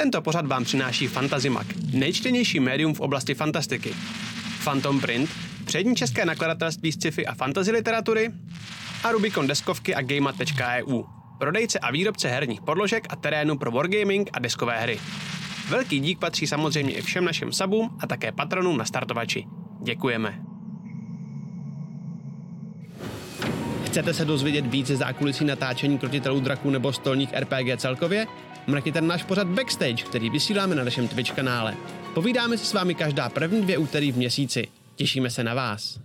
Tento pořad vám přináší Fantazimak, nejčtenější médium v oblasti fantastiky. Phantom Print, přední české nakladatelství sci-fi a fantasy literatury a Rubicon deskovky a Gameat.eu, prodejce a výrobce herních podložek a terénu pro wargaming a deskové hry. Velký dík patří samozřejmě i všem našim sabům a také patronům na startovači. Děkujeme. Chcete se dozvědět více zákulisí natáčení krotitelů draků nebo stolních RPG celkově? Mrkněte na náš pořad Backstage, který vysíláme na našem Twitch kanále. Povídáme si s vámi každá první dvě úterý v měsíci. Těšíme se na vás.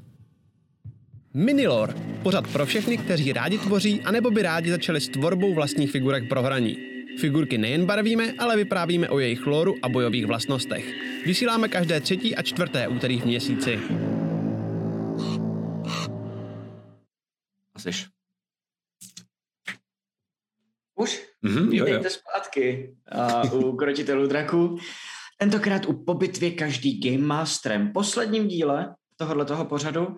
Minilor. Pořad pro všechny, kteří rádi tvoří, anebo by rádi začali s tvorbou vlastních figurek pro hraní. Figurky nejen barvíme, ale vyprávíme o jejich lóru a bojových vlastnostech. Vysíláme každé třetí a čtvrté úterý v měsíci. Asiš. Už? Mhm, jo, jo. Zpátky uh, u Krotitelů draků. Tentokrát u pobitvě každý Game Masterem. Posledním díle tohohle toho pořadu,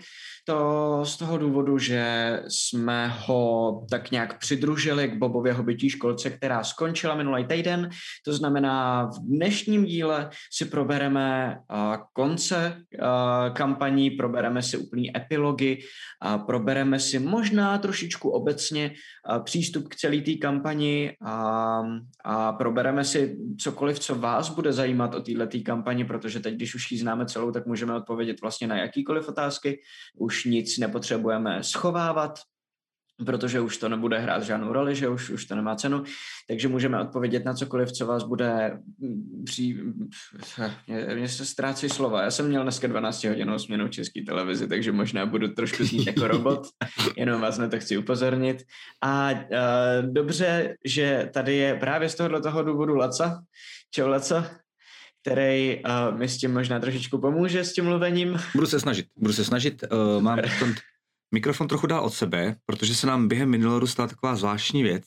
to z toho důvodu, že jsme ho tak nějak přidružili k Bobově hobití školce, která skončila minulý týden. To znamená, v dnešním díle si probereme uh, konce uh, kampaní, probereme si úplný epilogy, a probereme si možná trošičku obecně uh, přístup k celé té kampani a, a probereme si cokoliv, co vás bude zajímat o této kampani, protože teď, když už ji známe celou, tak můžeme odpovědět vlastně na jakýkoliv otázky. Už nic nepotřebujeme schovávat, protože už to nebude hrát žádnou roli, že už, už to nemá cenu, takže můžeme odpovědět na cokoliv, co vás bude při... Mně se ztrácí slova. Já jsem měl dneska 12 hodinovou směnu české televizi, takže možná budu trošku znít jako robot, jenom vás na to chci upozornit. A uh, dobře, že tady je právě z tohohle toho důvodu Laca. Čau Laca který uh, mi s tím možná trošičku pomůže s tím mluvením. Budu se snažit, budu se snažit. Uh, mám ten mikrofon trochu dál od sebe, protože se nám během Miniloru stala taková zvláštní věc.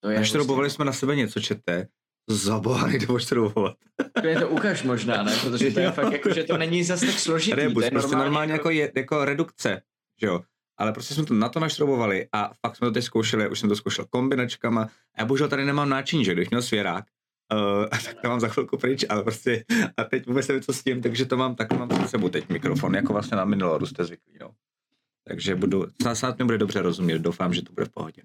To je prostě- jsme na sebe něco, čete. Za boha nejde oštrobovat. To je to ukaž možná, ne? Protože to je fakt jako, že to není zase tak složitý. Rebus, to je prostě normálně jako, je, jako redukce, že jo. Ale prostě jsme to na to naštrobovali a fakt jsme to teď zkoušeli, už jsem to zkoušel kombinačkama a já bohužel tady nemám náčiní, že když měl svěrák, Uh, tak to mám za chvilku pryč, ale prostě a teď vůbec nevím, co s tím, takže to mám, tak mám před sebou teď mikrofon, jako vlastně na Miniloru jste zvyklí, no. Takže budu, snad mi bude dobře rozumět, doufám, že to bude v pohodě.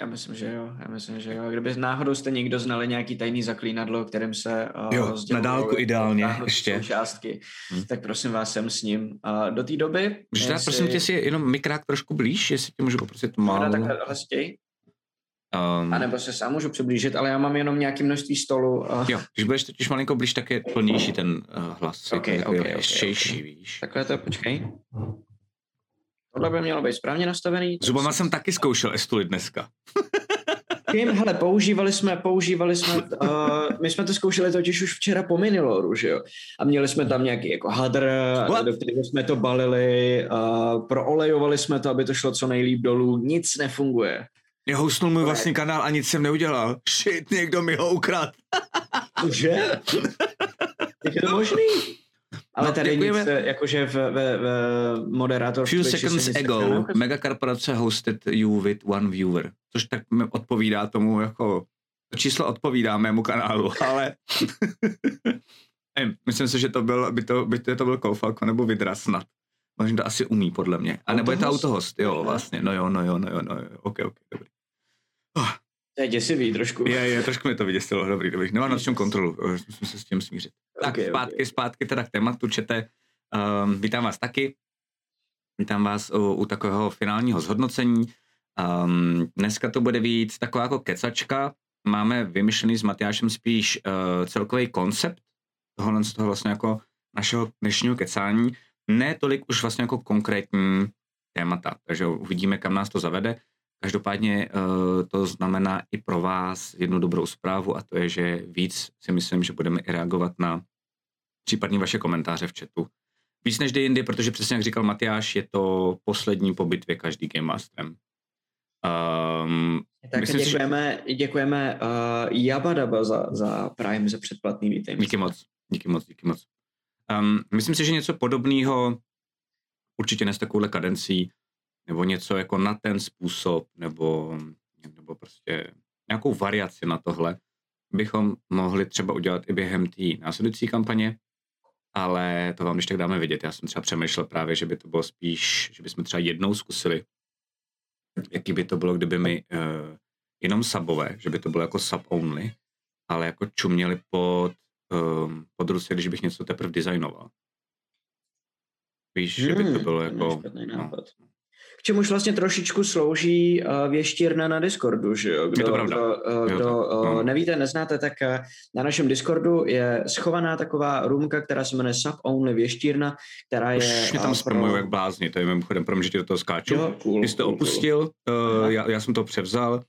Já myslím, že jo, já myslím, že jo. Kdyby náhodou jste někdo znali nějaký tajný zaklínadlo, kterým se uh, Jo, na dálku ideálně, náhodou ještě. součástky, Hm. tak prosím vás, jsem s ním. Uh, do té doby... Můžeš dát, prosím tě, si jenom mikrák trošku blíž, jestli tě můžu poprosit málo. takhle hlastěji? Um, A nebo se sám můžu přiblížit, ale já mám jenom nějaké množství stolu. Uh, jo, když budeš totiž malinko blíž, tak je plnější ten uh, hlas. Ok, jako ok, takový ok, štější, ok. víš. Takhle to, počkej. Tohle by mělo být správně nastavený. Zubama jsem taky zkoušel estulit dneska. Tím, hele, používali jsme, používali jsme, uh, my jsme to zkoušeli totiž už včera po Miniloru, že jo? A měli jsme tam nějaký jako hadr, What? do kterého jsme to balili, uh, proolejovali jsme to, aby to šlo co nejlíp dolů, nic nefunguje. Já hostnul můj vlastní kanál a nic jsem neudělal. Shit, někdo mi ho ukradl. Že? Jak je to možný? Ale No, tady děkujeme. nic, eh, jakože v, v, v moderátor Few seconds ago, megakorporace hosted you with one viewer. Což tak mi odpovídá tomu jako... To číslo odpovídá mému kanálu, ale... Nevím, myslím si, že to byl, by to, by to, to byl Koufalko nebo Vidra snad. Možná to asi umí, podle mě. A nebo je to Autohost? jo, vlastně. No jo, no jo, no jo, no jo. Ok, ok, dobrý. Oh, To je děsivý trošku. je, je, trošku mi to vyděsilo, dobrý, dobrý. Nemám na čem kontrolu, eh, musím se s tím smířit. Tak Ok, zpátky, ok. zpátky teda k tématu, čete. Um, vítám vás taky. Vítám vás u, u takového finálního zhodnocení. Um, dneska to bude víc taková jako kecačka. Máme vymyšlený s Matyášem spíš uh, celkový koncept tohohle z toho vlastně jako našeho dnešního kecání. Ne tolik už vlastně jako konkrétní témata, takže uvidíme, kam nás to zavede. Každopádně uh, to znamená i pro vás jednu dobrou zprávu a to je, že víc si myslím, že budeme i reagovat na případně vaše komentáře v chatu. Víc než jindy, protože přesně jak říkal Matyáš, je to poslední po bitvě každý Game Masterem. Um, Tak Myslím si, že- děkujeme, děkujeme uh, Jabadaba za, za Prime, za předplatný vítej. díky moc, díky moc, díky moc. Um, myslím si, že něco podobného určitě ne s takovouhle kadencí, nebo něco jako na ten způsob, nebo, nebo prostě nějakou variaci na tohle bychom mohli třeba udělat i během té následující kampaně, ale to vám když tak dáme vidět. Já jsem třeba přemýšlel právě, že by to bylo spíš, že bychom třeba jednou zkusili, jaký by to bylo, kdyby mi uh, jenom subové, že by to bylo jako sub only, ale jako čuměli pod, um, pod Rusy, když bych něco teprve designoval. Víš, hmm, že by to hmm, bylo to jako... No, čemuž vlastně trošičku slouží uh, věštírna na Discordu, že jo? Kdo, je to pravda. Kdo, uh, kdo uh, no. nevíte, neznáte, tak uh, na našem Discordu je schovaná taková roomka, která se jmenuje Sub Only věštírna, která je... Už mě tam uh, zpromuju pro... jak blázni, to je mimochodem, pro mě, že ti do toho skáču. Jo, cool, Ty jsi to cool, opustil, cool. Uh, já, já, jsem to převzal,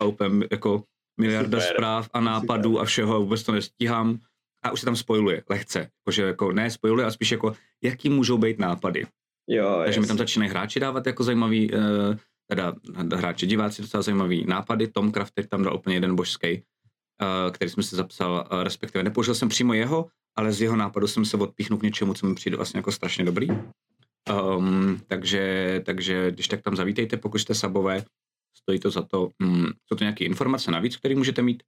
a úplně jako miliarda Super. zpráv a nápadů Super. a všeho, vůbec to nestíhám a už se tam spojuje lehce. Jakože jako ne spojuje, ale spíš jako jaký můžou být nápady. Jo, Takže mi tam začínají hráči dávat jako zajímavý, uh, teda hráči, diváci docela zajímavý nápady. Tom Crafter tam dal úplně jeden božský, uh, který jsem si zapsal, uh, respektive nepoužil jsem přímo jeho, ale z jeho nápadu jsem se odpíchnul k něčemu, co mi přijde vlastně jako strašně dobrý. Um, takže, takže když tak tam zavítejte, pokud jste sabové, stojí to za to. Um, jsou to nějaké informace navíc, které můžete mít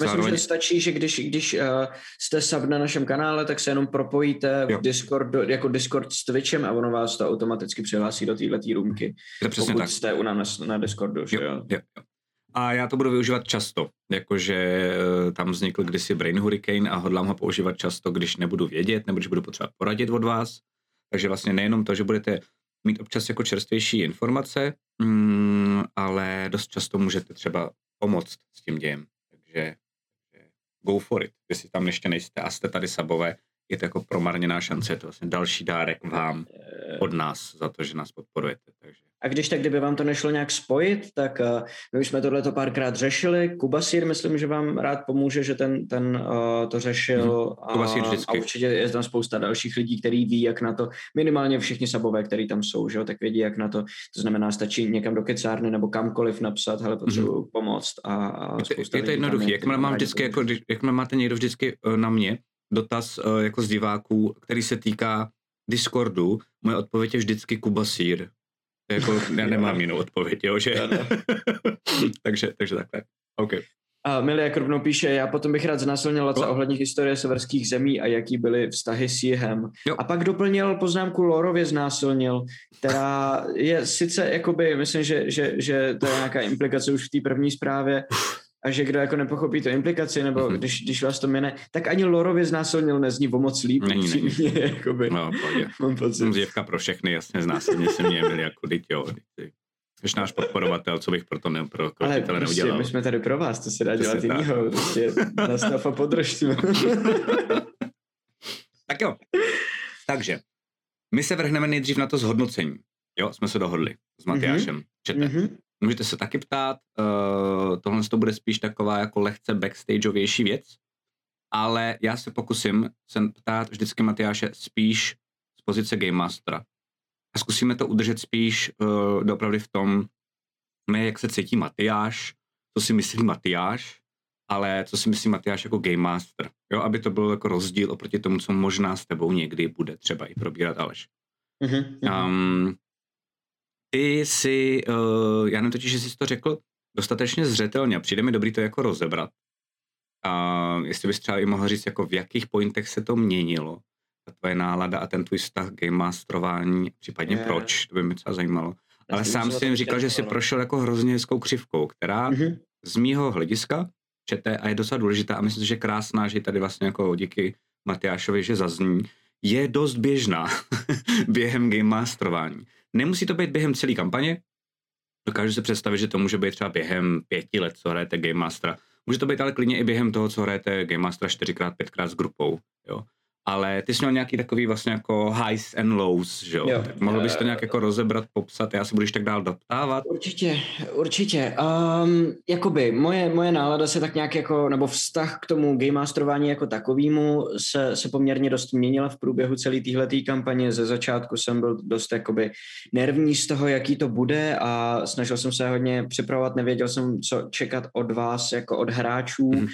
Myslím, Zároveň... že stačí, že když, když uh, jste sub na našem kanále, tak se jenom propojíte v Discord, jako Discord s Twitchem a ono vás to automaticky přihlásí do této roomky. To přesně pokud tak. jste u nás na, na Discordu. Jo, jo? Jo, jo. A já to budu využívat často, jakože eh, tam vznikl kdysi Brain Hurricane a hodlám ho používat často, když nebudu vědět nebo když budu potřebovat poradit od vás. Takže vlastně nejenom to, že budete mít občas jako čerstvější informace, mm, ale dost často můžete třeba pomoct s tím dějem. Takže go for it. Jestli tam ještě nejste a jste tady sabové, je to jako promarněná šance, je to vlastně další dárek vám od nás za to, že nás podporujete. Takže a když tak, kdyby vám to nešlo nějak spojit, tak uh, my už jsme tohle párkrát řešili. Kubasír, myslím, že vám rád pomůže, že ten, ten uh, to řešil. Hmm. A, a určitě je tam spousta dalších lidí, kteří ví, jak na to, minimálně všichni sabové, kteří tam jsou, že jo, tak vědí, jak na to. To znamená, stačí někam do kecárny nebo kamkoliv napsat, hele, potřebuji hmm. pomoct. A, a je, to jednoduché. Jak mám vždycky, jako, jak máte někdo vždycky uh, na mě dotaz jako z diváků, který se týká Discordu, moje odpověď je vždycky Kubasír jako, já nemám jinou odpověď, jo, že? takže, takže takhle. OK. A jak rovnou píše, já potom bych rád znásilnil Laca ohledně historie severských zemí a jaký byly vztahy s jihem. Jo. A pak doplnil poznámku Lorově znásilnil, která je sice, jakoby, myslím, že, že, že to je nějaká implikace už v té první zprávě, a že kdo jako nepochopí to implikaci, nebo mm-hmm. když, když vás to mine, tak ani Lorově znásilnil nezní o moc líp. Není, není. Mě, jakoby, no, pojď. Mám pocit. Zjevka pro všechny, jasně, znásilně se mě byli jako teď, jo. Jsi náš podporovatel, co bych pro to ne, pro Ale prostě neudělal. my jsme tady pro vás, to se dá dělat jinýho. Prostě nastav a tak jo. Takže, my se vrhneme nejdřív na to zhodnocení. Jo, jsme se dohodli s Matyášem. Mm-hmm. Čete. Mm-hmm. Můžete se taky ptát, uh, tohle to bude spíš taková jako lehce backstageovější věc, ale já se pokusím se ptát vždycky Matyáše spíš z pozice Game Mastera. A zkusíme to udržet spíš uh, doopravdy v tom, ne jak se cítí Matyáš, co si myslí Matyáš, ale co si myslí Matyáš jako Game Master. Jo, aby to bylo jako rozdíl oproti tomu, co možná s tebou někdy bude třeba i probírat Aleš. Mm-hmm. Um, ty si, uh, já nevím totiž, že jsi to řekl dostatečně zřetelně a přijde mi dobrý to jako rozebrat. A jestli bys třeba i mohl říct, jako v jakých pointech se to měnilo, ta tvoje nálada a ten tvůj vztah game masterování, případně je. proč, to by mě třeba zajímalo. Ale sám si jim říkal, že jsi prošel jako hrozně hezkou křivkou, která mm-hmm. z mýho hlediska čete a je docela důležitá a myslím, že krásná, že tady vlastně jako díky Matyášovi, že zazní, je dost běžná během game masterování. Nemusí to být během celé kampaně, dokážu si představit, že to může být třeba během pěti let, co hrajete Game Mastera. Může to být ale klidně i během toho, co hrajete Game Mastera čtyřikrát, pětkrát s grupou. Jo ale ty jsi měl nějaký takový vlastně jako highs and lows, že jo? Tak mohl bys to nějak jako rozebrat, popsat, já se budeš tak dál doptávat? Určitě, určitě. Um, jakoby moje, moje nálada se tak nějak jako, nebo vztah k tomu game masterování jako takovýmu se, se poměrně dost měnila v průběhu celé téhleté kampaně. Ze začátku jsem byl dost jakoby nervní z toho, jaký to bude a snažil jsem se hodně připravovat, nevěděl jsem, co čekat od vás jako od hráčů, mm.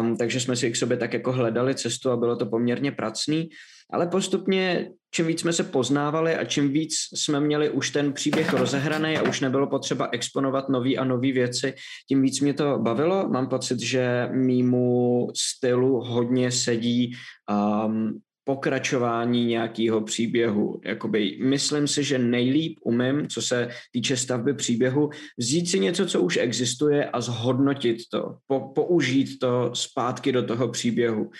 um, takže jsme si k sobě tak jako hledali cestu a bylo to poměrně pracný, ale postupně čím víc jsme se poznávali a čím víc jsme měli už ten příběh rozehraný a už nebylo potřeba exponovat nový a nové věci, tím víc mě to bavilo. Mám pocit, že mýmu stylu hodně sedí um, pokračování nějakého příběhu. Jakoby, myslím si, že nejlíp umím, co se týče stavby příběhu, vzít si něco, co už existuje a zhodnotit to, po, použít to zpátky do toho příběhu.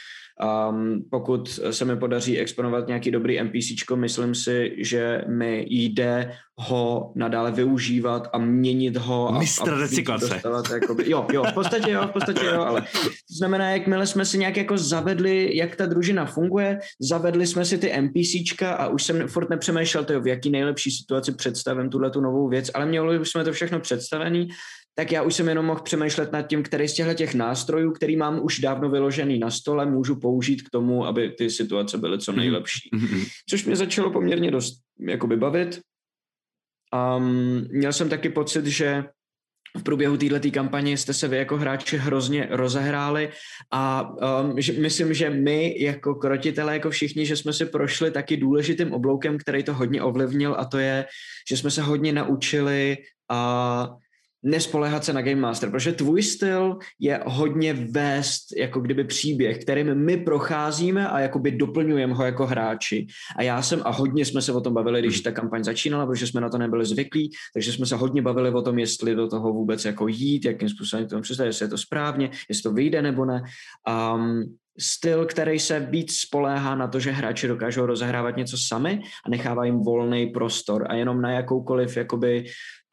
Um, pokud se mi podaří exponovat nějaký dobrý NPC, myslím si, že mi jde ho nadále využívat a měnit ho. Mistr recyklace. jakoby, jo, jo, v podstatě jo, v podstatě jo, ale to znamená, jakmile jsme si nějak jako zavedli, jak ta družina funguje, zavedli jsme si ty NPCčka a už jsem furt nepřemýšlel, to v jaký nejlepší situaci představím tuhle tu novou věc, ale měli jsme to všechno představený tak já už jsem jenom mohl přemýšlet nad tím, který z těchto těch nástrojů, který mám už dávno vyložený na stole, můžu použít k tomu, aby ty situace byly co mhm. nejlepší. Mm-hmm. Což mě začalo poměrně dost jakoby bavit. Um, měl jsem taky pocit, že v průběhu této kampaně jste se vy jako hráči hrozně rozehráli a um, že, myslím, že my jako krotitelé, jako všichni, že jsme si prošli taky důležitým obloukem, který to hodně ovlivnil a to je, že jsme se hodně naučili uh, nespoléhat se na Game Master, protože tvůj styl je hodně vést jako kdyby příběh, kterým my procházíme a jakoby doplňujeme ho jako hráči. A já jsem, a hodně jsme se o tom bavili, když ta kampaň začínala, protože jsme na to nebyli zvyklí, takže jsme se hodně bavili o tom, jestli do toho vůbec jako jít, jakým způsobem to představit, jestli je to správně, jestli to vyjde nebo ne. Um, styl, který se víc spoléhá na to, že hráči dokážou rozehrávat něco sami a nechává jim volný prostor a jenom na jakoukoliv jakoby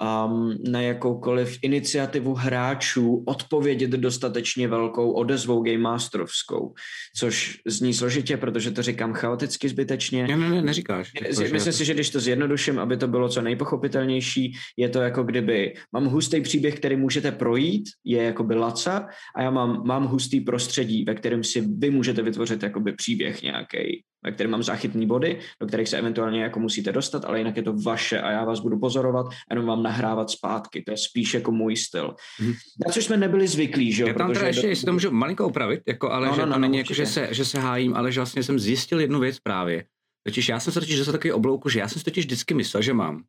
um, na jakoukoliv iniciativu hráčů odpovědět dostatečně velkou odezvou Game Masterovskou, což zní složitě, protože to říkám chaoticky zbytečně. Ne, ne, ne, neříkáš. Myslím si, že když to zjednoduším, aby to bylo co nejpochopitelnější, je to jako kdyby mám hustý příběh, který můžete projít, je jakoby laca a já mám, mám hustý prostředí, ve kterém si vy můžete vytvořit jakoby příběh nějaký ve kterém mám záchytní body, do kterých se eventuálně jako musíte dostat, ale jinak je to vaše a já vás budu pozorovat a jenom vám nahrávat zpátky. To je spíš jako můj styl. Hmm. Na což jsme nebyli zvyklí, že jo? Já tam teda ještě, do... jestli to můžu malinko upravit, jako, ale no, že no, no, to no, není jako, že se, že se hájím, ale že vlastně jsem zjistil jednu věc právě. Totiž já jsem se totiž dostal takový oblouku, že já jsem si totiž vždycky myslel, že mám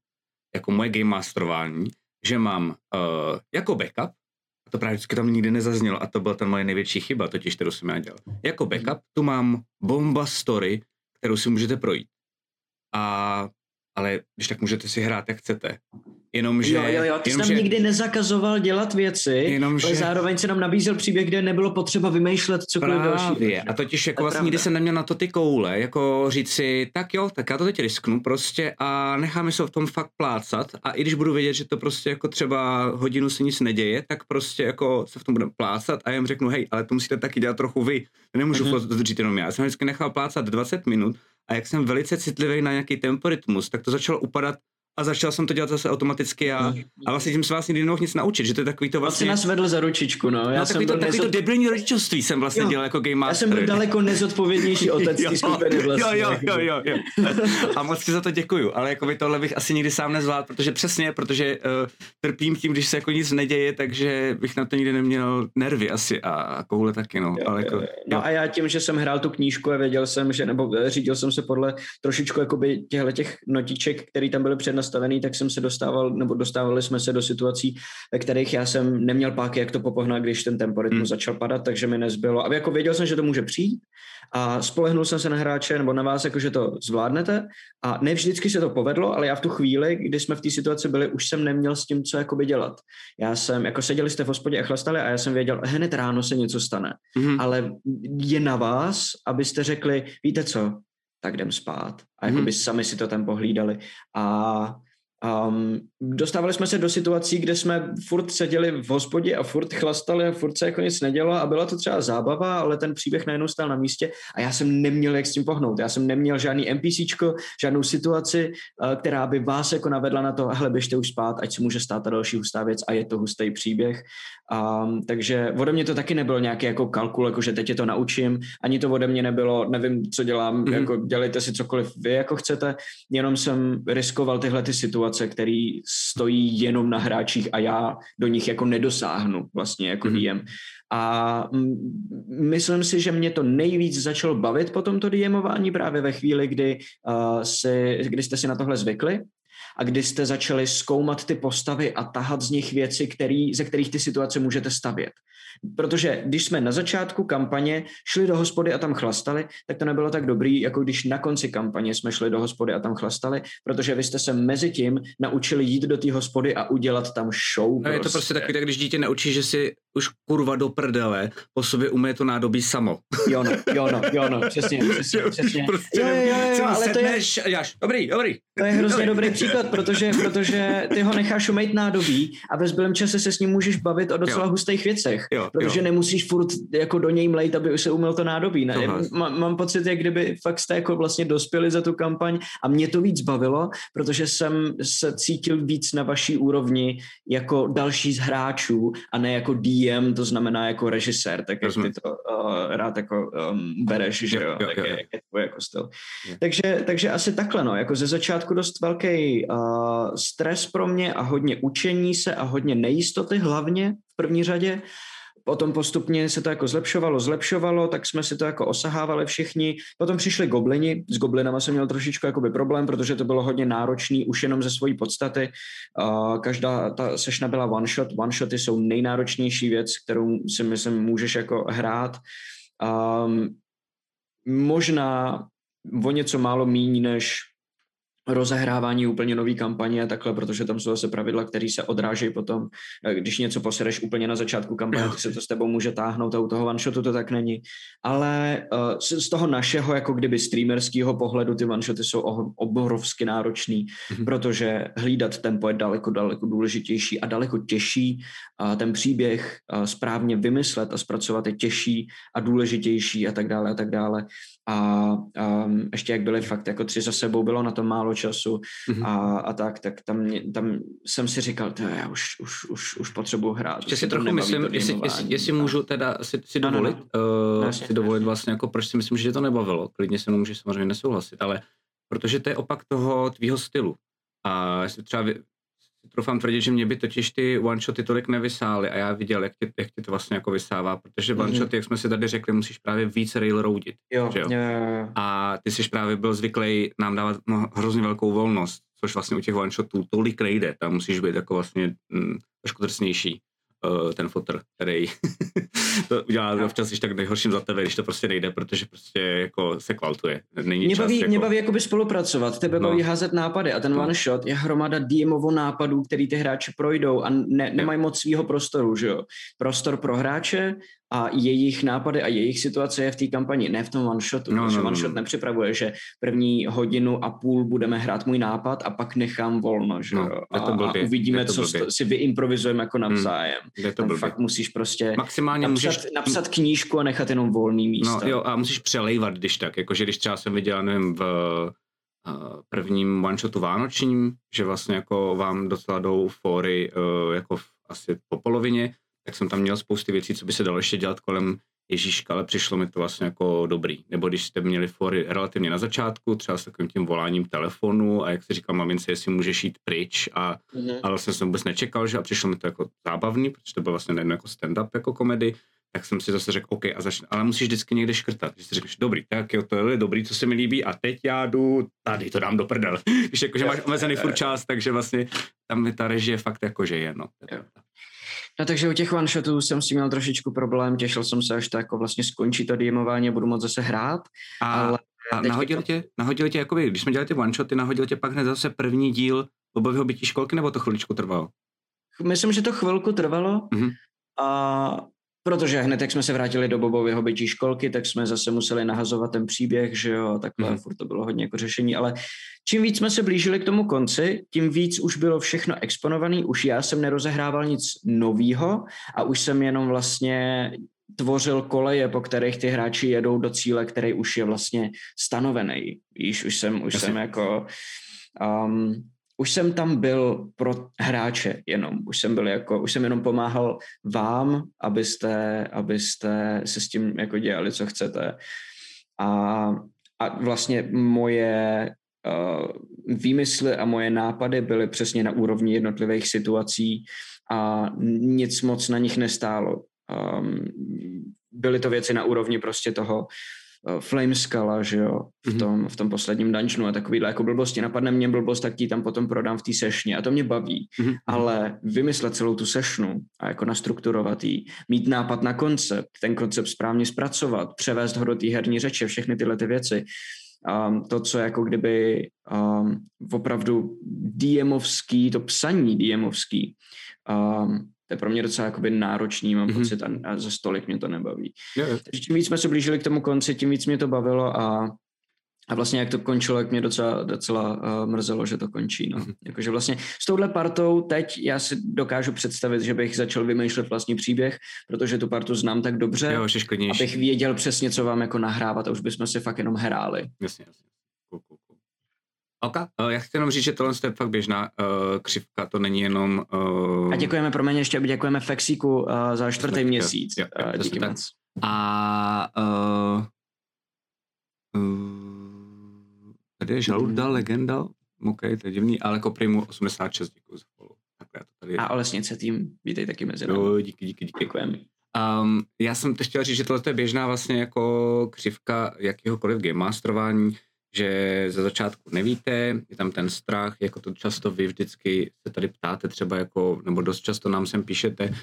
jako moje game masterování, že mám uh, jako backup, to právě vždycky tam nikdy nezaznělo a to byla ta moje největší chyba, totiž kterou jsem já dělal. Jako backup tu mám bomba story, kterou si můžete projít. A, ale když tak můžete si hrát, jak chcete. Jenomže, jo, jo, jo, ty jsi nám nikdy nezakazoval dělat věci, jenomže, ale zároveň se nám nabízel příběh, kde nebylo potřeba vymýšlet cokoliv další. A totiž jako vlastně nikdy jsem neměl na to ty koule, jako říct si, tak jo, tak já to teď risknu prostě a necháme se v tom fakt plácat a i když budu vědět, že to prostě jako třeba hodinu se nic neděje, tak prostě jako se v tom budeme plácat a jim řeknu, hej, ale to musíte taky dělat trochu vy, nemůžu to říct jenom já. Já jsem vždycky nechal plácat 20 minut a jak jsem velice citlivý na nějaký temporitmus, tak to začalo upadat a začal jsem to dělat zase automaticky a, mm. a vlastně tím se vás nikdy nemohl nic naučit, že to je takový to vlastně... Vlastně nás vedl za ručičku, no. Já no, jsem takový, to, takový nezod... to debilní rodičovství jsem vlastně jo. dělal jako game master. Já jsem byl daleko nezodpovědnější otec té skupiny vlastně. Jo, jo, jo, jo, jo. a moc ti za to děkuju, ale jako by tohle bych asi nikdy sám nezvládl, protože přesně, protože uh, trpím tím, když se jako nic neděje, takže bych na to nikdy neměl nervy asi a, a koule taky, no. Jo, ale jako, jo. No a já tím, že jsem hrál tu knížku a věděl jsem, že, nebo eh, řídil jsem se podle trošičku jakoby těchto těch notiček, které tam byly přednastavený, tak jsem se dostával, nebo dostávali jsme se do situací, ve kterých já jsem neměl páky, jak to popohnat, když ten temporitmus hmm. začal padat, takže mi nezbylo. A jako věděl jsem, že to může přijít a spolehnul jsem se na hráče nebo na vás, jako že to zvládnete. A ne vždycky se to povedlo, ale já v tu chvíli, kdy jsme v té situaci byli, už jsem neměl s tím, co jakoby dělat. Já jsem, jako seděli jste v hospodě a chlastali a já jsem věděl, hned ráno se něco stane. Hmm. Ale je na vás, abyste řekli, víte co, tak jdem spát. A jako by sami si to tam pohlídali. A Um, dostávali jsme se do situací, kde jsme furt seděli v hospodě a furt chlastali a furt se jako nic nedělo a byla to třeba zábava, ale ten příběh najednou stál na místě a já jsem neměl jak s tím pohnout. Já jsem neměl žádný NPCčko, žádnou situaci, uh, která by vás jako navedla na to, hele, běžte už spát, ať se může stát ta další hustá věc a je to hustý příběh. Um, takže ode mě to taky nebylo nějaký jako kalkul, jako že teď je to naučím, ani to ode mě nebylo, nevím, co dělám, mm-hmm. jako dělejte si cokoliv vy, jako chcete, jenom jsem riskoval tyhle ty situace situace, které stojí jenom na hráčích a já do nich jako nedosáhnu vlastně jako mm-hmm. DM. A myslím si, že mě to nejvíc začalo bavit po tomto DMování právě ve chvíli, kdy, uh, si, kdy jste si na tohle zvykli a kdy jste začali zkoumat ty postavy a tahat z nich věci, který, ze kterých ty situace můžete stavět. Protože když jsme na začátku kampaně šli do hospody a tam chlastali, tak to nebylo tak dobrý, jako když na konci kampaně jsme šli do hospody a tam chlastali, protože vy jste se mezi tím naučili jít do té hospody a udělat tam show. No, prostě. je to prostě takový, tak když dítě naučí, že si už kurva do prdele po sobě umí to nádobí samo. Jo no, jo no, jo no, přesně, přesně, přesně. Prostě jo, jo, jo, jo, ale to je, dobrý, dobrý. To je hrozně dobrý příklad, protože, protože ty ho necháš umýt nádobí a ve zbylém čase se s ním můžeš bavit o docela jo. hustých věcech, jo, protože jo. nemusíš furt jako do něj mlejt, aby se umyl to nádobí. Ne? Mám, mám pocit, jak kdyby fakt jste jako vlastně dospěli za tu kampaň a mě to víc bavilo, protože jsem se cítil víc na vaší úrovni jako další z hráčů a ne jako DM, to znamená jako režisér, tak jak ty to uh, rád jako um, bereš, že jo, jo, jo, tak jo, je, je tvůj jako styl. Takže, takže asi takhle, no, jako ze začátku dost velký uh, stres pro mě a hodně učení se a hodně nejistoty hlavně v první řadě, Potom postupně se to jako zlepšovalo, zlepšovalo, tak jsme si to jako osahávali všichni. Potom přišli goblini, s goblinama jsem měl trošičku jakoby problém, protože to bylo hodně náročný už jenom ze svojí podstaty. Uh, každá ta sešna byla one shot, one shoty jsou nejnáročnější věc, kterou si myslím můžeš jako hrát. Um, možná o něco málo míň než rozehrávání úplně nový kampaně a takhle, protože tam jsou zase pravidla, které se odrážejí potom. Eh, když něco posereš úplně na začátku kampaně, tak se to s tebou může táhnout a u toho one shotu to tak není. Ale uh, z toho našeho, jako kdyby streamerského pohledu, ty one shoty jsou obrovsky náročný, mm-hmm. protože hlídat tempo je daleko, daleko důležitější a daleko těžší. A ten příběh uh, správně vymyslet a zpracovat je těžší a důležitější a tak dále a tak dále a um, ještě jak byly fakt jako tři za sebou, bylo na to málo času mm-hmm. a, a tak, tak tam, tam jsem si říkal, to já už, už, už, už potřebuji hrát. Ještě si trochu myslím, jestli, jestli, jestli můžu teda si, si dovolit, no, no, no. Uh, si dovolit vlastně, jako proč si myslím, že to nebavilo, klidně se mnou můžeš samozřejmě nesouhlasit, ale protože to je opak toho tvýho stylu. A jestli třeba troufám tvrdit, že mě by totiž ty one-shoty tolik nevysály a já viděl, jak ti, jak ti to vlastně jako vysává, protože mm-hmm. one-shoty, jak jsme si tady řekli, musíš právě víc railroadit. Jo, že jo? Jo, jo, A ty jsi právě byl zvyklý nám dávat no, hrozně velkou volnost, což vlastně u těch one-shotů tolik nejde, tam musíš být jako vlastně mm, trošku drsnější uh, ten fotr, který to udělá no. občas když tak nejhorším za tebe, když to prostě nejde, protože prostě jako se kvaltuje. Není mě čas, baví, jako... mě baví jakoby spolupracovat, tebe no. baví házet nápady a ten no. one shot je hromada DMovo nápadů, který ty hráči projdou a ne, nemají moc svého prostoru, že jo. Prostor pro hráče a jejich nápady a jejich situace je v té kampani, ne v tom one shotu, no, protože no, one no, shot no. nepřipravuje, že první hodinu a půl budeme hrát můj nápad a pak nechám volno, že no, a, a uvidíme, co blbě. si vyimprovizujeme jako hmm, navzájem. Hmm, to Tam fakt musíš prostě Maximálně napsat, můžeš... napsat knížku a nechat jenom volný místo. No jo, a musíš přelejvat, když tak, jakože když třeba jsem viděl, nevím, v uh, prvním one-shotu vánočním, že vlastně jako vám docela jdou fóry uh, jako v, asi po polovině, tak jsem tam měl spousty věcí, co by se dalo ještě dělat kolem Ježíška, ale přišlo mi to vlastně jako dobrý. Nebo když jste měli fory relativně na začátku, třeba s takovým tím voláním telefonu a jak se říkal mamince, jestli můžeš jít pryč a, mm-hmm. ale vlastně jsem vůbec nečekal, že a přišlo mi to jako zábavný, protože to bylo vlastně nejen jako stand-up jako komedy, tak jsem si zase řekl, OK, a začne, ale musíš vždycky někde škrtat. Když si řekneš, dobrý, tak jo, to je dobrý, co se mi líbí a teď já jdu, tady to dám do prdel. Když jakože máš omezený furt čas, takže vlastně tam mi ta režie fakt jako, že je, no. No takže u těch one shotů jsem s tím měl trošičku problém, těšil jsem se, až to jako vlastně skončí to diemování a budu moct zase hrát. A, ale a nahodil, tě, nahodil tě, jakoby, když jsme dělali ty one shoty, nahodil tě pak hned zase první díl obového bytí školky, nebo to chviličku trvalo? Myslím, že to chvilku trvalo. Mm-hmm. A Protože hned, jak jsme se vrátili do Bobového bytí školky, tak jsme zase museli nahazovat ten příběh, že jo, takhle mm. furt to bylo hodně jako řešení, ale čím víc jsme se blížili k tomu konci, tím víc už bylo všechno exponované, už já jsem nerozehrával nic novýho a už jsem jenom vlastně tvořil koleje, po kterých ty hráči jedou do cíle, který už je vlastně stanovený. Víš, už jsem, už jsem jako... Um, už jsem tam byl pro hráče jenom, už jsem byl jako, už jsem jenom pomáhal vám, abyste, abyste se s tím jako dělali, co chcete. A, a vlastně moje uh, výmysly a moje nápady byly přesně na úrovni jednotlivých situací a nic moc na nich nestálo. Um, byly to věci na úrovni prostě toho Flame Scala, že jo, v Mhm. tom, v tom posledním dungeonu a takovýhle jako blbosti. Napadne mě blbost, tak ti tam potom prodám v té sešně a to mě baví. Mhm. Ale vymyslet celou tu sešnu a jako nastrukturovat jí, mít nápad na koncept, ten koncept správně zpracovat, převést ho do té herní řeče, všechny tyhle ty věci, um, to, co jako kdyby um, opravdu DMovský, to psaní DMovský, um, to je pro mě docela jakoby náročný, mám Mhm. mm-hmm. pocit, a, a za stolik mě to nebaví. Jo. Takže čím víc jsme se blížili k tomu konci, tím víc mě to bavilo a, a vlastně jak to končilo, jak mě docela, docela uh, mrzelo, že to končí. No. Mhm. Jakože vlastně s touhle partou teď já si dokážu představit, že bych začal vymýšlet vlastní příběh, protože tu partu znám tak dobře, Jo, abych věděl přesně, co vám jako nahrávat a už bychom si fakt jenom hráli. Jasně, jasně. OK, uh, já chci jenom říct, že tohle je fakt běžná uh, křivka, to není jenom... Uh, A děkujeme, pro mě ještě děkujeme Fexíku uh, za čtvrtý Jo, měsíc. jo, jo, Uh, díky moc. A uh, uh, tady je žaluda, legenda, OK, to je divný, ale Koprimu 86, děkuji za follow. To tady... A Olesnice tým, vítej taky mezi námi. jo, díky, díky, díky. Děkujeme. Um, já jsem teď chtěl říct, že tohle je běžná vlastně jako křivka jakéhokoliv game masterování, že ze začátku nevíte, je tam ten strach, jako to často vy vždycky se tady ptáte třeba jako, nebo dost často nám sem píšete,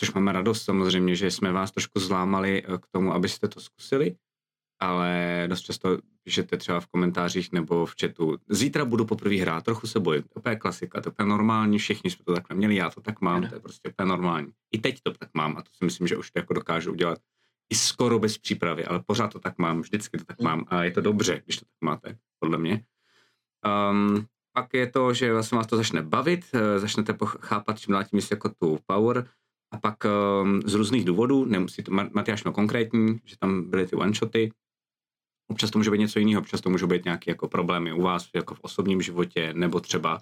což máme radost samozřejmě, že jsme vás trošku zlámali eh, k tomu, abyste to zkusili, ale dost často píšete třeba v komentářích nebo v chatu, zítra budu poprvé hrát, trochu se bojím, to je klasika, to je normální, všichni jsme to takhle měli, já to tak mám, to je prostě úplně normální. I teď to tak mám a to si myslím, že už to jako dokážu udělat i skoro bez přípravy, ale pořád to tak mám, vždycky to tak mám a je to dobře, když to tak máte, podle mě. Um, pak je to, že vlastně vás to začne bavit, eh, začnete chápat čím dál tím jako tu power. A pak um, z různých důvodů, nemusí to, Ma- Matyáš měl konkrétní, že tam byly ty one-shoty, občas to může být něco jiného, občas to může být nějaké jako problémy u vás jako v osobním životě, nebo třeba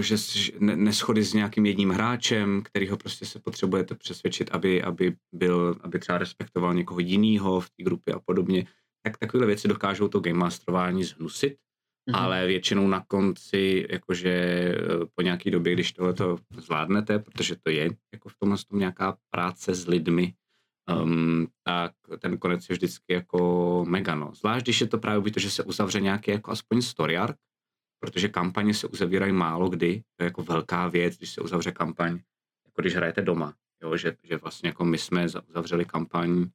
že s- ne, neschody s nějakým jedním hráčem, kterýho prostě se potřebujete přesvědčit, aby, aby byl, aby třeba respektoval někoho jiného v té grupě a podobně, tak takovéhle věci dokážou to game masterování zhnusit, Mhm. ale většinou na konci, jakože eh, po nějaký době, když tohle to zvládnete, protože to je jako v tomhle tom nějaká práce s lidmi, um, tak ten konec je vždycky jako mega, no. Zvlášť, když je to právě být to, že se uzavře nějaký jako aspoň story arc, protože kampaně se uzavírají málo kdy, to je jako velká věc, když se uzavře kampaň, jako když hrajete doma, jo, že, že vlastně jako my jsme za- uzavřeli kampaň,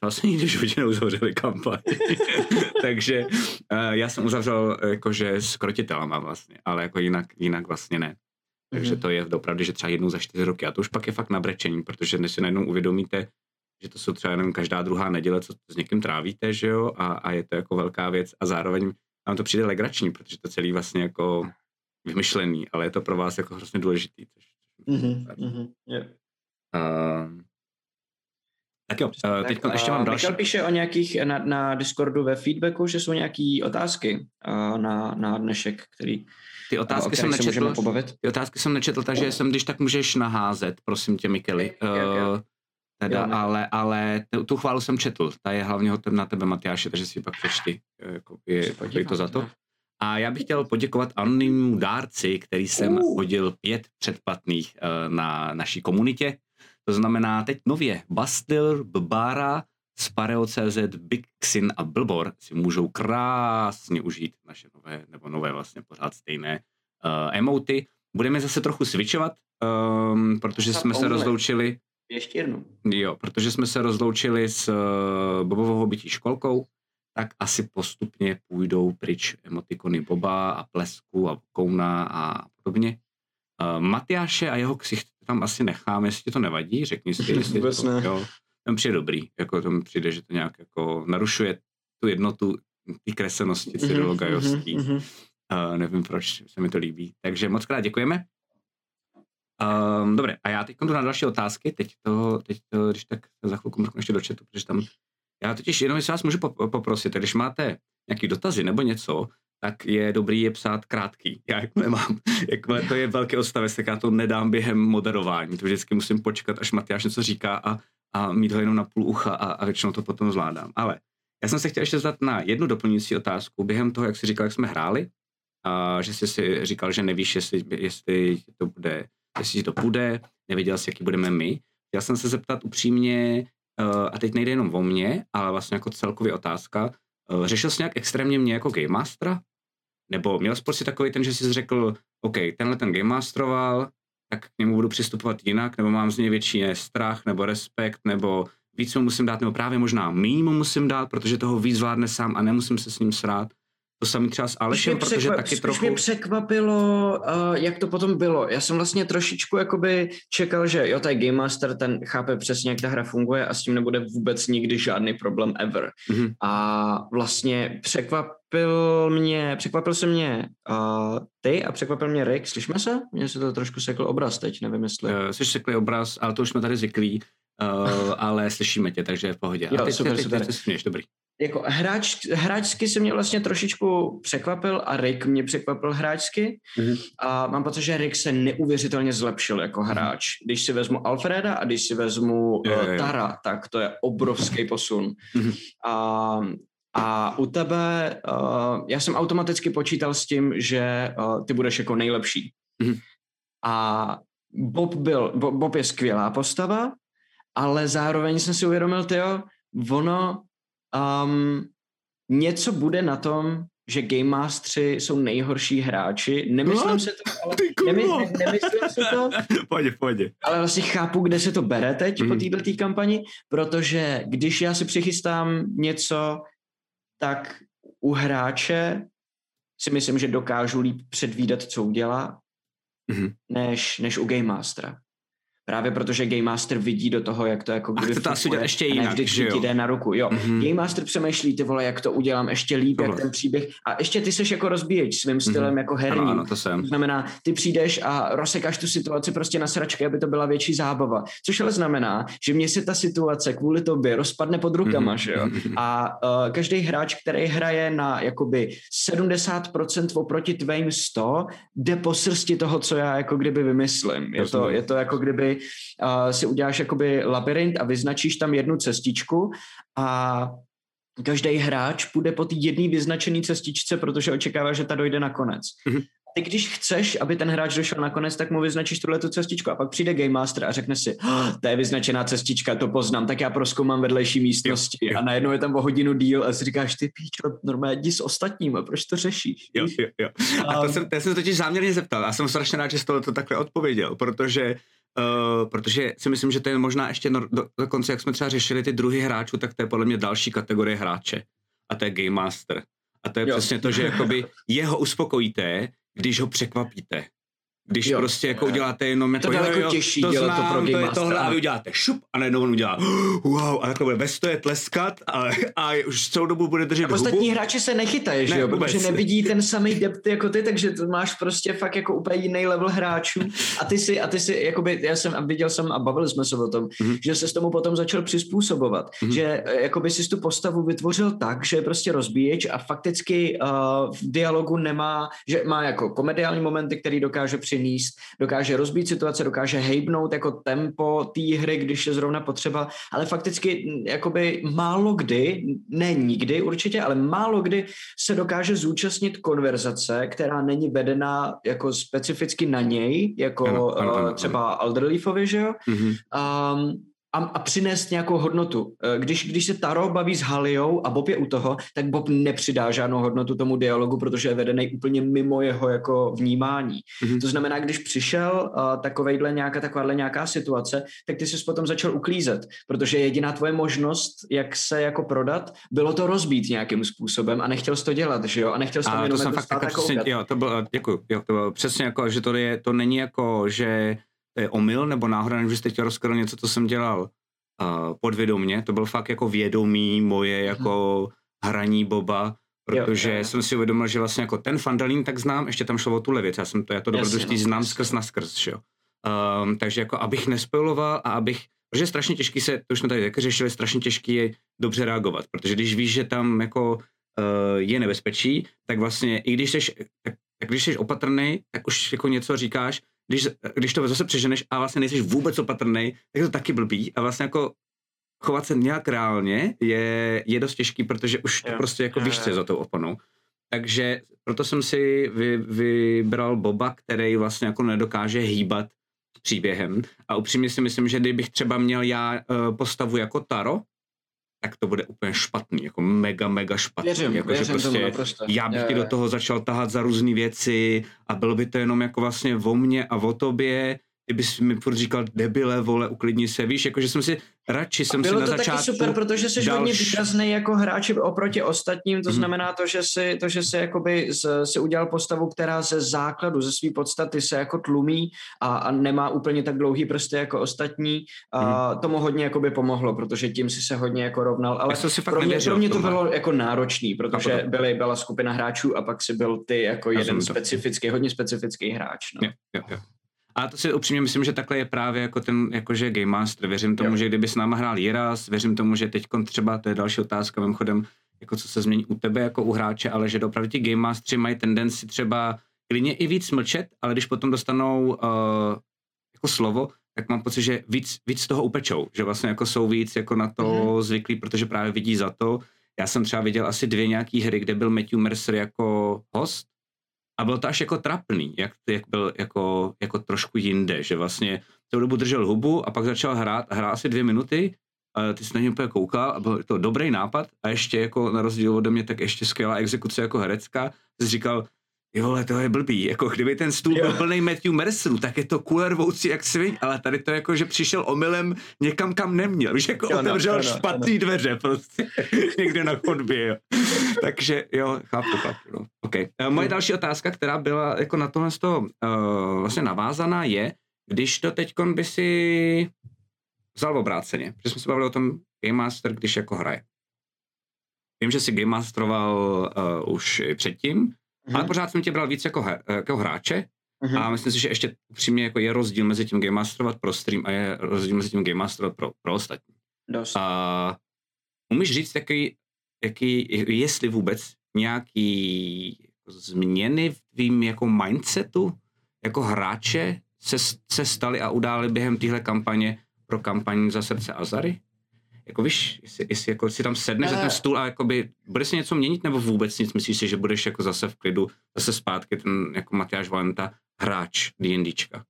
vlastně nikdy v životě neuzavřeli kampaň, takže uh, já jsem uzavřel jakože s krotitelama vlastně, ale jako jinak, jinak vlastně ne. Takže Mhm. to je opravdu, že třeba jednou za čtyři roky. A to už pak je fakt nabrečení, protože než si najednou uvědomíte, že to jsou třeba jenom každá druhá neděle, co s někým trávíte, že jo, a, a je to jako velká věc a zároveň vám to přijde legrační, protože to celý vlastně jako vymyšlený, ale je to pro vás jako hrozně důležitý. Což, Mhm, mhm, jo. uh, tak jo, uh, teď Tak, ještě mám další. Michal píše o nějakých na, na Discordu ve feedbacku, že jsou nějaké otázky uh, na, na dnešek, který, Ty otázky jsem nečetl, pobavit. ty otázky jsem nečetl, takže jsem, když tak můžeš naházet, prosím tě, Mikeli. Ok. Uh, teda, Jo, ale, ale tu, tu chválu jsem četl, ta je hlavně hotem na tebe, Matyáše, takže si ji pak přečti. eh, Jako, je, podívám, to za to. A já bych chtěl poděkovat anonymnímu dárci, který jsem Uh. hodil pět předplatných uh, na naší komunitě. To znamená teď nově Bastil, Bbara, Spareo.cz, Big Xin a Blbor si můžou krásně užít naše nové, nebo nové vlastně pořád stejné uh, emoty. Budeme zase trochu switchovat, um, protože jsme se rozloučili Ještě jednou. Jo, protože jsme se rozloučili s uh, Bobovou bytí školkou, tak asi postupně půjdou pryč emotikony Boba a Plesku a Kouna a podobně. Uh, Matyáše a jeho ksicht tam asi necháme, jestli ti to nevadí, řekni si, jestli Vůbec to, ne. jo, tam přijde dobrý, jako tam přijde, že to nějak jako narušuje tu jednotu ty kresenosti. Mhm, mhm. Uh, nevím, proč se mi to líbí. Takže moc krát děkujeme. Um, dobré, a já teď jdu na další otázky. Teď to, teď to, když tak za chvilku mrknu ještě do chatu, protože tam... Já totiž jenom, jestli vás můžu pop- poprosit, když máte nějaký dotazy nebo něco, tak je dobrý je psát krátký. Já jako nemám. Jakmile to je velký odstavec, tak já to nedám během moderování. To vždycky musím počkat, až Matyáš něco říká a, a mít ho jenom na půl ucha a, a většinou to potom zvládám. Ale Já jsem se chtěl ještě zdat na jednu doplňující otázku. Během toho, jak jsi říkal, jak jsme hráli, a že jsi si říkal, že nevíš, jestli, jestli to bude, jestli to půjde, nevěděl jsi, jaký budeme my. Já jsem se zeptat upřímně, uh, a teď nejde jenom o mě, ale vlastně jako celkově otázka, uh, řešil jsi nějak extrémně mě jako Game Mastera? Nebo měl jsi prostě takový ten, že jsi řekl, OK, tenhle ten Game Masteroval, tak k němu budu přistupovat jinak, nebo mám z něj větší strach, nebo respekt, nebo víc mu musím dát, nebo právě možná méně mu musím dát, protože toho víc zvládne sám a nemusím se s ním srát. To samý třeba s Alešem, protože překvap, taky trochu... mě překvapilo, uh, jak to potom bylo. Já jsem vlastně trošičku jakoby čekal, že jo, tady Game Master, ten chápe přesně, jak ta hra funguje a s tím nebude vůbec nikdy žádný problém ever. Mm-hmm. A vlastně překvapil mě, překvapil se mě uh, ty a překvapil mě Rick. Slyšíme se? Mně se to trošku sekl obraz teď, nevím jestli. Uh, jsi sekli obraz, ale to už jsme tady zvyklí. Uh, ale slyšíme tě, takže v pohodě. Jo, a teď, super, teď, super. teď, teď, teď dobrý jako hráč, hráčsky se mě vlastně trošičku překvapil a Rick mě překvapil hráčsky mm-hmm. a mám pocit, že Rick se neuvěřitelně zlepšil jako mhm. hráč. Když si vezmu Alfreda a když si vezmu je, uh, Tara, tak to je obrovský posun. Mm-hmm. A, a u tebe, uh, já jsem automaticky počítal s tím, že uh, ty budeš jako nejlepší. Mm-hmm. A Bob byl, Bob, Bob je skvělá postava, ale zároveň jsem si uvědomil, tyjo, ono Um, něco bude na tom, že Game Mastery jsou nejhorší hráči. Nemyslím no, se to, ale nemy, ne, nemyslím se to. pojď, pojď. Ale vlastně chápu, kde se to bere teď mm. po mhm. této kampani, protože když já si přichystám něco, tak u hráče si myslím, že dokážu líp předvídat, co udělá, mm. než, než u Game Mastera. Právě protože Game Master vidí do toho, jak to jako kdyby A chce to asi udělat ještě jinak, že jo? jde na ruku. Jo. Mm-hmm. Game Master přemýšlí, ty vole, jak to udělám ještě líp, Tohle. jak ten příběh. A ještě ty seš jako rozbíječ svým mhm. stylem mm-hmm. jako herní. Ano, ano, to jsem. To znamená, ty přijdeš a rozsekáš tu situaci prostě na sračky, aby to byla větší zábava. Což ale znamená, že mě se ta situace kvůli tobě rozpadne pod rukama, mm-hmm. že jo? A uh, každý hráč, který hraje na jakoby 70% oproti tvým 100, jde po srsti toho, co já jako kdyby vymyslím. Je to, je to jako kdyby uh, si uděláš jakoby labirint a vyznačíš tam jednu cestičku a každý hráč půjde po té jedné vyznačené cestičce, protože očekává, že ta dojde nakonec. Mm-hmm ty když chceš, aby ten hráč došel nakonec, tak mu vyznačíš tuhle tu cestičku a pak přijde Game Master a řekne si, oh, to je vyznačená cestička, to poznám, tak já proskoumám vedlejší místnosti jo, jo. a najednou je tam o hodinu díl a si říkáš, ty píčo, normálně jdi s ostatníma, proč to řešíš? Jo, jo, jo. A to jsem, to jsem totiž záměrně zeptal a jsem strašně rád, že jsi to, to takhle odpověděl, protože Uh, protože si myslím, že to je možná ještě no, do, dokonce, jak jsme třeba řešili ty druhy hráčů, tak to je podle mě další kategorie hráče. A to je Game Master. A to je jo. přesně to, že jakoby jeho uspokojíte, když ho překvapíte. Když jo, prostě jako uděláte jenom jako, to je daleko těžší to dělat znám, to pro to je tohle a vy uděláte šup a najednou on udělá wow a takhle bude bez je tleskat a, a už celou dobu bude držet a ostatní hubu. hráči se nechytají, že jo, protože nevidí ten samý depth jako ty, takže to máš prostě fakt jako úplně jiný level hráčů a ty si, a ty si, jakoby, já jsem a viděl jsem a bavili jsme se o tom, mm-hmm. že se s tomu potom začal přizpůsobovat, mm-hmm. že jakoby si tu postavu vytvořil tak, že je prostě rozbíječ a fakticky uh, v dialogu nemá, že má jako komediální momenty, který dokáže při přinést, dokáže rozbít situace, dokáže hejbnout jako tempo té hry, když je zrovna potřeba, ale fakticky jakoby málo kdy, ne nikdy určitě, ale málo kdy se dokáže zúčastnit konverzace, která není vedená jako specificky na něj, jako ano, ano, ano, třeba Alderleafovi, že jo? Mm-hmm. Um, a, a přinést nějakou hodnotu. Eh, když, když se Taro baví s Haliou a Bob je u toho, tak Bob nepřidá žádnou hodnotu tomu dialogu, protože je vedený úplně mimo jeho jako vnímání. Mm-hmm. To znamená, když přišel uh, takovejhle nějaká, takováhle nějaká situace, tak ty jsi potom začal uklízet, protože jediná tvoje možnost, jak se jako prodat, bylo to rozbít nějakým způsobem a nechtěl jsi to dělat, že jo? A nechtěl jsi to, to jsem fakt jako přesně, jo, to bylo, děkuji, jo, to bylo přesně jako, že to, je, to není jako, že je omyl nebo náhoda, nebo že jste chtěl rozkryl něco, co jsem dělal uh, podvědomně. To byl fakt jako vědomí moje mhm. jako hraní Boba, protože jo, jo. jsem si uvědomil, že vlastně jako ten Fandalín tak znám, ještě tam šlo o tu věc, já jsem to, já to dobrodružství no, znám skrz na skrz, jo. Um, takže jako abych nespojiloval a abych, protože je strašně těžký se, to už jsme tady taky řešili, strašně těžký je dobře reagovat, protože když víš, že tam jako uh, je nebezpečí, tak vlastně i když jsi, tak, tak když jsi opatrný, tak už jako něco říkáš, když, když to zase přeženeš a vlastně nejsi vůbec opatrný, tak je to taky blbý a vlastně jako chovat se nějak reálně je, je dost těžký, protože už to Jo. prostě jako víš, co za tou oponou. Takže proto jsem si vy, vybral Boba, který vlastně jako nedokáže hýbat příběhem. A upřímně si myslím, že kdybych třeba měl já uh, postavu jako Taro, tak to bude úplně špatný, jako mega, mega špatný. Věřím, jako, že věřím tomu prostě naprosto. já bych ti do toho začal tahat za různé věci a bylo by to jenom jako vlastně o mně a o tobě, ty bys mi furt říkal debile, vole, uklidni se, víš, jakože jsem si, radši jsem si Bylo na to začátku taky super, protože jsi dal hodně výrazný jako hráč oproti ostatním, to Mhm. znamená to, že si, to, že si, jakoby z, si udělal postavu, která ze základu, ze své podstaty se jako tlumí a, a nemá úplně tak dlouhý prsty jako ostatní. A Mhm. tomu hodně jakoby pomohlo, protože tím si se hodně jako rovnal, ale Já jsem si fakt pro mě, pro mě to bylo jako náročný, protože to. byly, byla skupina hráčů a pak si byl ty jako jeden Rozumím to. specifický, hodně specifický hráč. No. Jo, jo, jo. A to si upřímně myslím, že takhle je právě jako ten, jakože Game Master. Věřím tomu, Jo. že kdyby s náma hrál Jiras, věřím tomu, že teď třeba, to je další otázka mimochodem, jako co se změní u tebe jako u hráče, ale že opravdu ti Game Mastery mají tendenci třeba klidně i víc mlčet, ale když potom dostanou uh, jako slovo, tak mám pocit, že víc, víc toho upečou, že vlastně jako jsou víc jako na to Mhm. mm-hmm. zvyklí, protože právě vidí za to. Já jsem třeba viděl asi dvě nějaký hry, kde byl Matthew Mercer jako host a bylo to až jako trapný, jak, jak byl jako, jako trošku jinde, že vlastně celou dobu držel hubu a pak začal hrát hrál asi dvě minuty a ty jsi na něj úplně koukal a byl to dobrý nápad a ještě jako na rozdíl ode mě, tak ještě skvělá exekuce jako herecká. Jsi říkal, jo, ale to je blbý, jako kdyby ten stůl byl Jo. plný Matthew Mercerů, tak je to cooler voucí jak sviň, ale tady to jako, že přišel omylem někam, kam neměl, víš, jako Jo, no, otevřel jo, no, špatný dveře prostě, někde na chodbě, jo. Takže jo, chápu, chápu, no. Okay. Uh, moje další otázka, která byla jako na tohle z toho uh, vlastně navázaná je, když to teďkon by si vzal obráceně, protože jsme se bavili o tom Game Master, když jako hraje. Vím, že si Game Masteroval uh, už i předtím, Mhm. ale pořád jsem tě bral víc jako, her, jako hráče Mhm. a myslím si, že ještě upřímně jako je rozdíl mezi tím Game Masterovat pro stream a je rozdíl mezi tím Game Masterovat pro, pro ostatní. Dost. A umíš říct, jaký, jaký, jestli vůbec nějaký jako změny v tvým jako mindsetu jako hráče se, se staly a udály během téhle kampaně pro kampaň za srdce Azary? Jako víš, jestli, jestli jako si tam sedneš za ten stůl a jakoby, bude se něco měnit nebo vůbec nic? Myslíš si, že budeš jako zase v klidu, zase zpátky ten jako Matyáš Valenta hráč D&Dčka?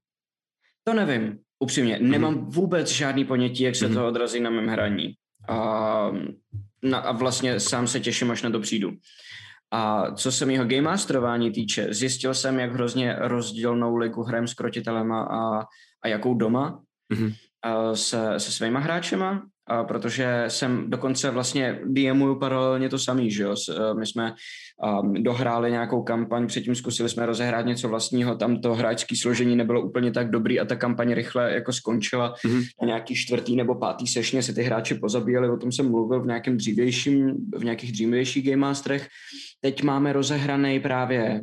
To nevím, upřímně. Nemám vůbec žádný ponětí, jak se Mhm. to odrazí na mém hraní. A, na, a vlastně sám se těším, až na to přijdu. A co se mého game masterování týče, zjistil jsem, jak hrozně rozdílnou ligu hrajem s krotitelema a, a jakou doma Mhm. a se, se svýma hráčema, a protože jsem dokonce vlastně DMuju paralelně to samý, že jo. Eh, My jsme um, dohráli nějakou kampaň, předtím zkusili jsme rozehrát něco vlastního, tam to hráčské složení nebylo úplně tak dobrý a ta kampaň rychle jako skončila. Mhm. Na nějaký čtvrtý nebo pátý sešně se ty hráči pozabíjeli, o tom jsem mluvil v nějakém dřívějším, v nějakých dřívějších Game Masterech. Teď máme rozehraný právě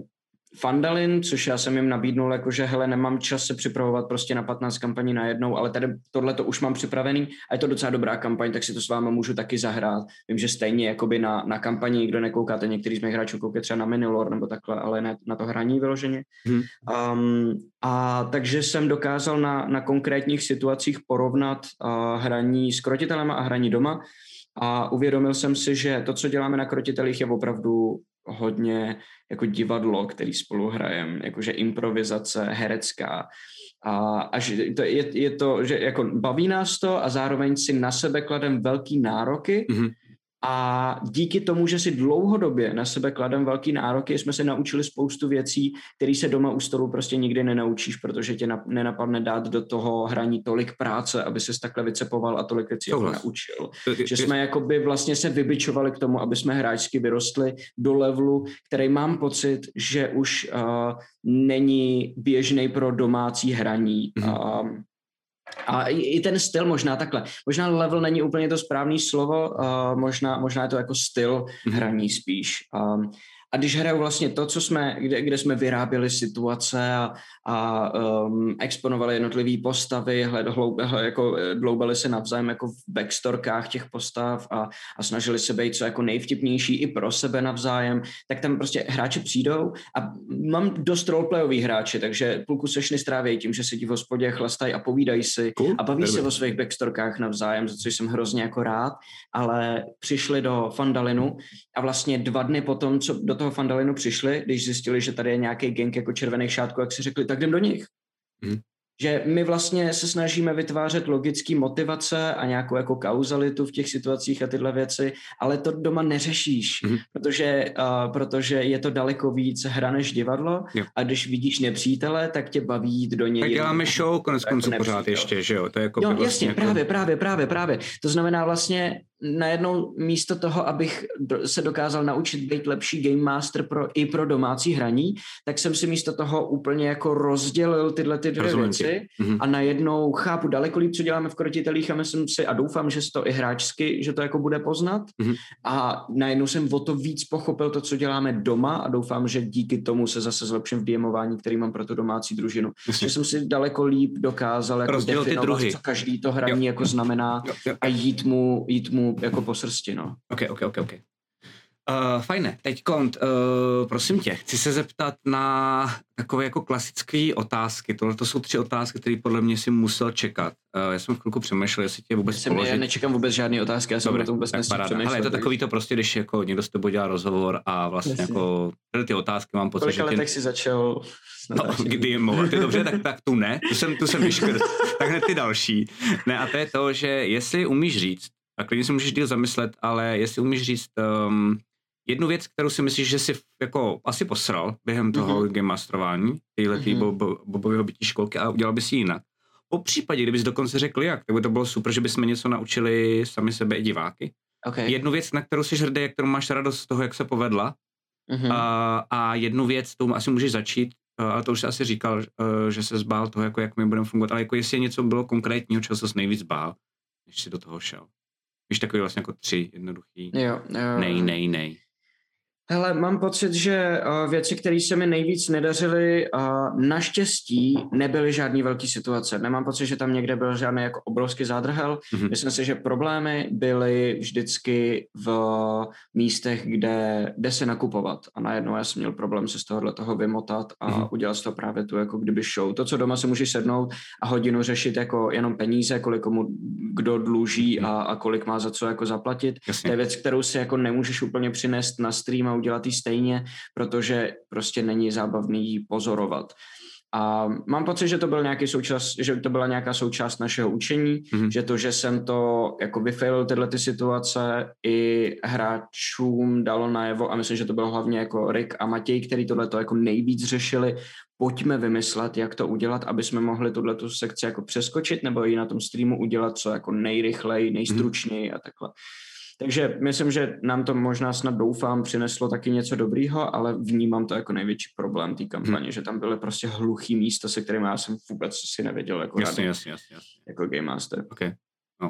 Fandalin, což já jsem jim nabídnul, jakože hele, nemám čas se připravovat prostě na 15 kampaní najednou, ale tady tohle to už mám připravený a je to docela dobrá kampaň, tak si to s váma můžu taky zahrát. Vím, že stejně jakoby na, na kampani, kdo nekoukáte, některý z mých hráčů koukají třeba na Minilor nebo takhle, ale ne na to hraní vyloženě. Mhm. Um, a takže jsem dokázal na, na konkrétních situacích porovnat uh, hraní s krotitelema a hraní doma a uvědomil jsem si, že to, co děláme na krotitelích, je opravdu hodně jako divadlo, který spolu hrajeme, jakože improvizace herecká. A, a že to je, je to, že jako baví nás to a zároveň si na sebe kladem velký nároky Mhm. A díky tomu, že si dlouhodobě na sebe kladem velký nároky, jsme se naučili spoustu věcí, které se doma u stolu prostě nikdy nenaučíš, protože tě na, nenapadne dát do toho hraní tolik práce, aby ses takhle vycepoval a tolik věcí jako Souhlas. naučil. To- Že jsme jakoby vlastně se vybičovali k tomu, aby jsme hráčsky vyrostli do levelu, který mám pocit, že už uh, není běžný pro domácí hraní. Mhm. Um, a i, ten styl možná takhle. Možná level není úplně to správné slovo, uh, možná, možná je to jako styl hraní spíš. Um, a když hraju vlastně to, co jsme, kde, kde jsme vyráběli situace a, a um, exponovali jednotlivé postavy, hled, hloub, jako dloubali se navzájem jako v backstorkách těch postav a, a snažili se být co jako nejvtipnější i pro sebe navzájem, tak tam prostě hráči přijdou a mám dost roleplayový hráči, takže půlku sešny stráví tím, že sedí v hospodě, chlastají a povídají si cool. a baví se o svých backstorkách navzájem, za což jsem hrozně jako rád, ale přišli do Fandalinu a vlastně dva dny potom, co do toho Fandalinu přišli, když zjistili, že tady je nějaký gang jako červených šátků, jak si řekli, tak jdem do nich. Mm že my vlastně se snažíme vytvářet logické motivace a nějakou jako kauzalitu v těch situacích a tyhle věci, ale to doma neřešíš, mm-hmm. protože, uh, protože je to daleko víc hra než divadlo jo. a když vidíš nepřítele, tak tě baví jít do něj. Tak děláme show konec jako konců pořád ještě, že jo? To je jako jo, vlastně jasně, jako... právě, právě, právě, právě. To znamená vlastně najednou místo toho, abych se dokázal naučit být lepší game master pro, i pro domácí hraní, tak jsem si místo toho úplně jako rozdělil tyhle ty dvě Rozumím věci mm-hmm. a najednou chápu daleko líp, co děláme v krotitelích a myslím si a doufám, že to i hráčsky, že to jako bude poznat mm-hmm. a najednou jsem o to víc pochopil to, co děláme doma a doufám, že díky tomu se zase zlepším v DMování, který mám pro tu domácí družinu. Jasně. Že jsem si daleko líp dokázal jako definovat, co každý to hraní jo. jako znamená jo, jo. a jít mu, jít mu jako po srsti, no. Ok, ok, ok, ok. Uh, fajné. Teď kont, uh, prosím tě, chci se zeptat na takové jako klasické otázky. Tohle to jsou tři otázky, které podle mě si musel čekat. Uh, já jsem v chvilku přemýšlel, jestli tě vůbec jsem, položit. Já nečekám vůbec žádné otázky, já jsem Dobre, to vůbec tak přemýšlel. Ale je to takový to prostě, když jako někdo s tebou dělá rozhovor a vlastně Jasně. jako ty otázky mám pocit, Kolik že... Tě... si začal No, kdy je mohl, ty dobře, tak, tak tu ne, tu jsem, tu jsem vyškrt, tak hned ty další. Ne, a to je to, že jestli umíš říct, a klidně si můžeš díl zamyslet, ale jestli umíš říct um, jednu věc, kterou si myslíš, že si jako asi posral během toho mm-hmm. game masterování, tyhle mm-hmm. bo, bobového bytí školky a udělal bys ji jinak. Po případě, kdybys dokonce řekl jak, tak by to bylo super, že bychom něco naučili sami sebe i diváky. Okay. Jednu věc, na kterou jsi hrdý, kterou máš radost z toho, jak se povedla. Mm-hmm. A, a jednu věc, tou asi můžeš začít, ale to už jsi asi říkal, že se zbál toho, jako jak my budeme fungovat, ale jako jestli něco bylo konkrétního, čeho se nejvíc bál, než si do toho šel. Víš, takový vlastně jako tři jednoduchý. Jo, jo. Nej, nej, nej. Hele, mám pocit, že uh, věci, které se mi nejvíc nedařily, uh, naštěstí nebyly žádný velký situace. Nemám pocit, že tam někde byl žádný jako obrovský zádrhel. Mm-hmm. Myslím si, že problémy byly vždycky v místech, kde jde se nakupovat. A najednou já jsem měl problém se z tohohle toho vymotat a mm-hmm. udělat to právě tu jako kdyby show. To, co doma se můžeš sednout a hodinu řešit jako jenom peníze, kolik komu kdo dluží mm-hmm. a, a kolik má za co jako zaplatit. Jasně. To je věc, kterou si jako nemůžeš úplně přinést na stream udělat ji stejně, protože prostě není zábavný ji pozorovat. A mám pocit, že to byl nějaký součást, že to byla nějaká součást našeho učení, mm-hmm. že to, že jsem to jako vyfailil tyhle ty situace i hráčům dalo najevo a myslím, že to bylo hlavně jako Rick a Matěj, který tohle to jako nejvíc řešili, pojďme vymyslet, jak to udělat, aby jsme mohli tuhle tu sekci jako přeskočit nebo ji na tom streamu udělat co jako nejrychleji, nejstručněji mm-hmm. a takhle. Takže myslím, že nám to možná snad doufám přineslo taky něco dobrýho, ale vnímám to jako největší problém té kampaně, hmm. že tam byly prostě hluchý místa, se kterými já jsem vůbec si nevěděl jako, jasně, jasně, jasně, jasně. jako Game Master. Okay. No.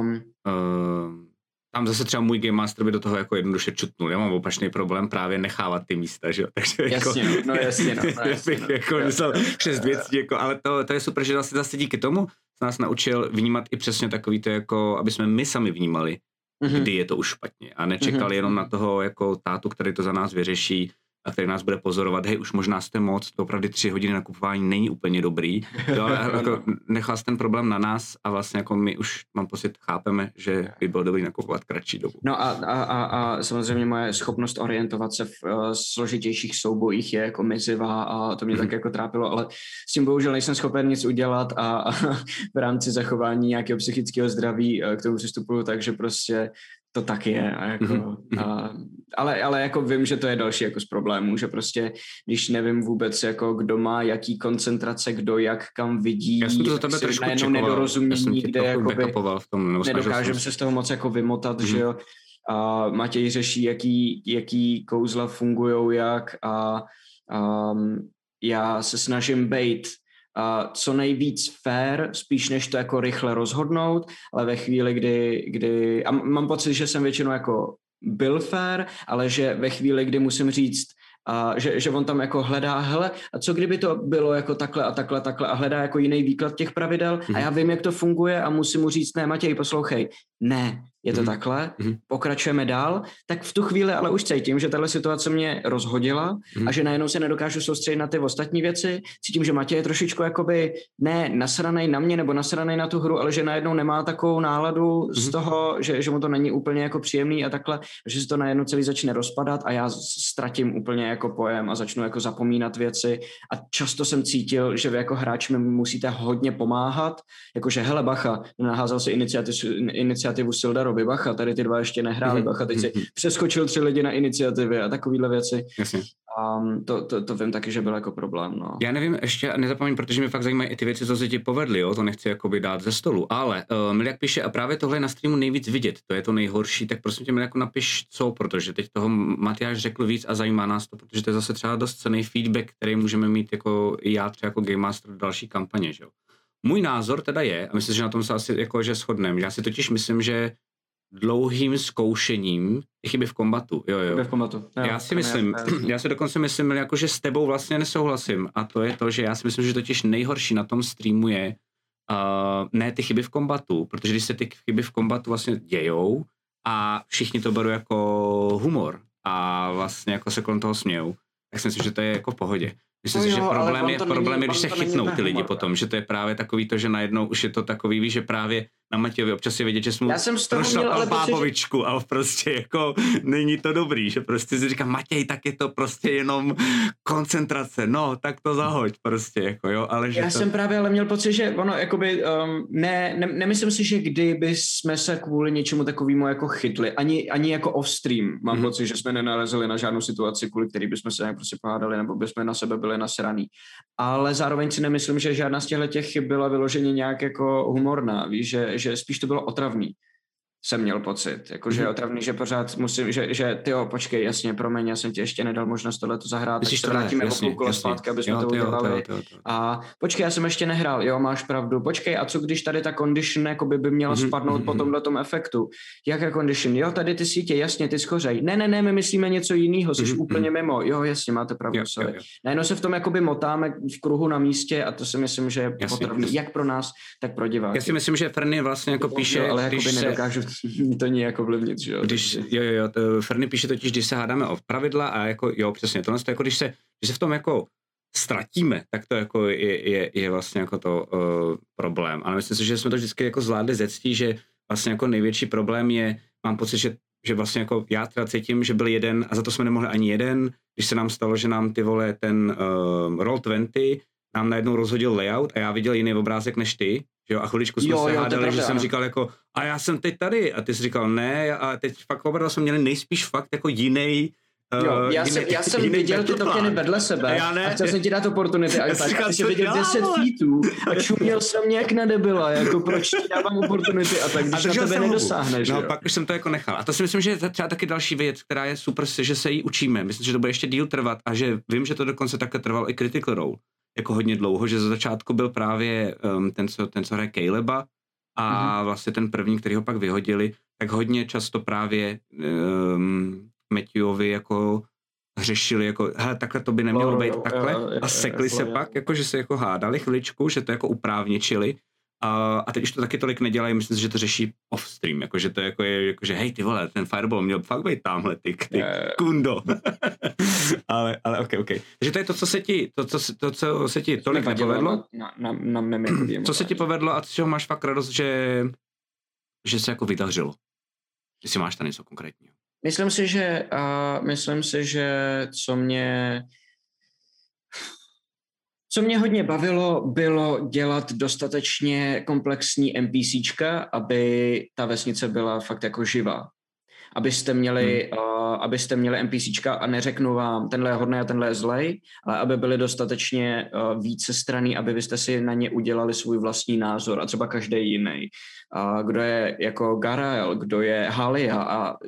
Um, uh, tam zase třeba můj Game Master by do toho jako jednoduše čutnul. Já mám opačný problém právě nechávat ty místa, že jo? Takže jasně, jako, no, jasně, no, no jasně, no, jako myslel šest věcí, jako, ale to, to je super, že zase, zase díky tomu nás naučil vnímat i přesně takový to, jako, aby jsme my sami vnímali, mm-hmm. kdy je to už špatně. A nečekal mm-hmm. jenom na toho jako tátu, který to za nás vyřeší, a který nás bude pozorovat, hej, už možná jste moc, to opravdu tři hodiny nakupování není úplně dobrý. Jo, jako nechal ten problém na nás a vlastně jako my už, mám pocit, chápeme, že by bylo dobrý nakupovat kratší dobu. No a, a, a, a samozřejmě moje schopnost orientovat se v uh, složitějších soubojích je jako mizivá a to mě mm-hmm. tak jako trápilo, ale s tím bohužel nejsem schopen nic udělat a, a v rámci zachování nějakého psychického zdraví uh, k tomu přistupuju tak, že prostě to tak je. A jako, mm-hmm. a, ale, ale jako vím, že to je další jako z problémů, že prostě, když nevím vůbec, jako kdo má jaký koncentrace, kdo jak kam vidí, já jsem to za tebe trošku najednou nedorozumění, kde jakoby, v tom, nedokážeme se z toho moc jako vymotat, mm-hmm. že jo. A Matěj řeší, jaký, jaký kouzla fungují jak a um, já se snažím být co nejvíc fair, spíš než to jako rychle rozhodnout, ale ve chvíli, kdy, kdy a mám pocit, že jsem většinou jako byl fair, ale že ve chvíli, kdy musím říct, a že, že on tam jako hledá, hele, a co kdyby to bylo jako takhle a takhle, takhle a hledá jako jiný výklad těch pravidel mm-hmm. a já vím, jak to funguje a musím mu říct, ne, Matěj, poslouchej, ne, je to mm-hmm. takhle, mm-hmm. pokračujeme dál, tak v tu chvíli ale už cítím, že tahle situace mě rozhodila mm-hmm. a že najednou se nedokážu soustředit na ty ostatní věci. Cítím, že Matěj je trošičku jakoby ne nasranej na mě nebo nasranej na tu hru, ale že najednou nemá takovou náladu mm-hmm. z toho, že, že mu to není úplně jako příjemný a takhle, že se to najednou celý začne rozpadat a já ztratím úplně jako pojem a začnu jako zapomínat věci a často jsem cítil, že vy jako hráč mi musíte hodně pomáhat, jakože hele bacha, naházal si iniciativu, iniciativu Sildaru Roby Bacha, tady ty dva ještě nehráli mm-hmm. Bacha, teď si mm-hmm. přeskočil tři lidi na iniciativy a takovéhle věci. Jasně. A to, to, to vím taky, že byl jako problém. No. Já nevím, ještě nezapomeň, protože mi fakt zajímají i ty věci, co se ti povedly, jo? to nechci jakoby dát ze stolu, ale uh, Miliak píše, a právě tohle je na streamu nejvíc vidět, to je to nejhorší, tak prosím tě Miliaku napiš co, protože teď toho Matyáš řekl víc a zajímá nás to, protože to je zase třeba dost cený feedback, který můžeme mít jako já třeba jako Game Master v další kampaně, že jo. Můj názor teda je, a myslím, že na tom se asi jako, že shodneme, já si totiž myslím, že dlouhým zkoušením chyby v kombatu. Jo, jo. Chyby v kombatu. Jo, já si myslím, je, já si dokonce myslím, jako, že s tebou vlastně nesouhlasím a to je to, že já si myslím, že totiž nejhorší na tom streamu je uh, ne ty chyby v kombatu, protože když se ty chyby v kombatu vlastně dějou a všichni to berou jako humor a vlastně jako se kolem toho smějou, tak si myslím, že to je jako v pohodě. Myslím no si, jo, že problém je, problém je, když se chytnou ty lidi potom, že to je právě takový to, že najednou už je to takový, víš, že právě na Matějovi občas je vidět, že jsme Já jsem z toho měl, ale bábovičku že... a prostě jako není to dobrý, že prostě si říká Matěj, tak je to prostě jenom koncentrace, no, tak to zahoď prostě, jako jo, ale že Já to... jsem právě ale měl pocit, že ono, jakoby, um, ne, ne, nemyslím si, že kdyby jsme se kvůli něčemu takovému jako chytli, ani, ani jako off-stream, mám mm-hmm. pocit, že jsme nenalezli na žádnou situaci, kvůli který bychom se nějak prostě pohádali, nebo bychom na sebe byli nasraný. Ale zároveň si nemyslím, že žádná z těchto těch chyb byla vyloženě nějak jako humorná, víš, že, že spíš to bylo otravný jsem měl pocit, jakože mm-hmm. otravný, že pořád musím, že, že ty jo, počkej, jasně, promiň, já jsem ti ještě nedal možnost tohle to zahrát, Myslíš tak se vrátíme o půl kolo zpátky, aby jsme jo, to udělali. A počkej, já jsem ještě nehrál, jo, máš pravdu, počkej, a co když tady ta condition jakoby by měla mm-hmm. spadnout mm-hmm. po tomhle tom efektu? Jaká condition? Jo, tady ty sítě, jasně, ty schořej. Ne, ne, ne, my myslíme něco jiného, jsi mm-hmm. úplně mimo. Jo, jasně, máte pravdu, jo, sorry. Jo, jo. Najednou se v tom jakoby motáme v kruhu na místě a to si myslím, že je potravný, jak pro nás, tak pro diváky. Já si myslím, že Ferny vlastně jako píše, ale jakoby nedokážu to nějak ovlivnit, že jo? Když, jo, jo, jo, Ferny píše totiž, když se hádáme o pravidla a jako, jo, přesně, tohle to jako, když se, když se v tom jako ztratíme, tak to jako je, je, je vlastně jako to uh, problém. Ale myslím si, že jsme to vždycky jako zvládli ze ctí, že vlastně jako největší problém je, mám pocit, že, že vlastně jako já teda cítím, že byl jeden a za to jsme nemohli ani jeden, když se nám stalo, že nám ty vole ten uh, Roll20 nám najednou rozhodil layout a já viděl jiný obrázek než ty, Jo, a chviličku jsme jo, se jo, hádali, pravda, že jsem říkal jako, a já jsem teď tady, a ty jsi říkal ne, a teď fakt oba jsme měli nejspíš fakt jako jiný Jo, uh, já, jsem, já jsem viděl ty tokeny vedle sebe já ne. a chtěl jsem ti dát oportunity a tak, a jsi viděl 10 feetů a čuměl jsem nějak na debila, jako proč ti dávám oportunity a tak, když a na tebe nedosáhneš. No, jo? pak už jsem to jako nechal. A to si myslím, že je třeba taky další věc, která je super, že se jí učíme. Myslím, že to bude ještě díl trvat a že vím, že to dokonce také trvalo i Critical Role jako hodně dlouho, že za začátku byl právě um, ten, co, ten, co hraje Caleba a mm-hmm. vlastně ten první, který ho pak vyhodili, tak hodně často právě um, Matthewovi jako řešili, jako, hele, takhle to by nemělo no, být takhle? a sekli se pak, jako, že se jako hádali chviličku, že to jako uprávničili a, a teď už to taky tolik nedělají, myslím si, že to řeší off-stream, jakože to jako je, jako, že hej ty vole, ten fireball měl fakt být tamhle, ty, ty kundo. ale, ale ok, ok. Takže to je to, co se ti, to, co, to, co se ti tolik nepovedlo. Na, na, na, jako co se ti povedlo a co máš fakt radost, že, že se jako vydařilo? Jestli máš tam něco konkrétního. Myslím si, že, uh, myslím si, že co mě co mě hodně bavilo, bylo dělat dostatečně komplexní NPCčka, aby ta vesnice byla fakt jako živá. Abyste měli hmm. Abyste měli NPCčka a neřeknu vám, tenhle je hodný a tenhle je zlej, ale aby byly dostatečně uh, více straný, aby byste si na ně udělali svůj vlastní názor a třeba každý jiný. Kdo je jako Garael, kdo je Halia a uh,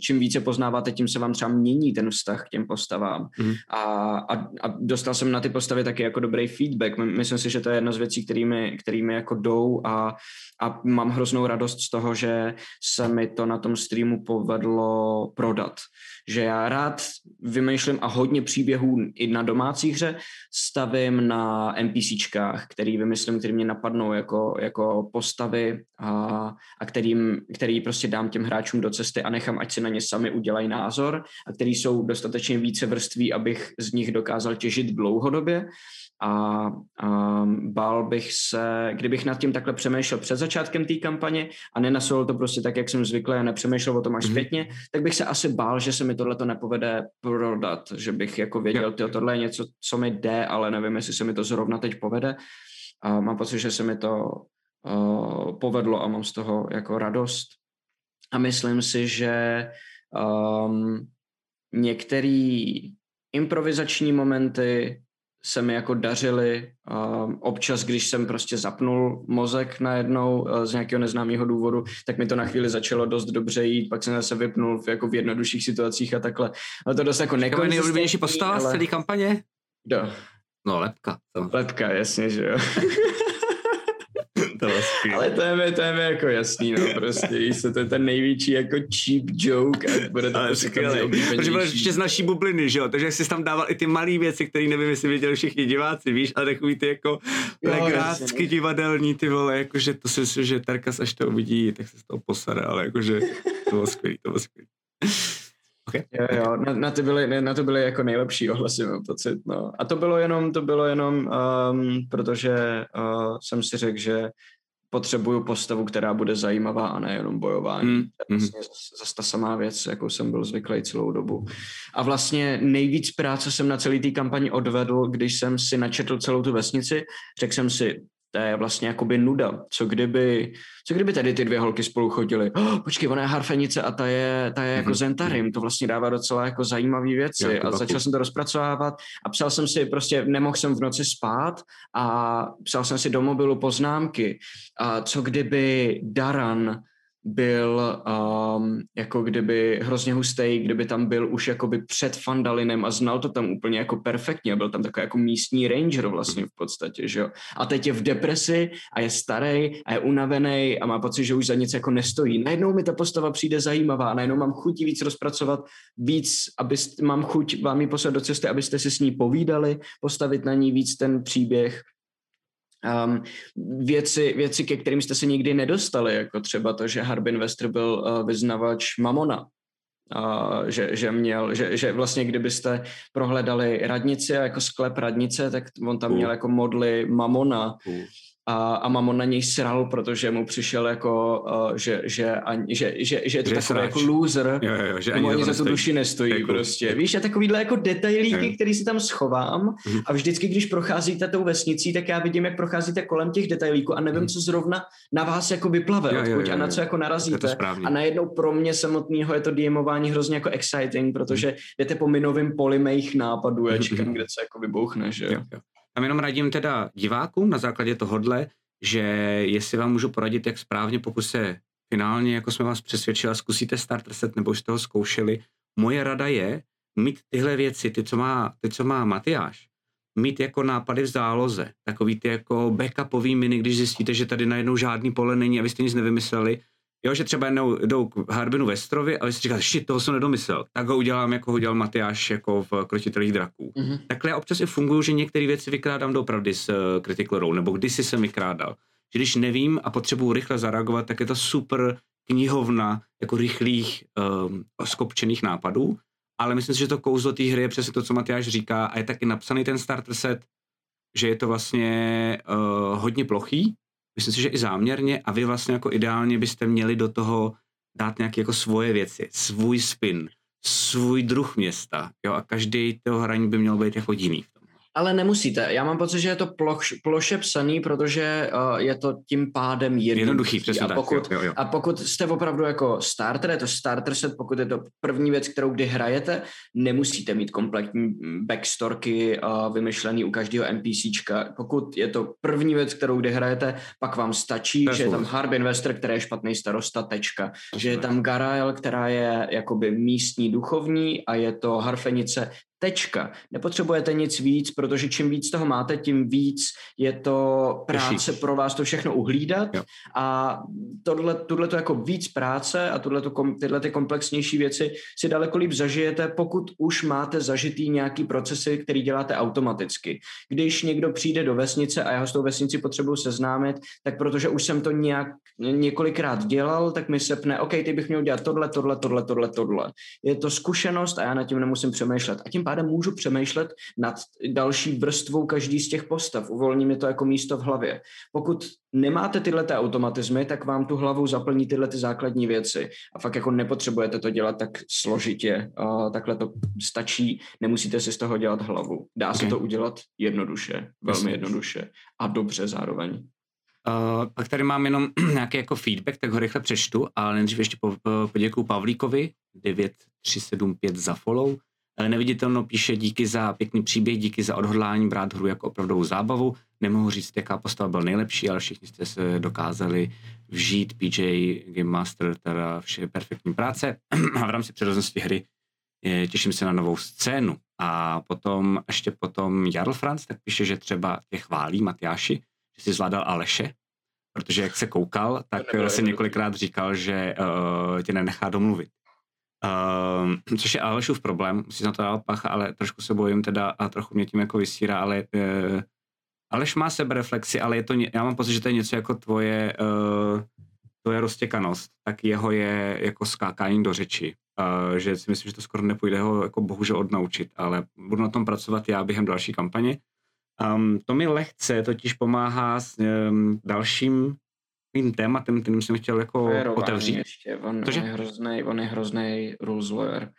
čím více poznáváte, tím se vám třeba mění ten vztah k těm postavám. Mm. A, a, a dostal jsem na ty postavy taky jako dobrý feedback. Myslím si, že to je jedna z věcí, kterými, kterými jako jdou a a mám hroznou radost z toho, že se mi to na tom streamu povedlo prodat. Že já rád vymýšlím a hodně příběhů i na domácí hře stavím na NPCčkách, který vymyslím, který mě napadnou jako, jako postavy a, a kterým, který prostě dám těm hráčům do cesty a nechám, ať si na ně sami udělají názor a který jsou dostatečně více vrství, abych z nich dokázal těžit dlouhodobě a, a bál bych se, kdybych nad tím takhle přemýšlel před začátkem té kampaně a nenasolil to prostě tak, jak jsem zvyklý a nepřemýšlel o tom až mhm. zpětně, mm-hmm. tak bych se asi bál, že se mi tohle to nepovede prodat, že bych jako věděl, že tohle je něco, co mi jde, ale nevím, jestli se mi to zrovna teď povede. A mám pocit, že se mi to uh, povedlo a mám z toho jako radost. A myslím si, že um, některé improvizační momenty se mi jako dařily. Uh, občas, když jsem prostě zapnul mozek najednou uh, z nějakého neznámého důvodu, tak mi to na chvíli začalo dost dobře jít, pak jsem zase vypnul v, jako v jednodušších situacích a takhle. Ale to dost jako nekonzistentní. nejoblíbenější postava ale... z celé kampaně? Kdo? No, lepka. To. Lepka, jasně, že jo. to Ale to je, mi, to je mi jako jasný, no, prostě, se, to je ten největší jako cheap joke a bude to Ale prostě. Protože byl ještě z naší bubliny, že jo, takže jsi tam dával i ty malé věci, které nevím, jestli viděli všichni diváci, víš, ale takový ty jako legrácky divadelní, ty vole, jakože to si myslím, že Terkas až to uvidí, tak se z toho posade, ale jakože to bylo skvělý, to bylo skvělý. Okay. Jo, jo, na, na, to byly, na to byly jako nejlepší ohlasy, mám pocit, no. A to bylo jenom, to bylo jenom, um, protože uh, jsem si řekl, že potřebuju postavu, která bude zajímavá a nejenom bojování. Mm. To je vlastně zase ta samá věc, jakou jsem byl zvyklý celou dobu. A vlastně nejvíc práce jsem na celý té kampani odvedl, když jsem si načetl celou tu vesnici. Řekl jsem si, to je vlastně jakoby nuda. Co kdyby, co kdyby tady ty dvě holky spolu chodily? Oh, počkej, ona je harfenice a ta je, ta je jako mm-hmm. Zentarim, to vlastně dává docela jako zajímavé věci. Já, a začal jsem to rozpracovávat a psal jsem si prostě, nemohl jsem v noci spát a psal jsem si do mobilu poznámky. A co kdyby Daran byl um, jako kdyby hrozně hustý, kdyby tam byl už jakoby před Fandalinem a znal to tam úplně jako perfektně, byl tam takový jako místní ranger vlastně v podstatě, že jo. A teď je v depresi a je starý a je unavený a má pocit, že už za nic jako nestojí. Najednou mi ta postava přijde zajímavá, najednou mám chuť víc rozpracovat, víc, abyste, mám chuť vám ji poslat do cesty, abyste si s ní povídali, postavit na ní víc ten příběh um, věci, věci, ke kterým jste se nikdy nedostali, jako třeba to, že Harbin Wester byl uh, vyznavač Mamona, Uh, že, že, měl, že, že vlastně kdybyste prohledali radnici a jako sklep radnice, tak on tam měl jako modly Mamona. Uh a, a Mamon na něj sral, protože mu přišel jako, uh, že, že, ani, že, že, že je to že takový jako loser, jo, jo, že ani, ani za tu duši nestojí jako, prostě. Je. Víš, a takovýhle jako detailíky, který si tam schovám mm. a vždycky, když procházíte tou vesnicí, tak já vidím, jak procházíte kolem těch detailíků a nevím, mm. co zrovna na vás jako vyplave, jo, odkud jo, jo, a na co jako narazíte. A najednou pro mě samotného je to DMování hrozně jako exciting, protože mm. jdete po minovém poli mých nápadů, já čekám, mm. kde se jako vybouchne, že jo. jo. Tam jenom radím teda divákům na základě tohodle, že jestli vám můžu poradit, jak správně, pokud se finálně, jako jsme vás přesvědčili, zkusíte starter set nebo jste ho zkoušeli, moje rada je mít tyhle věci, ty, co má, ty, co má Matyáš, mít jako nápady v záloze, takový ty jako backupový mini, když zjistíte, že tady najednou žádný pole není a vy jste nic nevymysleli, Jo, že třeba jednou jdou k Harbinu Vestrovi a vy si říkáte, shit, toho jsem nedomyslel. Tak ho udělám, jako ho udělal Matyáš jako v Krotitelích draků. Mm-hmm. Takhle občas i fungují, že některé věci vykrádám doopravdy s uh, Critical Role, nebo kdysi jsem vykrádal. Že když nevím a potřebuji rychle zareagovat, tak je to super knihovna jako rychlých um, skopčených nápadů, ale myslím si, že to kouzlo té hry je přesně to, co Matyáš říká a je taky napsaný ten starter set, že je to vlastně uh, hodně plochý, myslím si, že i záměrně a vy vlastně jako ideálně byste měli do toho dát nějaké jako svoje věci, svůj spin, svůj druh města, jo, a každý toho hraní by měl být jako jiný. Ale nemusíte. Já mám pocit, že je to ploš, ploše psaný, protože uh, je to tím pádem jednoduchý. Jednoduchý, přesně a tak, pokud, jo, jo, jo. A pokud jste opravdu jako starter, je to starter set, pokud je to první věc, kterou kdy hrajete, nemusíte mít kompletní backstorky uh, vymyšlený u každého NPCčka. Pokud je to první věc, kterou kdy hrajete, pak vám stačí, je že je tam. Harb Investor, který je špatný starosta, tečka. Že je tam Garael, která je jakoby místní duchovní a je to Harfenice, tečka. Nepotřebujete nic víc, protože čím víc toho máte, tím víc je to práce pro vás to všechno uhlídat Jo. a tohle, tohle to jako víc práce a tohle to, tyhle ty komplexnější věci si daleko líp zažijete, pokud už máte zažitý nějaký procesy, který děláte automaticky. Když někdo přijde do vesnice a já ho s tou vesnici potřebuji seznámit, tak protože už jsem to nějak několikrát dělal, tak mi sepne, OK, ty bych měl dělat tohle, tohle, tohle, tohle, tohle. Je to zkušenost a já nad tím nemusím přemýšlet. A tím pádem můžu přemýšlet nad další vrstvou každý z těch postav. Uvolní mi to jako místo v hlavě. Pokud nemáte tyhle ty automatizmy, tak vám tu hlavu zaplní tyhle ty základní věci. A fakt jako nepotřebujete to dělat tak složitě. A takhle to stačí, nemusíte si z toho dělat hlavu. Dá se Ok. to udělat jednoduše, velmi jednoduše a dobře zároveň. Uh, pak tady mám jenom nějaký jako feedback, tak ho rychle přečtu, ale nejdřív ještě po, po, poděkuju Pavlíkovi, 9375 za follow. Eh, Neviditelno píše díky za pěkný příběh, díky za odhodlání brát hru jako opravdovou zábavu. Nemohu říct, jaká postava byl nejlepší, ale všichni jste se dokázali vžít. PJ Game Master, teda vše perfektní práce. A v rámci přirozenosti hry eh, těším se na novou scénu. A potom, ještě potom Jarl Franz, tak píše, že třeba tě chválí Matyáši, že jsi zvládal Aleše, protože jak se koukal, tak si jednoduché. několikrát říkal, že uh, tě nenechá domluvit. Uh, což je Alešův problém, musíš na to dát pacha, ale trošku se bojím teda a trochu mě tím jako vysírá, ale uh, Aleš má sebereflexi, ale je to, já mám pocit, že to je něco jako tvoje, uh, tvoje roztěkanost, tak jeho je jako skákání do řeči. Uh, že si myslím, že to skoro nepůjde ho jako bohužel odnaučit, ale budu na tom pracovat já během další kampaně. Um, to mi lehce totiž pomáhá s um, dalším mým tématem, kterým jsem chtěl jako Férování otevřít. Ještě. On, Cože? on, je hrozný, on je hrozný rules lawyer.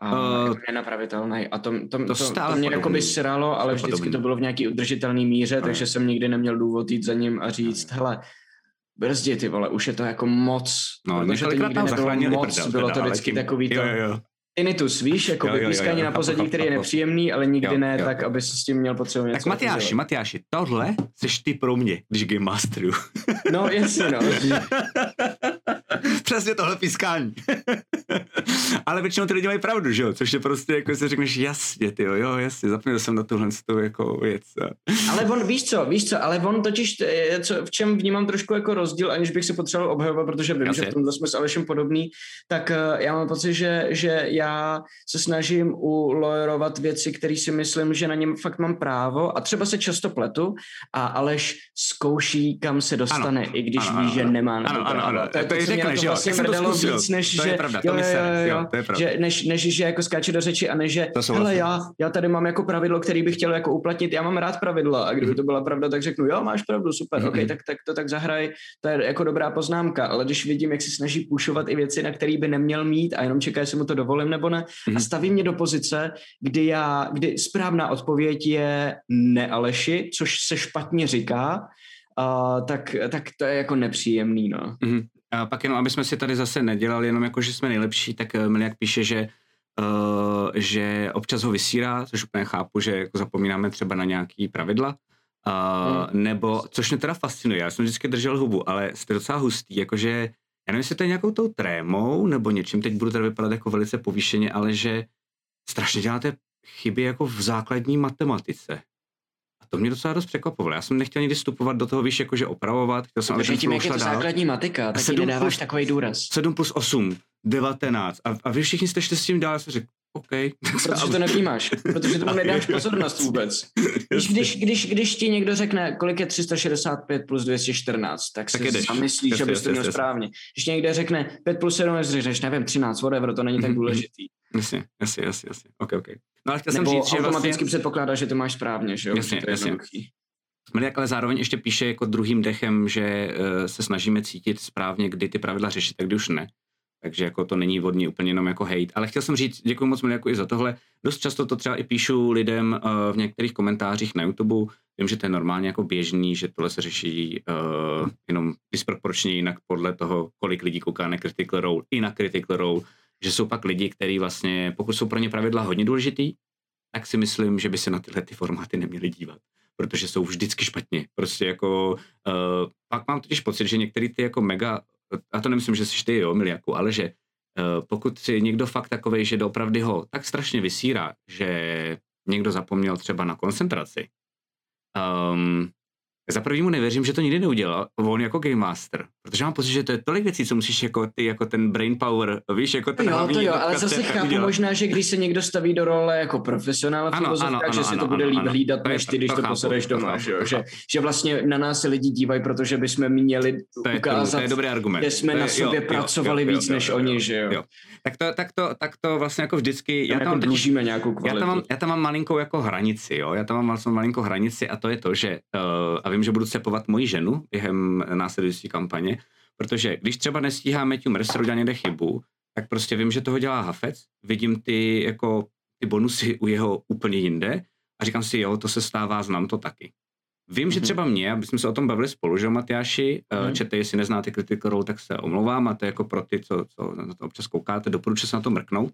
A Eh, uh, je nenapravitelný. A to, to, to, to, stále to mě jako by sralo, ale To vždycky podobný. to bylo v nějaký udržitelný míře, No. takže jsem nikdy neměl důvod jít za ním a říct, hele, brzdě ty vole, už je to jako moc. No, protože to několikrát nikdy nám nebylo zachránili moc, prdel, bylo teda, to vždycky tím- takový to Jo, jo, jo. Tinnitus, víš, jako vypískání na pozadí, chápu, který je nepříjemný, ale nikdy Jo, ne jo, tak, aby si s tím měl potřebu něco Tak Matyáši. Matyáši, tohle seš ty pro mě, když Game Masteruju. No, jasně, no. Přesně tohle pískání. Ale většinou ty lidi mají pravdu, že jo? Což je prostě jako si řekneš jasně, ty jo, jo, jasně, zapomněl jsem na tuhle tu jako věc. Ale on, víš co, víš co, ale on totiž, eh, co, v čem vnímám trošku jako rozdíl, aniž bych si potřeboval obhajovat, protože vím, Jasně. že v tomhle jsme s Alešem podobný, tak eh, já mám pocit, že, že já se snažím ulojerovat věci, které si myslím, že na něm fakt mám právo a třeba se často pletu a Aleš zkouší, kam se dostane, Ano. i když Ano, ví, ano, že nemá na to Ano, ano, ano. je To to, mě řekneš, na to jo, vlastně jsem to zkusil. víc, než To je že, pravda, to jo, mi jo, jo, to je pravda. že než, než, že jako skáče do řeči a než, že To hele, já, já tady mám jako pravidlo, který bych chtěl jako uplatnit, já mám rád pravidla a kdyby to byla pravda, tak řeknu, jo, máš pravdu, super, Mhm. ok, tak, tak to tak zahraj, to je jako dobrá poznámka, ale když vidím, jak si snaží pušovat i věci, na které by neměl mít a jenom čeká, jestli mu to dovolím nebo ne, Mhm. a staví mě do pozice, kdy já, kdy správná odpověď je ne Aleši, což se špatně říká, a tak, tak to je jako nepříjemný, no. Mhm. A pak jenom, aby jsme si tady zase nedělali jenom jako, že jsme nejlepší, tak eh, Miliak píše, že uh, že občas ho vysírá, což úplně chápu, že jako zapomínáme třeba na nějaký pravidla, uh, Hmm. nebo, což mě teda fascinuje, já jsem vždycky držel hubu, ale jste docela hustý, jakože, já nevím, jestli to je nějakou tou trémou, nebo něčím, teď budu teda vypadat jako velice povýšeně, ale že strašně děláte chyby jako v základní matematice. To mě docela dost překvapovalo. Já jsem nechtěl nikdy vstupovat do toho, víš, jakože opravovat, chtěl jsem, ten tím, jak je to dál. základní matika, tak ti Sedm nedáváš plus- takový důraz. 7 plus 8, 19. A, a vy všichni jste šli s tím dál, jsem řekl, OK. Protože to nevnímáš, protože tomu nedáš pozornost vůbec. Když, když, když, když ti někdo řekne, kolik je 365 plus 214, tak, Tak si zamyslíš, Jasně, abys to měl správně. Když někdo řekne 5 plus 7, tak si řekneš, nevím, 13, whatever, to není tak Mhm, důležitý. Jasně, jasně, jasně, jasně. OK, OK. No ale chtěl jsem Nebo říct, že automaticky vlastně... předpokládáš, že to máš správně, že jo? Jasně, že to je jasně. jednoduchý. Ale zároveň ještě píše jako druhým dechem, že uh, se snažíme cítit správně, kdy ty pravidla řešit a kdy už ne. Takže jako to není vodní úplně jenom jako hate. Ale chtěl jsem říct, děkuji moc jako i za tohle. Dost často to třeba i píšu lidem uh, v některých komentářích na YouTube. Vím, že to je normálně jako běžný, že tohle se řeší uh, jenom disproporčně jinak podle toho, kolik lidí kouká na Critical Role i na Critical Role, že jsou pak lidi, kteří vlastně, pokud jsou pro ně pravidla hodně důležitý, tak si myslím, že by se na tyhle ty formáty neměli dívat protože jsou vždycky špatně. Prostě jako, uh, pak mám totiž pocit, že některý ty jako mega, a to nemyslím, že jsi ty, jo, Miliaku, ale že uh, pokud si někdo fakt takovej, že doopravdy ho tak strašně vysírá, že někdo zapomněl třeba na koncentraci, um, za prvý mu nevěřím, že to nikdy neudělal, on jako game master, protože mám pocit, že to je tolik věcí, co musíš jako ty, jako ten brain power, víš, jako ten Jo, to jo, ale zase chápu udělat. možná, že když se někdo staví do role jako profesionál v ano, ano, že ano, si to bude líp hlídat, než ty, když to, to posadeš doma, to chápu, že, že, že vlastně na nás se lidi dívají, protože bychom měli to je ukázat, to, to je dobrý argument. že jsme je, na sobě jo, pracovali jo, jo, víc jo, než jo, oni, že jo. jo. Tak to, tak, to, tak to vlastně jako vždycky, já tam jako dlužíme nějakou kvalitu. Já tam, mám, já tam mám malinkou jako hranici, jo, já tam mám vlastně malinkou hranici a to je to, že, uh, a vím, že budu cepovat moji ženu během následující kampaně, protože když třeba nestíhá Matthew Mercer udělat někde chybu, tak prostě vím, že toho dělá Hafec, vidím ty jako ty bonusy u jeho úplně jinde a říkám si, jo, to se stává, znám to taky. Vím, mm-hmm. že mhm. třeba mě, aby jsme se o tom bavili spolu, že Matyáši, mm-hmm. čete, jestli neznáte Critical Role, tak se omlouvám a to je jako pro ty, co, co na to občas koukáte, doporučuji se na to mrknout.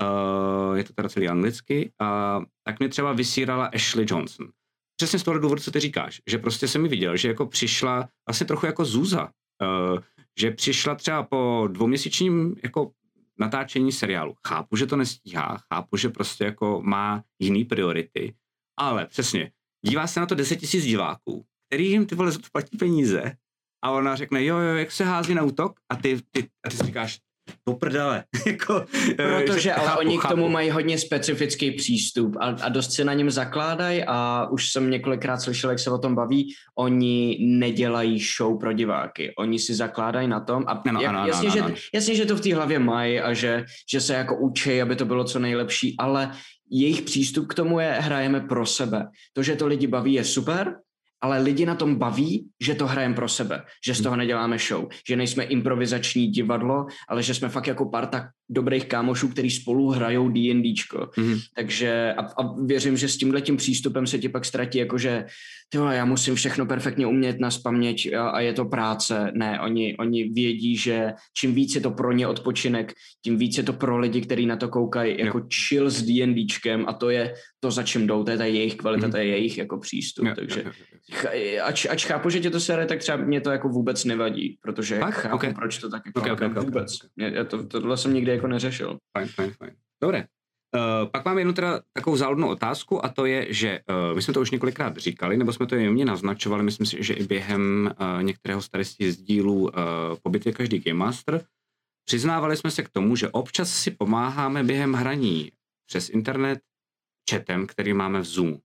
Uh, je to teda celý anglicky. A tak mě třeba vysírala Ashley Johnson přesně z toho důvodu, co ty říkáš, že prostě jsem mi viděl, že jako přišla vlastně trochu jako Zuza, uh, že přišla třeba po dvouměsíčním jako natáčení seriálu. Chápu, že to nestíhá, chápu, že prostě jako má jiný priority, ale přesně, dívá se na to 10 tisíc diváků, který jim ty vole platí peníze a ona řekne, jo, jo, jak se hází na útok a ty, ty, a ty si říkáš, do prdele. jako, eh, Protože ale chápu, oni k tomu chápu. mají hodně specifický přístup a, a dost se na něm zakládají a už jsem několikrát slyšel, jak se o tom baví, oni nedělají show pro diváky, oni si zakládají na tom a ano, jak, ano, jasně, ano, že, ano. jasně, že to v té hlavě mají a že, že se jako učí, aby to bylo co nejlepší, ale jejich přístup k tomu je hrajeme pro sebe. To, že to lidi baví, je super, ale lidi na tom baví, že to hrajeme pro sebe, že z toho neděláme show, že nejsme improvizační divadlo, ale že jsme fakt jako parta dobrých kámošů, který spolu hrajou D&Dčko. Mm-hmm. Takže a, a věřím, že s tímhle tím přístupem se ti pak ztratí, jakože tyhle, já musím všechno perfektně umět na spaměť a, a je to práce. Ne, oni, oni vědí, že čím víc je to pro ně odpočinek, tím víc je to pro lidi, kteří na to koukají jako jo. chill s D&Dčkem a to je to, za čím jdou, to je ta jejich kvalita, mm-hmm. to je jejich jako přístup. Jo, takže jo, jo, ač, ač chápu, že tě to sere, tak třeba mě to jako vůbec nevadí, protože tak? chápu, okay. proč to tak jako okay, okay, okay, vůbec. Okay. Já to, tohle jsem nikdy jako neřešil. Fajn, fajn, fajn. Dobré. Uh, pak mám jednu teda takovou záludnou otázku a to je, že uh, my jsme to už několikrát říkali, nebo jsme to jemně naznačovali, myslím si, že i během uh, některého starostí z dílu uh, Pobyt je každý Game Master. Přiznávali jsme se k tomu, že občas si pomáháme během hraní přes internet chatem, který máme v Zoom.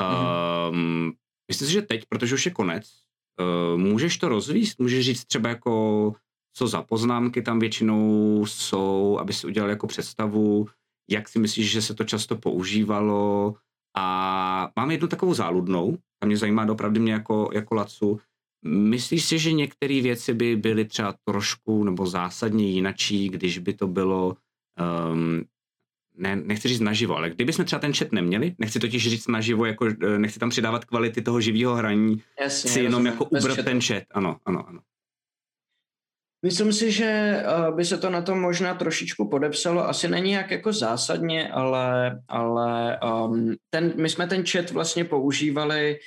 Že? Uh, mm. Myslím si, že teď, protože už je konec, uh, můžeš to rozvíst? Můžeš říct třeba jako co za poznámky tam většinou jsou, aby si udělal jako představu, jak si myslíš, že se to často používalo. A mám jednu takovou záludnou, a mě zajímá opravdu mě jako, jako Lacu. Myslíš si, že některé věci by byly třeba trošku nebo zásadně jinačí, když by to bylo, um, ne, nechci říct naživo, ale kdyby jsme třeba ten chat neměli, nechci totiž říct naživo, jako, eh, nechci tam přidávat kvality toho živého hraní, Jasně, si jenom jako ubrat ten chat. Ano, ano, ano. Myslím si, že eh, by se to na tom možná trošičku podepsalo, asi není jak jako zásadně, ale, ale um, ten, my jsme ten chat vlastně používali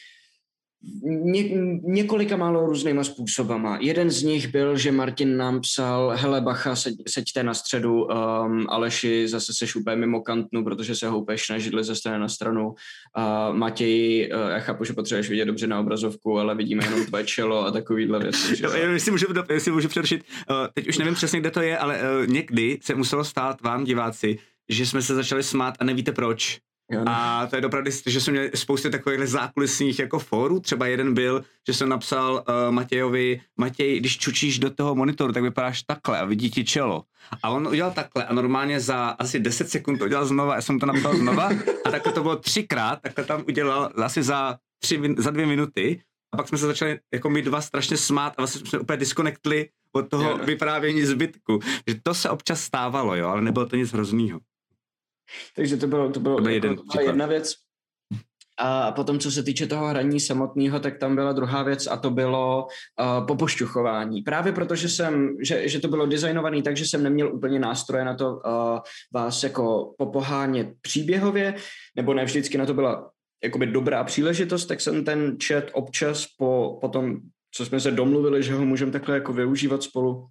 ně, několika málo různýma způsobama. Jeden z nich byl, že Martin nám psal, hele bacha, seď, seďte na středu, um, Aleši, zase seš úplně mimo kantnu, protože se houpeš na židli ze strany na stranu. Uh, Matěj, uh, já chápu, že potřebuješ vidět dobře na obrazovku, ale vidíme jenom tvoje čelo a takovýhle věci. Že? No, jestli můžu, jestli můžu přerušit, uh, teď už nevím přesně, kde to je, ale uh, někdy se muselo stát vám, diváci, že jsme se začali smát a nevíte proč. No. A to je opravdu, že jsem měl spousty takových zákulisních jako fórů. Třeba jeden byl, že jsem napsal uh, Matějovi, Matěj, když čučíš do toho monitoru, tak vypadáš takhle a vidí ti čelo. A on udělal takhle a normálně za asi 10 sekund to udělal znova, já jsem to napsal znova a takhle to bylo třikrát, takhle tam udělal asi za, tři, za dvě minuty a pak jsme se začali jako my dva strašně smát a vlastně jsme úplně disconnectli od toho jo. vyprávění zbytku. Že to se občas stávalo, jo, ale nebylo to nic hroznýho. Takže to bylo, to bylo, to bylo jako, jeden to jedna věc. A potom, co se týče toho hraní samotného, tak tam byla druhá věc a to bylo uh, popošťuchování. Právě protože jsem, že, že to bylo designované tak, že jsem neměl úplně nástroje na to uh, vás jako popohánět příběhově, nebo ne vždycky na to byla jakoby dobrá příležitost, tak jsem ten chat občas po, po tom, co jsme se domluvili, že ho můžeme takhle jako využívat spolu,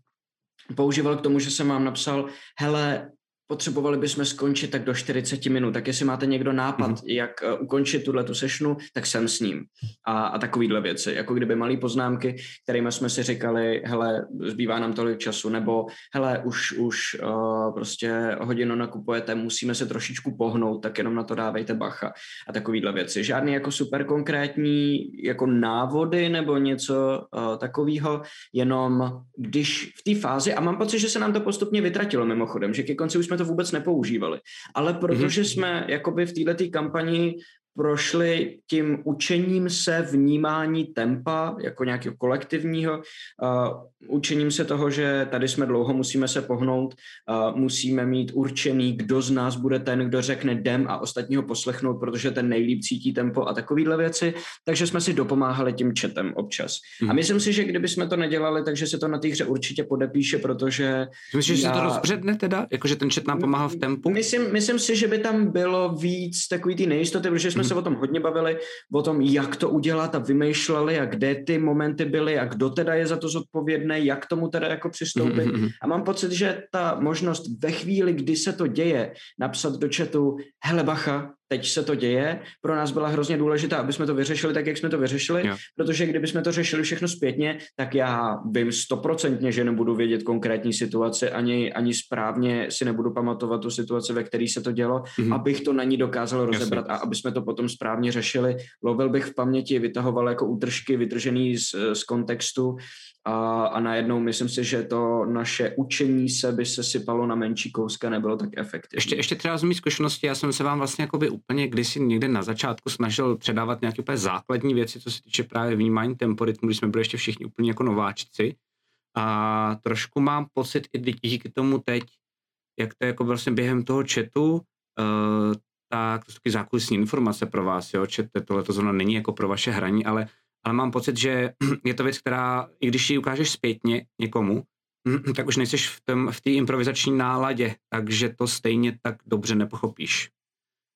používal k tomu, že jsem vám napsal, hele, potřebovali bychom skončit tak do 40 minut, tak jestli máte někdo nápad, mm-hmm. jak uh, ukončit tuhle tu sešnu, tak jsem s ním. A, a takovýhle věci, jako kdyby malé poznámky, kterými jsme si říkali, hele, zbývá nám tolik času, nebo hele, už, už uh, prostě hodinu nakupujete, musíme se trošičku pohnout, tak jenom na to dávejte bacha a takovýhle věci. Žádný jako super konkrétní jako návody nebo něco uh, takového, jenom když v té fázi, a mám pocit, že se nám to postupně vytratilo mimochodem, že ke konci už jsme to vůbec nepoužívali. Ale protože mm-hmm. jsme jakoby v této kampani prošli tím učením se vnímání tempa jako nějakého kolektivního, uh, učením se toho, že tady jsme dlouho, musíme se pohnout, uh, musíme mít určený, kdo z nás bude ten, kdo řekne dem a ostatního poslechnout, protože ten nejlíp cítí tempo a takovéhle věci, takže jsme si dopomáhali tím četem občas. Mm. A mhm. myslím si, že kdyby jsme to nedělali, takže se to na té hře určitě podepíše, protože... Myslíš, já... že se to rozbředne teda? Jakože ten čet nám pomáhal v tempu? Myslím, myslím si, že by tam bylo víc takový ty nejistoty, protože jsme se o tom hodně bavili, o tom, jak to udělat a vymýšleli a kde ty momenty byly a kdo teda je za to zodpovědný, jak tomu teda jako přistoupit. Mm-hmm. A mám pocit, že ta možnost ve chvíli, kdy se to děje, napsat do chatu, hele bacha, teď se to děje, pro nás byla hrozně důležitá, aby jsme to vyřešili tak, jak jsme to vyřešili, yeah. protože kdyby jsme to řešili všechno zpětně, tak já vím stoprocentně, že nebudu vědět konkrétní situace, ani, ani správně si nebudu pamatovat tu situaci, ve které se to dělo, mm-hmm. abych to na ní dokázal rozebrat Jasně. a aby jsme to potom správně řešili. Lovil bych v paměti, vytahoval jako útržky vytržený z, z kontextu a, a najednou myslím si, že to naše učení se by se sypalo na menší kouska, nebylo tak efektivní. Ještě, ještě třeba z mých zkušenosti, já jsem se vám vlastně jakoby úplně kdysi někde na začátku snažil předávat nějaké úplně základní věci, co se týče právě vnímání temporitmu, když jsme byli ještě všichni úplně jako nováčci. A trošku mám pocit i díky tomu teď, jak to je jako vlastně během toho chatu, uh, tak to jsou taky zákulisní informace pro vás, jo, chat, tohle to zrovna není jako pro vaše hraní, ale ale mám pocit, že je to věc, která, i když ji ukážeš zpětně někomu, tak už nejsi v té v improvizační náladě, takže to stejně tak dobře nepochopíš.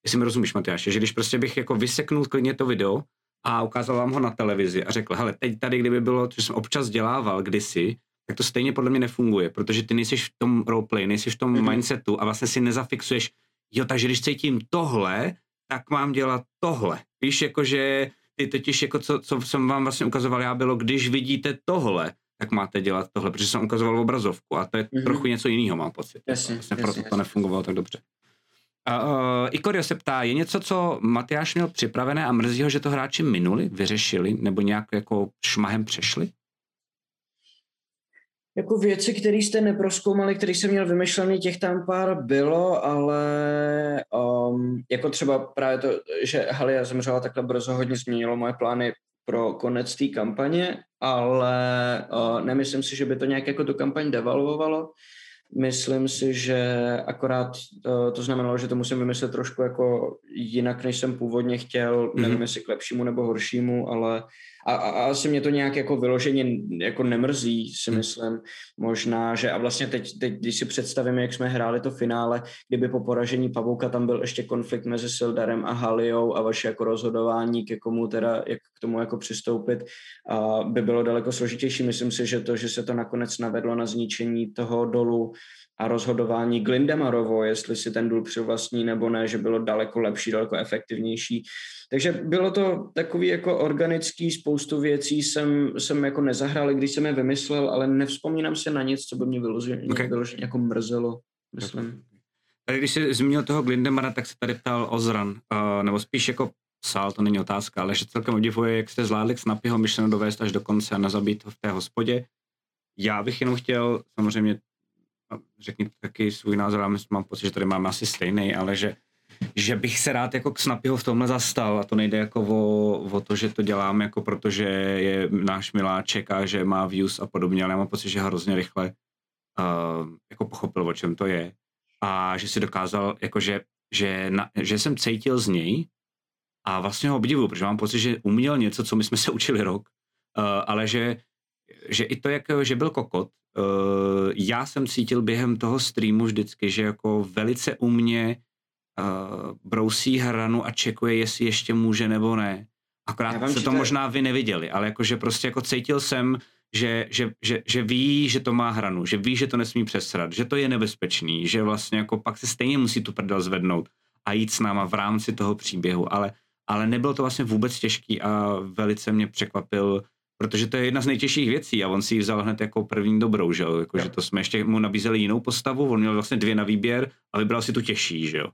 Jestli mi rozumíš, Matyáše, že když prostě bych jako vyseknul klidně to video a ukázal vám ho na televizi a řekl, hele, teď tady, kdyby bylo, co jsem občas dělával kdysi, tak to stejně podle mě nefunguje, protože ty nejsi v tom roleplay, nejsi v tom mm-hmm. mindsetu a vlastně si nezafixuješ, jo, takže když cítím tohle, tak mám dělat tohle. Víš, jakože ty totiž jako co, co jsem vám vlastně ukazoval já bylo, když vidíte tohle, tak máte dělat tohle, protože jsem ukazoval obrazovku a to je mm-hmm. trochu něco jiného, mám pocit. Jasně, vlastně jasně, proto jasně. to nefungovalo tak dobře. Uh, uh, Ikorio se ptá, je něco, co Matyáš měl připravené a mrzí ho, že to hráči minuli, vyřešili nebo nějak jako šmahem přešli? Jako věci, které jste neproskoumali, které jsem měl vymyšlený, těch tam pár bylo, ale um, jako třeba právě to, že Halia zemřela takhle brzo, hodně změnilo moje plány pro konec té kampaně, ale uh, nemyslím si, že by to nějak jako tu kampaň devalvovalo. Myslím si, že akorát to, to znamenalo, že to musím vymyslet trošku jako jinak, než jsem původně chtěl, mm-hmm. nevím jestli k lepšímu nebo horšímu, ale a, a, a asi mě to nějak jako vyloženě jako nemrzí, si hmm. myslím. Možná, že a vlastně teď, teď, když si představím, jak jsme hráli to finále, kdyby po poražení Pavouka tam byl ještě konflikt mezi Sildarem a Haliou a vaše jako rozhodování, ke komu teda, jak k tomu jako přistoupit, a by bylo daleko složitější. Myslím si, že to, že se to nakonec navedlo na zničení toho dolu, a rozhodování Glindemarovo, jestli si ten důl přivlastní nebo ne, že bylo daleko lepší, daleko efektivnější. Takže bylo to takový jako organický, spoustu věcí jsem, jsem jako nezahrál, když jsem je vymyslel, ale nevzpomínám se na nic, co by mě vyloženě, okay. vyloženě jako mrzelo, myslím. Tady když jsi zmínil toho Glindemara, tak se tady ptal Ozran, uh, nebo spíš jako psal, to není otázka, ale že celkem udivuje, jak jste zvládli Snapyho myšleno dovést až do konce a nazabít ho v té hospodě. Já bych jenom chtěl, samozřejmě řekni taky svůj názor, já mám pocit, že tady máme asi stejný, ale že že bych se rád jako k Snapyho v tomhle zastal. A to nejde jako o, o to, že to dělám jako protože je náš miláček a že má views a podobně, ale já mám pocit, že hrozně rychle uh, jako pochopil, o čem to je. A že si dokázal, jakože, že, na, že jsem cítil z něj a vlastně ho obdivuju, protože mám pocit, že uměl něco, co my jsme se učili rok, uh, ale že, že i to, jak, že byl kokot, uh, já jsem cítil během toho streamu vždycky, že jako velice umně uh, brousí hranu a čekuje, jestli ještě může nebo ne. Akorát se to možná vy neviděli, ale jakože prostě jako cítil jsem, že, že, že, že ví, že to má hranu, že ví, že to nesmí přesrat, že to je nebezpečný, že vlastně jako pak se stejně musí tu prdel zvednout a jít s náma v rámci toho příběhu, ale, ale nebylo to vlastně vůbec těžký a velice mě překvapil, protože to je jedna z nejtěžších věcí a on si ji vzal hned jako první dobrou, že jo, jako, že to jsme ještě mu nabízeli jinou postavu, on měl vlastně dvě na výběr a vybral si tu těžší, že jo.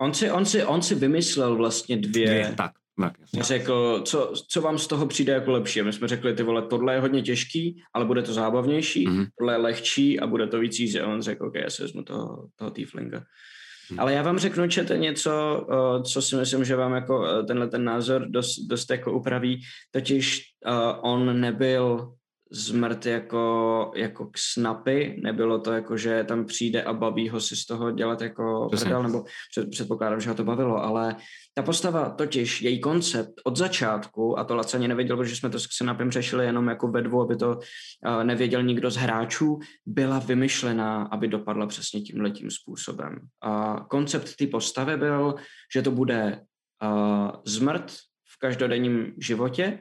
On si, on si, on si vymyslel vlastně dvě, dvě tak. Tak, Řekl, co, co vám z toho přijde jako lepší. My jsme řekli, ty vole, tohle je hodně těžký, ale bude to zábavnější, mm-hmm. tohle je lehčí a bude to víc easy. A on řekl, OK, já se vezmu toho, toho tieflinga. Mm-hmm. Ale já vám řeknu, čete něco, co si myslím, že vám jako e, tenhle ten názor dost, dost jako upraví. Totiž uh, on nebyl zmrt jako, jako k snapy, nebylo to jako, že tam přijde a baví ho si z toho dělat jako prdel, nebo před, předpokládám, že ho to bavilo, ale ta postava totiž, její koncept od začátku, a to Laca ani nevěděl, protože jsme to s Xenapem řešili jenom jako ve dvou, aby to uh, nevěděl nikdo z hráčů, byla vymyšlená, aby dopadla přesně tímhletím způsobem. A koncept té postavy byl, že to bude uh, zmrt v každodenním životě,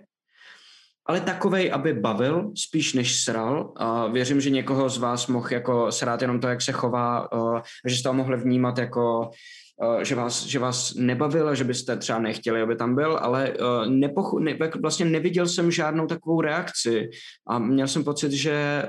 ale takovej, aby bavil, spíš než sral. A věřím, že někoho z vás mohl jako srát jenom to, jak se chová, že jste ho mohli vnímat jako že vás, že vás nebavil a že byste třeba nechtěli, aby tam byl, ale nepochu, ne, vlastně neviděl jsem žádnou takovou reakci a měl jsem pocit, že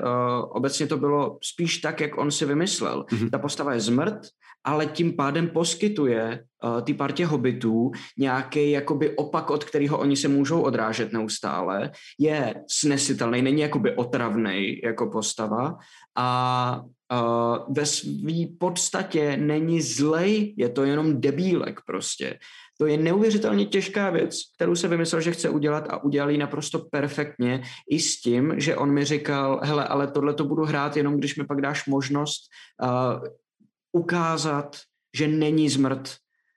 obecně to bylo spíš tak, jak on si vymyslel. Mm-hmm. Ta postava je zmrt, ale tím pádem poskytuje uh, ty partě hobitů nějaký jakoby opak, od kterého oni se můžou odrážet neustále, je snesitelný, není jakoby otravný jako postava a uh, ve své podstatě není zlej, je to jenom debílek prostě. To je neuvěřitelně těžká věc, kterou se vymyslel, že chce udělat a udělal ji naprosto perfektně i s tím, že on mi říkal, hele, ale tohle to budu hrát jenom, když mi pak dáš možnost uh, ukázat, že není zmrt.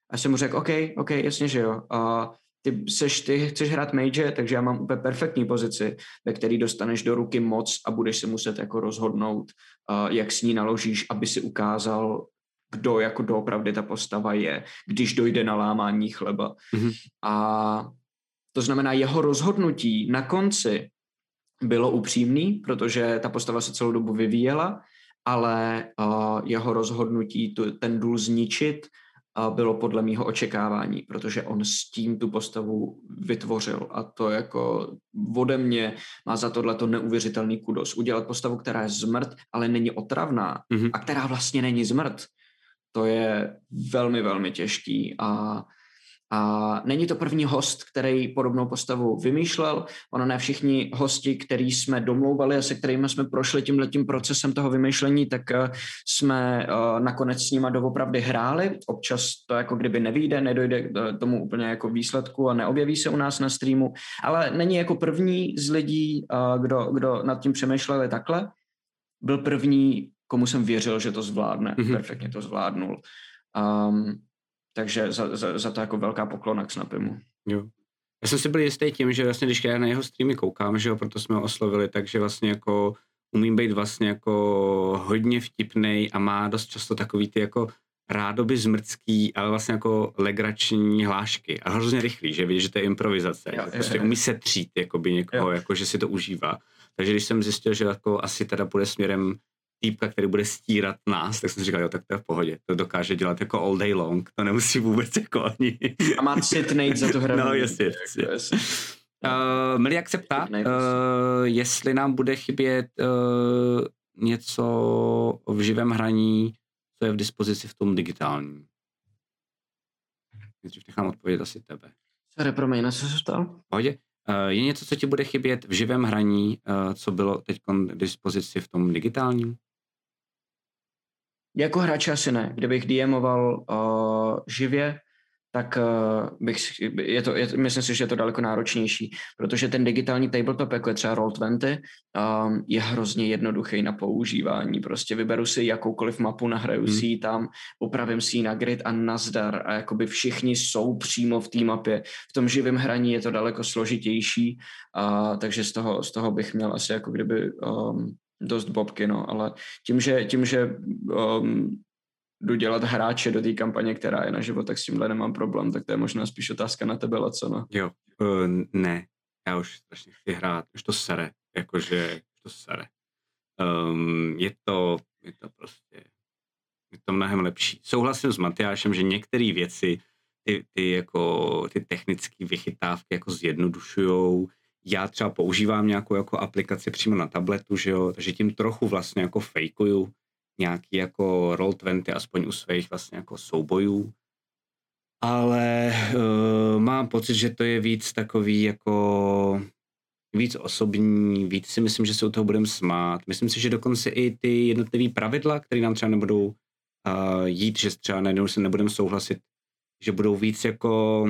A jsem mu řekl, OK, OK, jasně, že jo. A ty, seš, ty chceš hrát mage, takže já mám úplně perfektní pozici, ve který dostaneš do ruky moc a budeš se muset jako rozhodnout, uh, jak s ní naložíš, aby si ukázal, kdo jako doopravdy ta postava je, když dojde na lámání chleba. Mm-hmm. A to znamená, jeho rozhodnutí na konci bylo upřímný, protože ta postava se celou dobu vyvíjela ale uh, jeho rozhodnutí tu, ten důl zničit uh, bylo podle mého očekávání, protože on s tím tu postavu vytvořil a to jako ode mě má za tohle to neuvěřitelný kudos. Udělat postavu, která je zmrt, ale není otravná mm-hmm. a která vlastně není zmrt, to je velmi, velmi těžký a a není to první host, který podobnou postavu vymýšlel. Ono ne všichni hosti, který jsme domlouvali a se kterými jsme prošli tím letím procesem toho vymýšlení, tak eh, jsme uh, nakonec s nima doopravdy hráli. Občas to jako kdyby nevíde, nedojde k tomu úplně jako výsledku a neobjeví se u nás na streamu, ale není jako první z lidí, kdo, kdo nad tím přemýšleli takhle. Byl první, komu jsem věřil, že to zvládne. Mm-hmm. Perfektně to zvládnul. Um, takže za, za, za to jako velká poklona k Snapimu. Jo. Já jsem si byl jistý tím, že vlastně, když já na jeho streamy koukám, že jo, proto jsme ho oslovili, takže vlastně jako umím být vlastně jako hodně vtipnej a má dost často takový ty jako rádoby zmrcký, ale vlastně jako legrační hlášky a hrozně rychlý, že vidíš, že to je improvizace. Jo, prostě jo, umí se třít jakoby někoho, jo. jako že si to užívá. Takže když jsem zjistil, že jako asi teda půjde směrem týpka, který bude stírat nás, tak jsem si říkal, jo, tak to je v pohodě. To dokáže dělat jako all day long, to nemusí vůbec jako ani... A má sitnejt za to hru. No, jasně. jasně. Uh, Miliak se ptá, uh, jestli nám bude chybět uh, něco v živém hraní, co je v dispozici v tom digitálním. Nejdřív nechám odpovědět asi tebe. Sorry, promiň, na co se ptal? Pohodě. Uh, je něco, co ti bude chybět v živém hraní, uh, co bylo teď k dispozici v tom digitálním? Jako hráč asi ne. Kdybych DMoval uh, živě, tak uh, bych, je to, je, myslím si, že je to daleko náročnější, protože ten digitální tabletop, jako je třeba Roll20, um, je hrozně jednoduchý na používání. Prostě vyberu si jakoukoliv mapu, nahraju hmm. si ji tam, upravím si ji na grid a nazdar a jakoby všichni jsou přímo v té mapě. V tom živém hraní je to daleko složitější, uh, takže z toho, z toho bych měl asi jako kdyby um, dost bobky, no, ale tím, že, tím, že um, jdu dělat hráče do té kampaně, která je na život, tak s tímhle nemám problém, tak to je možná spíš otázka na tebe, co no. Jo, uh, ne, já už strašně chci hrát, už to sere, jakože už to sere. Um, je to, je to prostě, je to mnohem lepší. Souhlasím s Matyášem, že některé věci, ty, ty, jako, ty technické vychytávky jako zjednodušujou. Já třeba používám nějakou jako aplikaci přímo na tabletu, že jo, takže tím trochu vlastně jako fejkuju nějaký jako Roll20, aspoň u svých vlastně jako soubojů. Ale uh, mám pocit, že to je víc takový jako víc osobní, víc si myslím, že se u toho budeme smát. Myslím si, že dokonce i ty jednotlivé pravidla, které nám třeba nebudou uh, jít, že třeba najednou se nebudeme souhlasit, že budou víc jako,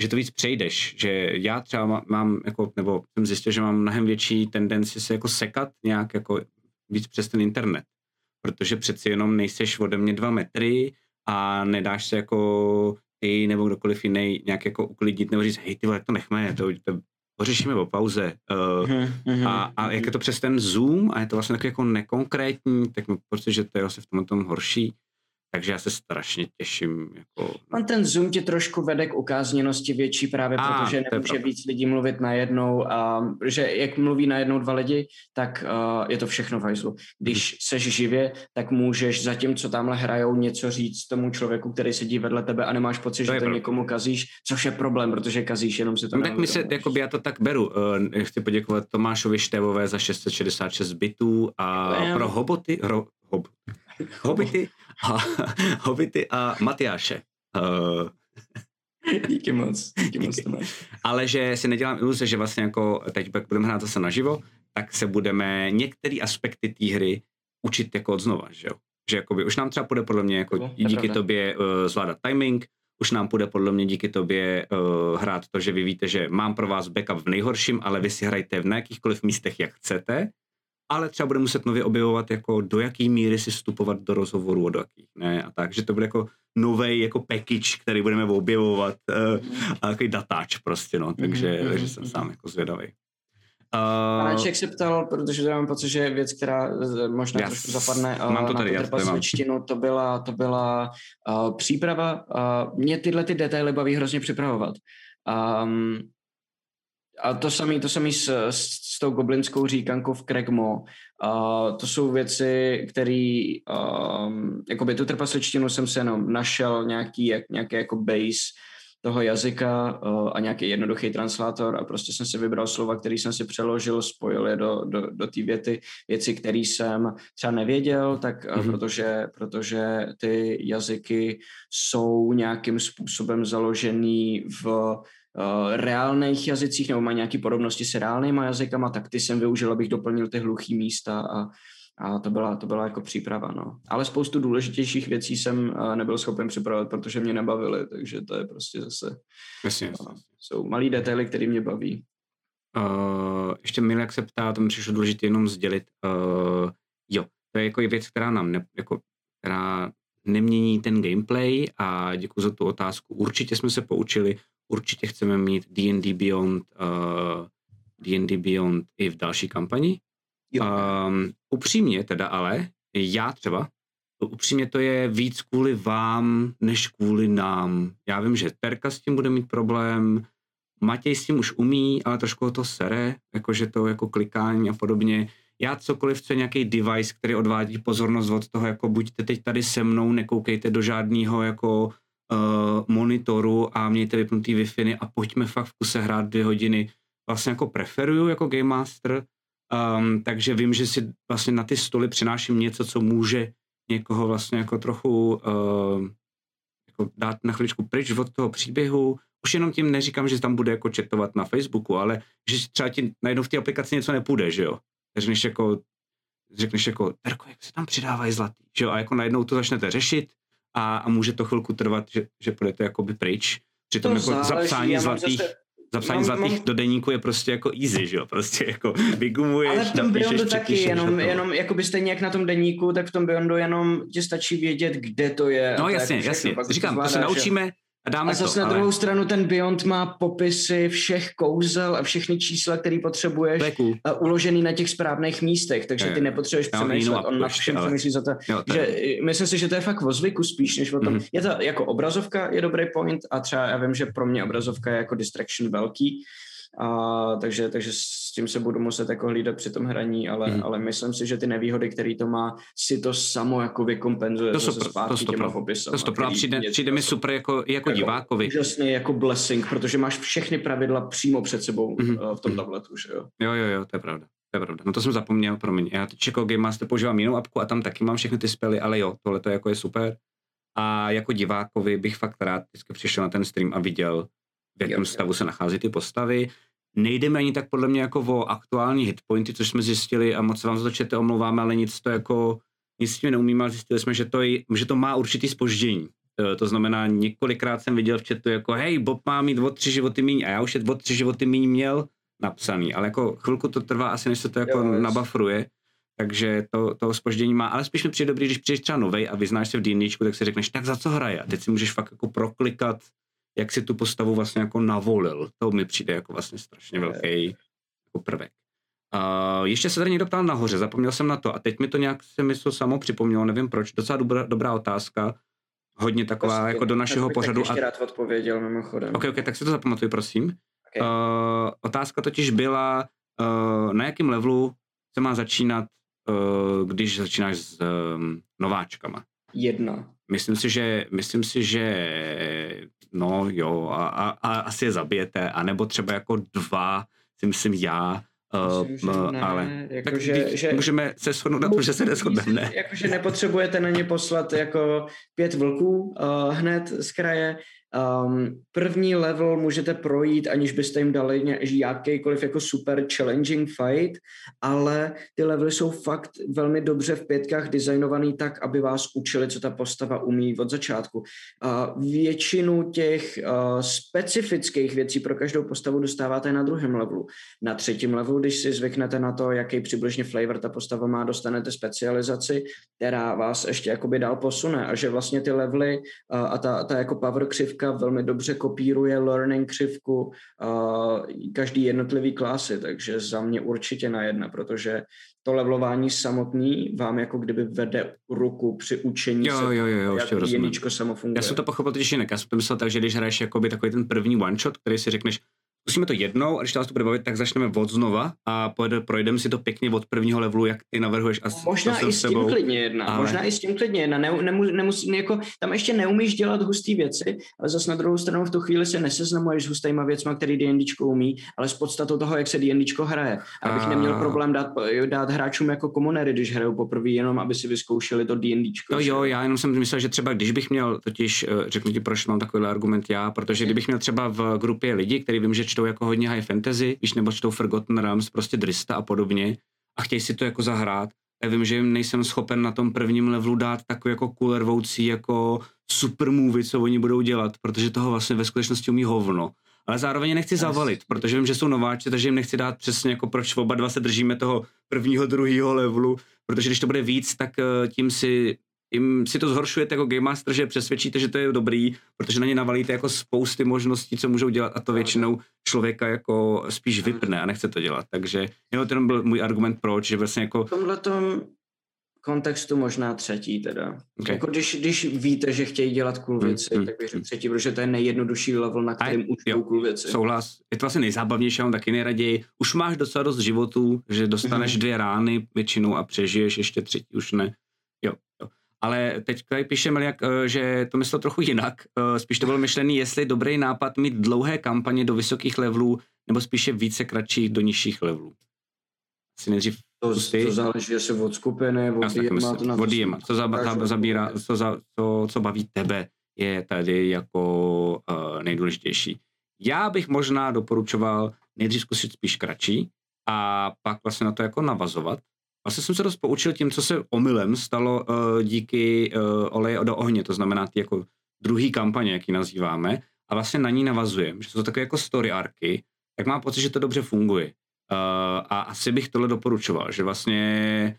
že to víc přejdeš, že já třeba mám, jako, nebo jsem zjistil, že mám mnohem větší tendenci se jako sekat nějak jako víc přes ten internet protože přeci jenom nejseš ode mě dva metry a nedáš se jako ty nebo kdokoliv jiný nějak jako uklidnit nebo říct, hej ty vole, to nechme, to, to pořešíme po pauze. Uh, a, a jak je to přes ten Zoom a je to vlastně takový jako nekonkrétní, tak mi pocit, že to je vlastně v tom horší. Takže já se strašně těším. Jako... On ten Zoom tě trošku vede k ukázněnosti větší právě, a, protože nemůže víc lidí mluvit najednou a že jak mluví najednou dva lidi, tak uh, je to všechno v hajzlu. Když seš živě, tak můžeš zatímco tamhle hrajou něco říct tomu člověku, který sedí vedle tebe a nemáš pocit, to že to někomu kazíš, což je problém, protože kazíš jenom si to no, Tak mi se, jakoby já to tak beru. Uh, chci poděkovat Tomášovi Števové za 666 bitů a pro hoboty, ro, hob, hobity a, Hobity a Matyáše. Uh, díky moc, díky, díky. moc. Ale že si nedělám iluze, že vlastně jako teď budeme hrát zase naživo, tak se budeme některé aspekty té hry učit jako od znova, že jo? Že jakoby už nám třeba půjde podle mě jako to díky pravda. tobě uh, zvládat timing, už nám půjde podle mě díky tobě uh, hrát to, že vy víte, že mám pro vás backup v nejhorším, ale vy si hrajte v jakýchkoliv místech, jak chcete ale třeba bude muset nově objevovat, jako do jaký míry si vstupovat do rozhovoru, do jakých ne, a tak, že to bude jako nový jako package, který budeme objevovat uh, a takový datáč prostě, no, takže, mm-hmm. takže jsem sám jako zvědavý. Uh, Anáček se ptal, protože to mám pocit, že je věc, která možná yes. trošku zapadne uh, mám to tady, na já to byla, to byla uh, příprava. Uh, mě tyhle ty detaily baví hrozně připravovat. Um, a to samé to samý s, s, s tou goblinskou říkankou v Kregmo. Uh, to jsou věci, které, um, jakoby tu trpasličtinu jsem se jenom našel nějaký, jak, nějaký jako base toho jazyka uh, a nějaký jednoduchý translátor a prostě jsem si vybral slova, který jsem si přeložil, spojil je do, do, do té věty, věci, které jsem třeba nevěděl, tak mm-hmm. protože, protože ty jazyky jsou nějakým způsobem založený v reálných jazycích nebo mají nějaké podobnosti s reálnýma jazykama, tak ty jsem využil, abych doplnil ty hluchý místa a, a to byla, to byla jako příprava, no. Ale spoustu důležitějších věcí jsem uh, nebyl schopen připravovat, protože mě nebavily, takže to je prostě zase... Jasně, uh, jsou malý detaily, které mě baví. Uh, ještě Milek se ptá, to mi přišlo důležité jenom sdělit. Uh, jo, to je jako věc, která nám ne, jako, která nemění ten gameplay a děkuji za tu otázku. Určitě jsme se poučili, určitě chceme mít D&D Beyond, uh, D&D Beyond i v další kampani. Um, upřímně teda ale, já třeba, upřímně to je víc kvůli vám, než kvůli nám. Já vím, že Terka s tím bude mít problém, Matěj s tím už umí, ale trošku to sere, jakože to jako klikání a podobně. Já cokoliv, co je nějaký device, který odvádí pozornost od toho, jako buďte teď tady se mnou, nekoukejte do žádného jako uh, monitoru a mějte vypnutý wi a pojďme fakt v kuse hrát dvě hodiny. Vlastně jako preferuju jako Game Master, um, takže vím, že si vlastně na ty stoly přináším něco, co může někoho vlastně jako trochu uh, jako dát na chviličku pryč od toho příběhu. Už jenom tím neříkám, že tam bude jako četovat na Facebooku, ale že třeba ti najednou v té aplikaci něco nepůjde, že jo. Řekneš jako, řekneš jako, Terko, jak se tam přidávají zlatý, že jo, a jako najednou to začnete řešit a, a může to chvilku trvat, že, že půjdete jakoby pryč. Přitom To jako záleží, zapsání zlatých, zase- zapsání mám- zlatých mám- do deníku je prostě jako easy, že jo, prostě jako vygumuješ, Ale v tom Beyondu taky, jenom, to. jenom jakoby stejně jak na tom deníku, tak v tom Beyondu jenom ti stačí vědět, kde to je. No to jasně, jako jasně. Říkám, to se zvládáš, jo. naučíme a dáme A zase to, na ale druhou stranu ten Beyond má popisy všech kouzel a všechny čísla, které potřebuješ cool. a uložený na těch správných místech, takže Jo, ty jo. nepotřebuješ jinou přemýšlet, on ještě, všem ale- přemýšlí za to. Jo, to Že, je, eh, myslím si, že to je fakt o zvyku spíš, než o tom. Mhm. Je to jako obrazovka je dobrý point a třeba já vím, že pro mě obrazovka je jako distraction velký, a, takže, takže s tím se budu muset jako hlídat při tom hraní, ale, Mhm. ale myslím si, že ty nevýhody, které to má, si to samo jako vykompenzuje To super, to zpátky super. těma popisama, to, to který přijde, přijde mi super jako, jako Jako- divákovi. úžasný jako blessing, protože máš všechny pravidla přímo před sebou uh, v tom mhm. tabletu, že jo. Jo, jo, jo, to je pravda. To je pravda. No to jsem zapomněl, promiň. Já teď jako Game Master používám jinou apku a tam taky mám všechny ty spely, ale jo, tohle to jako je super. A jako divákovi bych fakt rád vždycky přišel na ten stream a viděl, v jakém Jo, jo. stavu se nachází ty postavy. Nejde mi ani tak podle mě jako o aktuální hitpointy, což jsme zjistili a moc vám za to čete omlouváme, ale nic to jako, nic s tím neumíme, ale zjistili jsme, že to, je, že to má určitý spoždění. Eh, To znamená, několikrát jsem viděl v chatu jako, hej, Bob má mít o tři životy míň a já už je o tři životy míň měl napsaný, ale jako chvilku to trvá asi, než se to jako Jo, nabafruje, takže to, to spoždění má, ale spíš mi přijde dobrý, když přijdeš třeba novej a vyznáš se v D&Dčku, tak si řekneš, tak za co hraje? A teď si můžeš fakt jako proklikat, jak si tu postavu vlastně jako navolil. To mi přijde jako vlastně strašně velký jako prvek. Uh, ještě se tady někdo ptal nahoře, zapomněl jsem na to a teď mi to nějak se mi to samo připomnělo, nevím proč, docela dobrá, dobrá otázka, hodně taková Prostě, jako do našeho bych pořadu. Tak ještě rád odpověděl mimochodem. Ok, ok, tak si to zapamatuj, prosím. Ok. Uh, otázka totiž byla, uh, na jakém levelu se má začínat, uh, když začínáš s um, nováčkama. Jedna. Myslím si, že, myslím si, že no jo, a, a, a asi je zabijete, anebo třeba jako dva, si myslím já, uh, Myslím, že ne, ale jako tak že- že, že- můžeme se shodnout na tom, že se neshodneme, ne? Jakože nepotřebujete na ně poslat jako pět vlků uh, hned z kraje. Um, první level můžete projít, aniž byste jim dali jakýkoliv jako super challenging fight, ale ty levely jsou fakt velmi dobře v pětkách designovaný tak, aby vás učili, co ta postava umí od začátku. Uh, většinu těch uh, specifických věcí pro každou postavu dostáváte na druhém levelu. Na třetím levelu, když si zvyknete na to, jaký přibližně flavor ta postava má, dostanete specializaci, která vás ještě jakoby dál posune a že vlastně ty levely uh, a ta, ta jako power křivka velmi dobře kopíruje learning křivku každý jednotlivý klasy, takže za mě určitě na jedna, protože to levelování samotný vám jako kdyby vede ruku při učení Jo, se, jo, jo, jo, jak jedničko samo funguje. Já jsem to pochopil totiž jinak. Já jsem to myslel tak, že když hraješ jakoby takový ten první one shot, který si řekneš, zkusíme to jednou a když nás to bude bavit, tak začneme od znova a pojede, projdeme si to pěkně od prvního levelu, jak ty navrhuješ a s- Možná i s tím tebou. klidně jedna, ale- možná i s tím klidně jedna, ne, nemu, nemusí, jako, tam ještě neumíš dělat husté věci, ale zase na druhou stranu v tu chvíli se neseznamuješ s hustýma věcma, který D&Dčko umí, ale s podstatou toho, jak se D&Dčko hraje. Abych A- neměl problém dát, dát hráčům jako komunery, když hrajou poprvé, jenom aby si vyzkoušeli to D&Dčko. No jo, já jenom jsem myslel, že třeba když bych měl, totiž eh, řeknu ti, proč mám takový argument já, protože kdybych měl třeba v grupě lidi, kteří vím, že čtou jako hodně high fantasy, víš, nebo čtou Forgotten Realms, prostě Drista a podobně, a chtějí si to jako zahrát, já vím, že jim nejsem schopen na tom prvním levelu dát takový jako coolervoucí jako super movie, co oni budou dělat, protože toho vlastně ve skutečnosti umí hovno. Ale zároveň je nechci zavalit, protože vím, že jsou nováči, takže jim nechci dát přesně jako proč oba dva se držíme toho prvního, druhého levelu, protože když to bude víc, tak eh, tím si jim si to zhoršujete jako Game Master, že přesvědčíte, že to je dobrý, protože na ně navalíte jako spousty možností, co můžou dělat a to většinou člověka jako spíš vypne a nechce to dělat. Takže jenom ten byl můj argument proč, že vlastně jako V tomhle kontextu možná třetí teda. Okay. Jako když, když víte, že chtějí dělat cool Hmm, věci, hmm, tak bych hmm. řekl třetí, protože to je nejjednodušší level, na kterým jo, učou cool věci. souhlas, je to vlastně nejzábavnější, mám taky nejraději. Už máš docela dost životů, že dostaneš Mhm. dvě rány většinou a přežiješ, ještě třetí už ne. Ale teď tady píše Meliak, eh, že to myslel trochu jinak. Eh, Spíš to bylo myšlený, jestli je dobrý nápad mít dlouhé kampaně do vysokých levelů, nebo spíše více kratších do nižších levelů. Asi nejdřív To, to záleží asi od skupiny, od DMA, to na od to DMA. Co, za, zabírá, co, za, co, co baví tebe, je tady jako uh, nejdůležitější. Já bych možná doporučoval nejdřív zkusit spíš kratší a pak vlastně na to jako navazovat. Vlastně jsem se dost poučil tím, co se omylem stalo uh, díky uh, oleje do ohně, to znamená ty jako druhý kampaně, jak ji nazýváme, a vlastně na ní navazujem, že jsou takové jako story arky, tak mám pocit, že to dobře funguje. Uh, a asi bych tohle doporučoval, že vlastně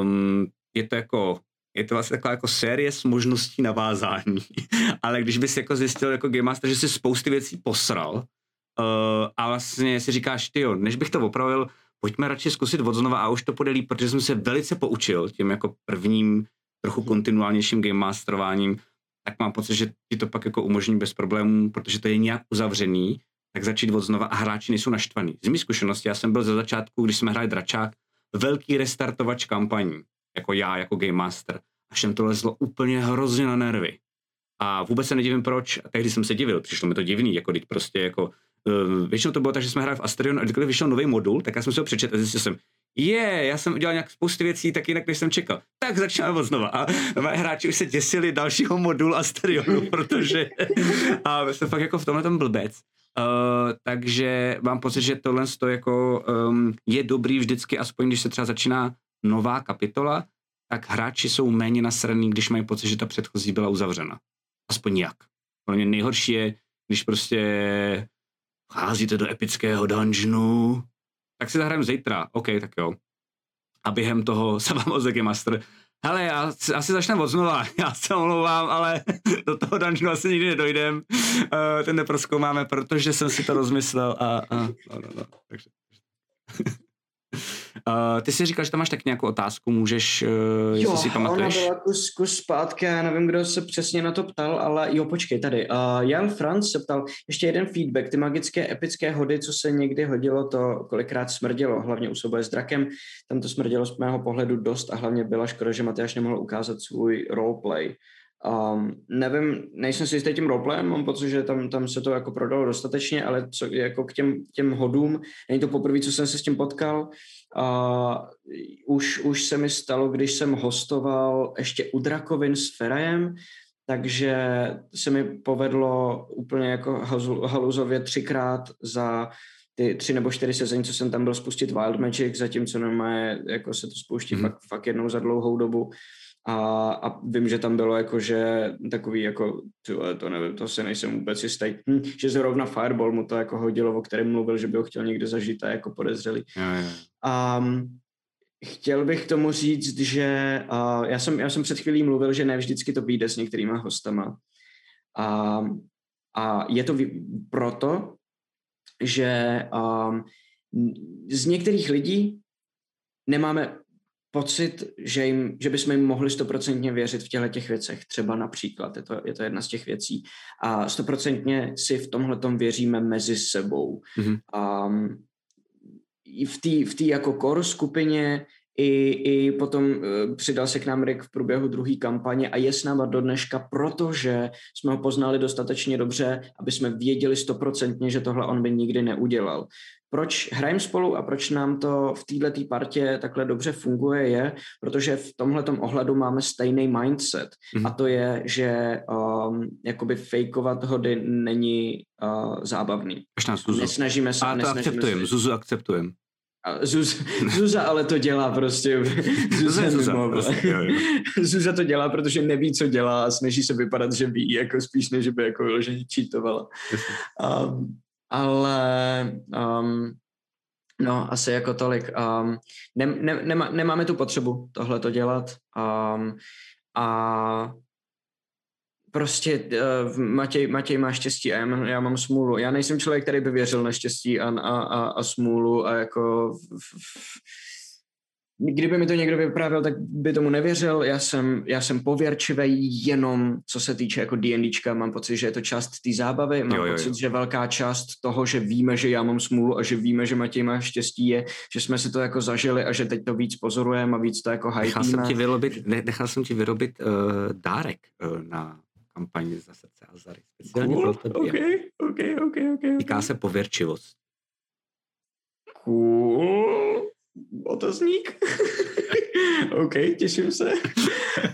um, je to jako je to vlastně taková jako série s možností navázání. Ale když bys jako zjistil jako Game Master, že si spousty věcí posral uh, a vlastně si říkáš, ty jo, než bych to opravil, pojďme radši zkusit od znova a už to půjde líp, protože jsem se velice poučil tím jako prvním trochu kontinuálnějším game masterováním, tak mám pocit, že ti to pak jako umožní bez problémů, protože to je nějak uzavřený, tak začít od znova a hráči nejsou naštvaní. Z mý zkušenosti, já jsem byl ze začátku, když jsme hráli Dračák, velký restartovač kampaní, jako já, jako Game Master. A všem to lezlo úplně hrozně na nervy. A vůbec se nedivím proč. A tehdy jsem se divil, přišlo mi to divný, jako teď prostě jako většinou to bylo tak, že jsme hráli v Asterion a kdykoliv vyšel nový modul, tak já jsem si ho přečetl a zjistil jsem, je, yeah, já jsem udělal nějak spousty věcí tak jinak, než jsem čekal. Tak začínáme od znova. A hráči už se děsili dalšího modulu Asterionu, protože a jsem fakt jako v tomhle tom blbec. Uh, takže mám pocit, že tohle jako, um, je dobrý vždycky, aspoň když se třeba začíná nová kapitola, tak hráči jsou méně nasraný, když mají pocit, že ta předchozí byla uzavřena. Aspoň jak. Pro mě nejhorší je, když prostě vcházíte do epického dungeonu, tak si zahrajeme zítra. OK, tak jo. A během toho se vám ozve Master. Hele, já asi začneme od znova, já se omlouvám, ale do toho dungeonu asi nikdy nedojdem. Uh, ten neproskoumáme, protože jsem si to rozmyslel a, a no, no, no. Takže. Uh, ty si říkal, že tam máš tak nějakou otázku, můžeš, uh, jestli jo, si pamatuješ? Jo, byla kus, kus zpátky, já nevím, kdo se přesně na to ptal, ale jo, počkej, tady. Uh, Jan Franz se ptal, ještě jeden feedback, ty magické epické hody, co se někdy hodilo, to kolikrát smrdělo, hlavně u souboje s drakem, tam to smrdělo z mého pohledu dost a hlavně byla škoda, že Matyáš nemohl ukázat svůj roleplay. Um, nevím, nejsem si jistý tím roleplayem, mám pocit, že tam, tam se to jako prodalo dostatečně, ale co, jako k těm, těm hodům, není to poprvé, co jsem se s tím potkal, a už, už se mi stalo, když jsem hostoval ještě u Drakovin s Ferajem, takže se mi povedlo úplně jako haluzově třikrát za ty tři nebo čtyři sezení, co jsem tam byl spustit Wild Magic, zatímco normálně jako se to spouští mm. fakt, fakt jednou za dlouhou dobu. A, a vím, že tam bylo jako, že takový jako, tyhle, to nevím, to se nejsem vůbec jistý, hm, že zrovna Fireball mu to jako hodilo, o kterém mluvil, že by ho chtěl někde zažít a jako podezřelý. A chtěl bych tomu říct, že uh, já, jsem, já jsem před chvílí mluvil, že ne vždycky to vyjde s některýma hostama. A, a je to proto, že um, z některých lidí nemáme pocit, že, jim, že bychom jim mohli stoprocentně věřit v těchto těch věcech. Třeba například, je to, je to jedna z těch věcí. A stoprocentně si v tomhle věříme mezi sebou. Mm-hmm. Um, v té v tý jako core skupině i, i potom uh, přidal se k nám Rick v průběhu druhé kampaně a je s náma do dneška, protože jsme ho poznali dostatečně dobře, aby jsme věděli stoprocentně, že tohle on by nikdy neudělal. Proč hrajeme spolu a proč nám to v této partě takhle dobře funguje je, protože v tomhle ohledu máme stejný mindset mm-hmm. a to je, že um, jakoby fejkovat hody není uh, zábavný. Nesnažíme se. A to akceptujem, Zuzu akceptujem. Zuz, Zuza ale to dělá prostě. Zuza, Zuza, prostě, jo, jo. Zuza to dělá, protože neví, co dělá a snaží se vypadat, že ví, jako spíš než by jako vyloženě čítovala. Um, ale um, no, asi jako tolik. Um, ne, ne, nema, nemáme tu potřebu tohle to dělat um, a prostě uh, Matěj, Matěj má štěstí a já mám, já mám smůlu. Já nejsem člověk, který by věřil na štěstí a, a, a, a smůlu a jako kdyby mi to někdo vyprávěl, tak by tomu nevěřil. Já jsem, já jsem pověrčivý jenom, co se týče jako D&Dčka. Mám pocit, že je to část té zábavy. Mám jo, jo, pocit, jo. že velká část toho, že víme, že já mám smůlu a že víme, že Matěj má štěstí, je, že jsme si to jako zažili a že teď to víc pozorujeme a víc to jako hypíme. Nechal jsem ti vyrobit, nechal jsem ti vyrobit uh, dárek uh, na kampani za srdce a zary. Speciálně cool. pro tebe. Okay, okay, okay, okay, Týká se pověrčivost. Cool otazník. OK, těším se.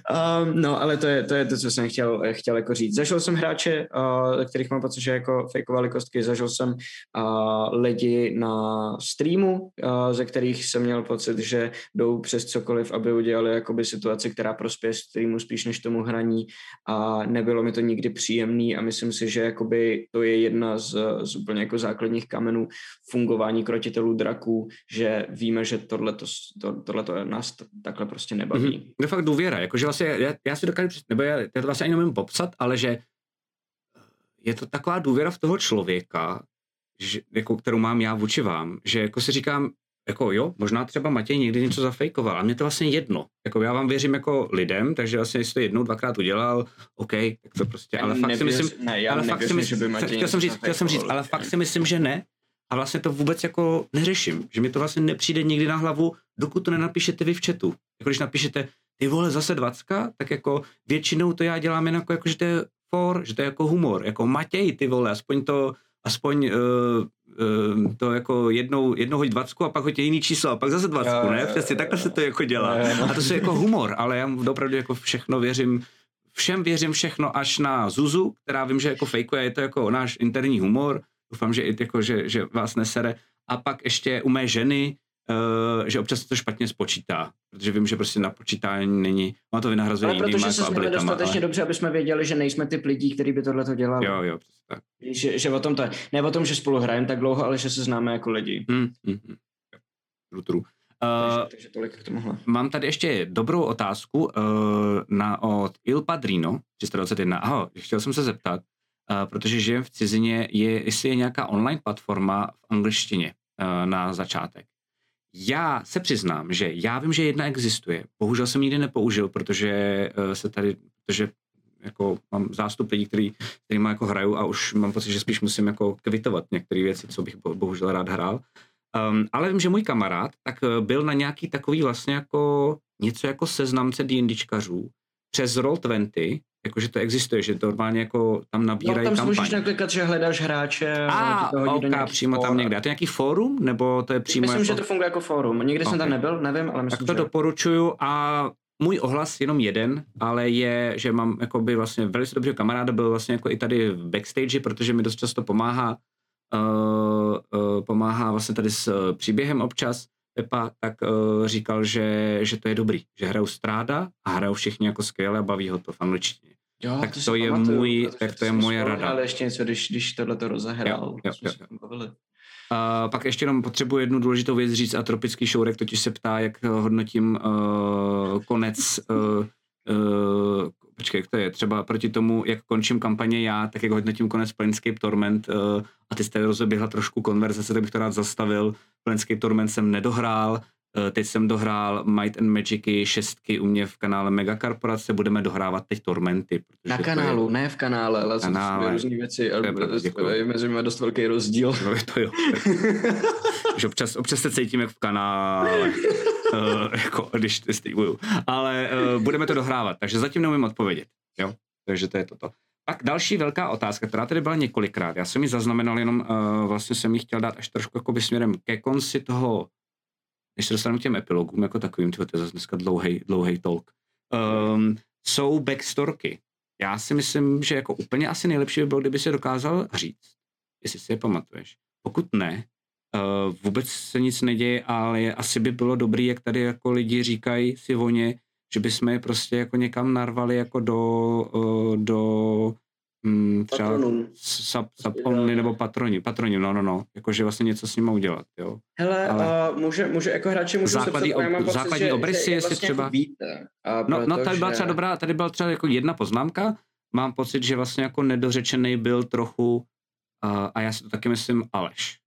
Um, no, ale to je, to je to, co jsem chtěl, chtěl jako říct. Zažil jsem hráče, uh, kterých mám pocit, že jako fejkovali kostky. Zažil jsem uh, lidi na streamu, uh, ze kterých jsem měl pocit, že jdou přes cokoliv, aby udělali jakoby situaci, která prospěje streamu spíš než tomu hraní a nebylo mi to nikdy příjemný a myslím si, že jakoby to je jedna z, z úplně jako základních kamenů fungování krotitelů draků, že víme, že tohle to, to nás takhle prostě nebaví. Mm-hmm. To je fakt důvěra, jakože vlastně já, já si dokážu, nebo já, já to vlastně ani nemůžu popsat, ale že je to taková důvěra v toho člověka, že, jako, kterou mám já vůči vám, že jako si říkám, jako jo, možná třeba Matěj někdy něco zafejkoval, a mě to vlastně jedno. Jako já vám věřím jako lidem, takže vlastně jestli to jednou, dvakrát udělal, OK, tak to prostě, ale fakt nevěř, si myslím, ne, fakt si myslím, že by Matěj chtěl jsem říct, chtěl jsem říct, ale fakt si myslím, že ne, a vlastně to vůbec jako neřeším, že mi to vlastně nepřijde nikdy na hlavu, dokud to nenapíšete vy v chatu. Jako když napíšete, ty vole, zase dvacka, tak jako většinou to já dělám jen jako, jako že to je for, že to je jako humor, jako Matěj, ty vole, aspoň to, aspoň uh, uh, to jako jednou, jednou hoď dvacku a pak hoď jiný číslo a pak zase dvacku, ne? Přesně takhle se to jako dělá. A to je jako humor, ale já opravdu jako všechno věřím, všem věřím všechno až na Zuzu, která vím, že jako fejkuje, je to jako náš interní humor, doufám, že i jako, že, že vás nesere. A pak ještě u mé ženy, uh, že občas to špatně spočítá, protože vím, že prostě na počítání není, má to vynahrazuje Ale protože se jsme dostatečně ale... dobře, aby jsme věděli, že nejsme typ lidí, kteří by tohle to dělali. Jo, jo, tak. Že, že o tom to je. Ne o tom, že spolu hrajeme tak dlouho, ale že se známe jako lidi. Hmm. True, true. Uh, takže, takže tolik k tomuhle. Mám tady ještě dobrou otázku uh, na, od Il Padrino 321. Ahoj, chtěl jsem se zeptat, protože žijem v cizině, je, jestli je nějaká online platforma v angličtině uh, na začátek. Já se přiznám, že já vím, že jedna existuje. Bohužel jsem nikdy nepoužil, protože uh, se tady, protože jako mám zástup lidí, který, který jako hraju a už mám pocit, že spíš musím jako kvitovat některé věci, co bych bohužel rád hrál. Um, ale vím, že můj kamarád tak byl na nějaký takový vlastně jako něco jako seznamce D&Dčkařů přes Roll20, jakože to existuje, že to normálně jako tam nabírají no, tam kampaň. můžeš naklikat, že hledáš hráče a, a OK, přímo fóra. tam někde. A to je nějaký fórum, nebo to je přímo Myslím, jako... že to funguje jako fórum. Nikdy okay. jsem tam nebyl, nevím, ale myslím, Tak to že... doporučuju a můj ohlas jenom jeden, ale je, že mám jakoby vlastně velice dobře kamaráda, byl vlastně jako i tady v backstage, protože mi dost často pomáhá uh, uh, pomáhá vlastně tady s uh, příběhem občas, Pepa, tak uh, říkal, že, že to je dobrý, že hrajou Stráda a hrajou všichni jako skvěle a baví ho to v angličtině. Jo, tak to, to je pamatuju, můj, tak to je moje rada. Ale ještě něco, když, když tohle to rozehrál. Jo, jo, jo. Uh, pak ještě jenom potřebuji jednu důležitou věc říct a Tropický šourek totiž se ptá, jak hodnotím uh, konec uh, uh, počkej, jak to je, třeba proti tomu, jak končím kampaně já, tak jak hodnotím konec Planescape Torment uh, a ty jste rozeběhla trošku konverzace, tak bych to rád zastavil. Planescape Torment jsem nedohrál, Eh, teď jsem dohrál Might and Magicy šestky u mě v kanále Mega Korporace, budeme dohrávat teď Tormenty. Na kanálu, je... ne v kanále, ale kanále. jsou různé věci. A je mezi nimi dost velký rozdíl. No, to jo. že občas, občas se cítím jak v kanále. Uh, jako, když streamuju. Ale uh, budeme to dohrávat, takže zatím neumím odpovědět. Jo? Takže to je toto. Tak další velká otázka, která tady byla několikrát. Já jsem ji zaznamenal, jenom uh, vlastně jsem ji chtěl dát až trošku jako směrem ke konci toho než se dostanu k těm epilogům jako takovým, to je zase dneska dlouhý, dlouhý talk, um, jsou backstorky. Já si myslím, že jako úplně asi nejlepší by bylo, kdyby se dokázal říct, jestli si je pamatuješ. Pokud ne, uh, vůbec se nic neděje, ale asi by bylo dobrý, jak tady jako lidi říkají si voně, že bychom je prostě jako někam narvali jako do, uh, do Hmm, třeba sap, sapony nebo patroni, patroni, no, no, no, jakože vlastně něco s nimi udělat, jo. Hele, Ale... uh, může, může, jako hráči můžu základní, se ob, základní že, obrysy, že jestli vlastně třeba... Jako víte, a no, no, tady byla třeba dobrá, tady byla třeba jako jedna poznámka, mám pocit, že vlastně jako nedořečený byl trochu, uh, a já si to taky myslím, Aleš.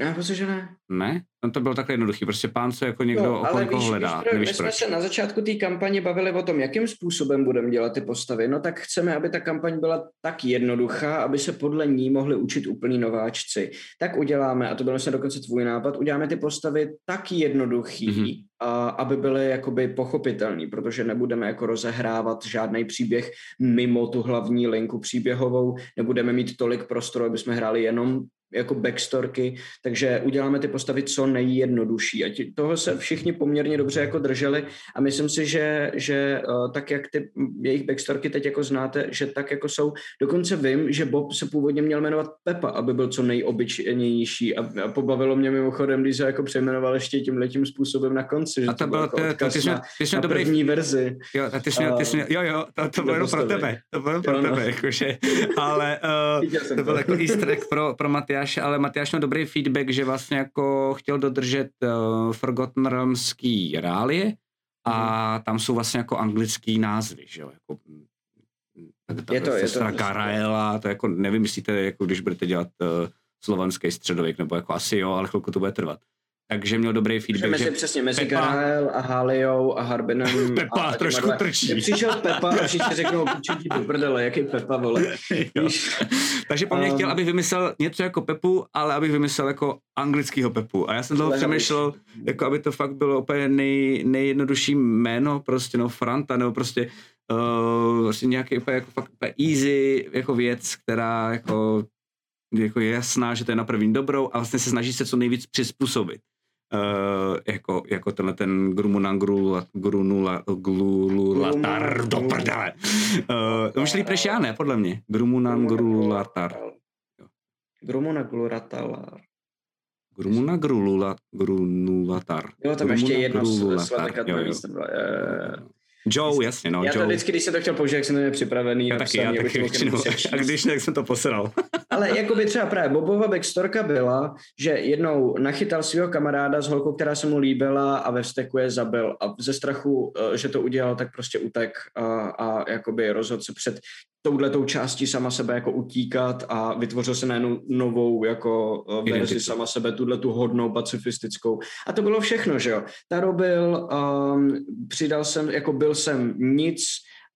Já myslím, že ne. Ne? No to bylo takhle jednoduchý, prostě pán se jako někdo no, okolo koho hledá, víš, My jsme se na začátku té kampaně bavili o tom, jakým způsobem budeme dělat ty postavy, no tak chceme, aby ta kampaň byla tak jednoduchá, aby se podle ní mohli učit úplní nováčci. Tak uděláme, a to byl vlastně dokonce tvůj nápad, uděláme ty postavy tak jednoduchý, mm-hmm. a, aby byly jakoby pochopitelný, protože nebudeme jako rozehrávat žádný příběh mimo tu hlavní linku příběhovou, nebudeme mít tolik prostoru, aby jsme hráli jenom jako backstorky, takže uděláme ty postavy co nejjednodušší. A toho se všichni poměrně dobře jako drželi a myslím si, že, že uh, tak, jak ty jejich backstorky teď jako znáte, že tak jako jsou, dokonce vím, že Bob se původně měl jmenovat Pepa, aby byl co nejobyčejnější a, a pobavilo mě mimochodem, když se jako přejmenoval ještě tím letím způsobem na konci. A to, to bylo jako to, to, ty jsi, ty jsi na dobrý, první verzi. Jo, a ty jsi, ty jsi, jo, jo, to, to bylo pro tebe, to bylo pro jo, no. tebe, jakože, ale uh, to byl jako easter egg pro, pro Matyáše, ale Matyáš měl dobrý feedback, že vlastně jako chtěl dodržet uh, Forgotten Realmský reálie a hmm. tam jsou vlastně jako anglický názvy, že jo, jako ta, je to, je to. Karaela, to jako nevymyslíte, jako když budete dělat uh, slovanský středověk, nebo jako asi jo, ale chvilku to bude trvat takže měl dobrý feedback. Mezi, že přesně, mezi Pepa, a Haliou a Harbinem. Pepa a trošku dva. trčí. Přišel Pepa a všichni řeknou, piču do prdele, jaký Pepa, vole. takže po mně um, chtěl, aby vymyslel něco jako Pepu, ale aby vymyslel jako anglického Pepu. A já jsem toho přemýšlel, jako aby to fakt bylo úplně nej, nejjednodušší jméno, prostě no Franta, nebo prostě uh, vlastně nějaký úplně jako fakt úplně easy jako věc, která jako jako je jasná, že to je na první dobrou a vlastně se snaží se co nejvíc přizpůsobit uh, jako, jako tenhle ten Grumunangru Grunulatar do prdele. Uh, to už líp než já, ne, podle mě. Grumunangrulatar. Grumuna gluratalar. Grumuna grulula, grunulatar. Jo, tam ještě jedno sledekat Joe, jasně, no. Já Joe. to vždycky, když jsem to chtěl použít, jak jsem neměl připravený. Já taky, já taky většinou. A když ne, jak jsem to posral. Ale jako by třeba právě Bobova backstorka byla, že jednou nachytal svého kamaráda s holkou, která se mu líbila a ve vzteku je zabil a ze strachu, eh, že to udělal, tak prostě utek a, a jakoby rozhodl se před touhletou částí sama sebe jako utíkat a vytvořil se najednou novou jako uh, verzi sama sebe, tuhle tu hodnou pacifistickou. A to bylo všechno, že jo. Taro byl, um, přidal jsem, jako byl jsem nic,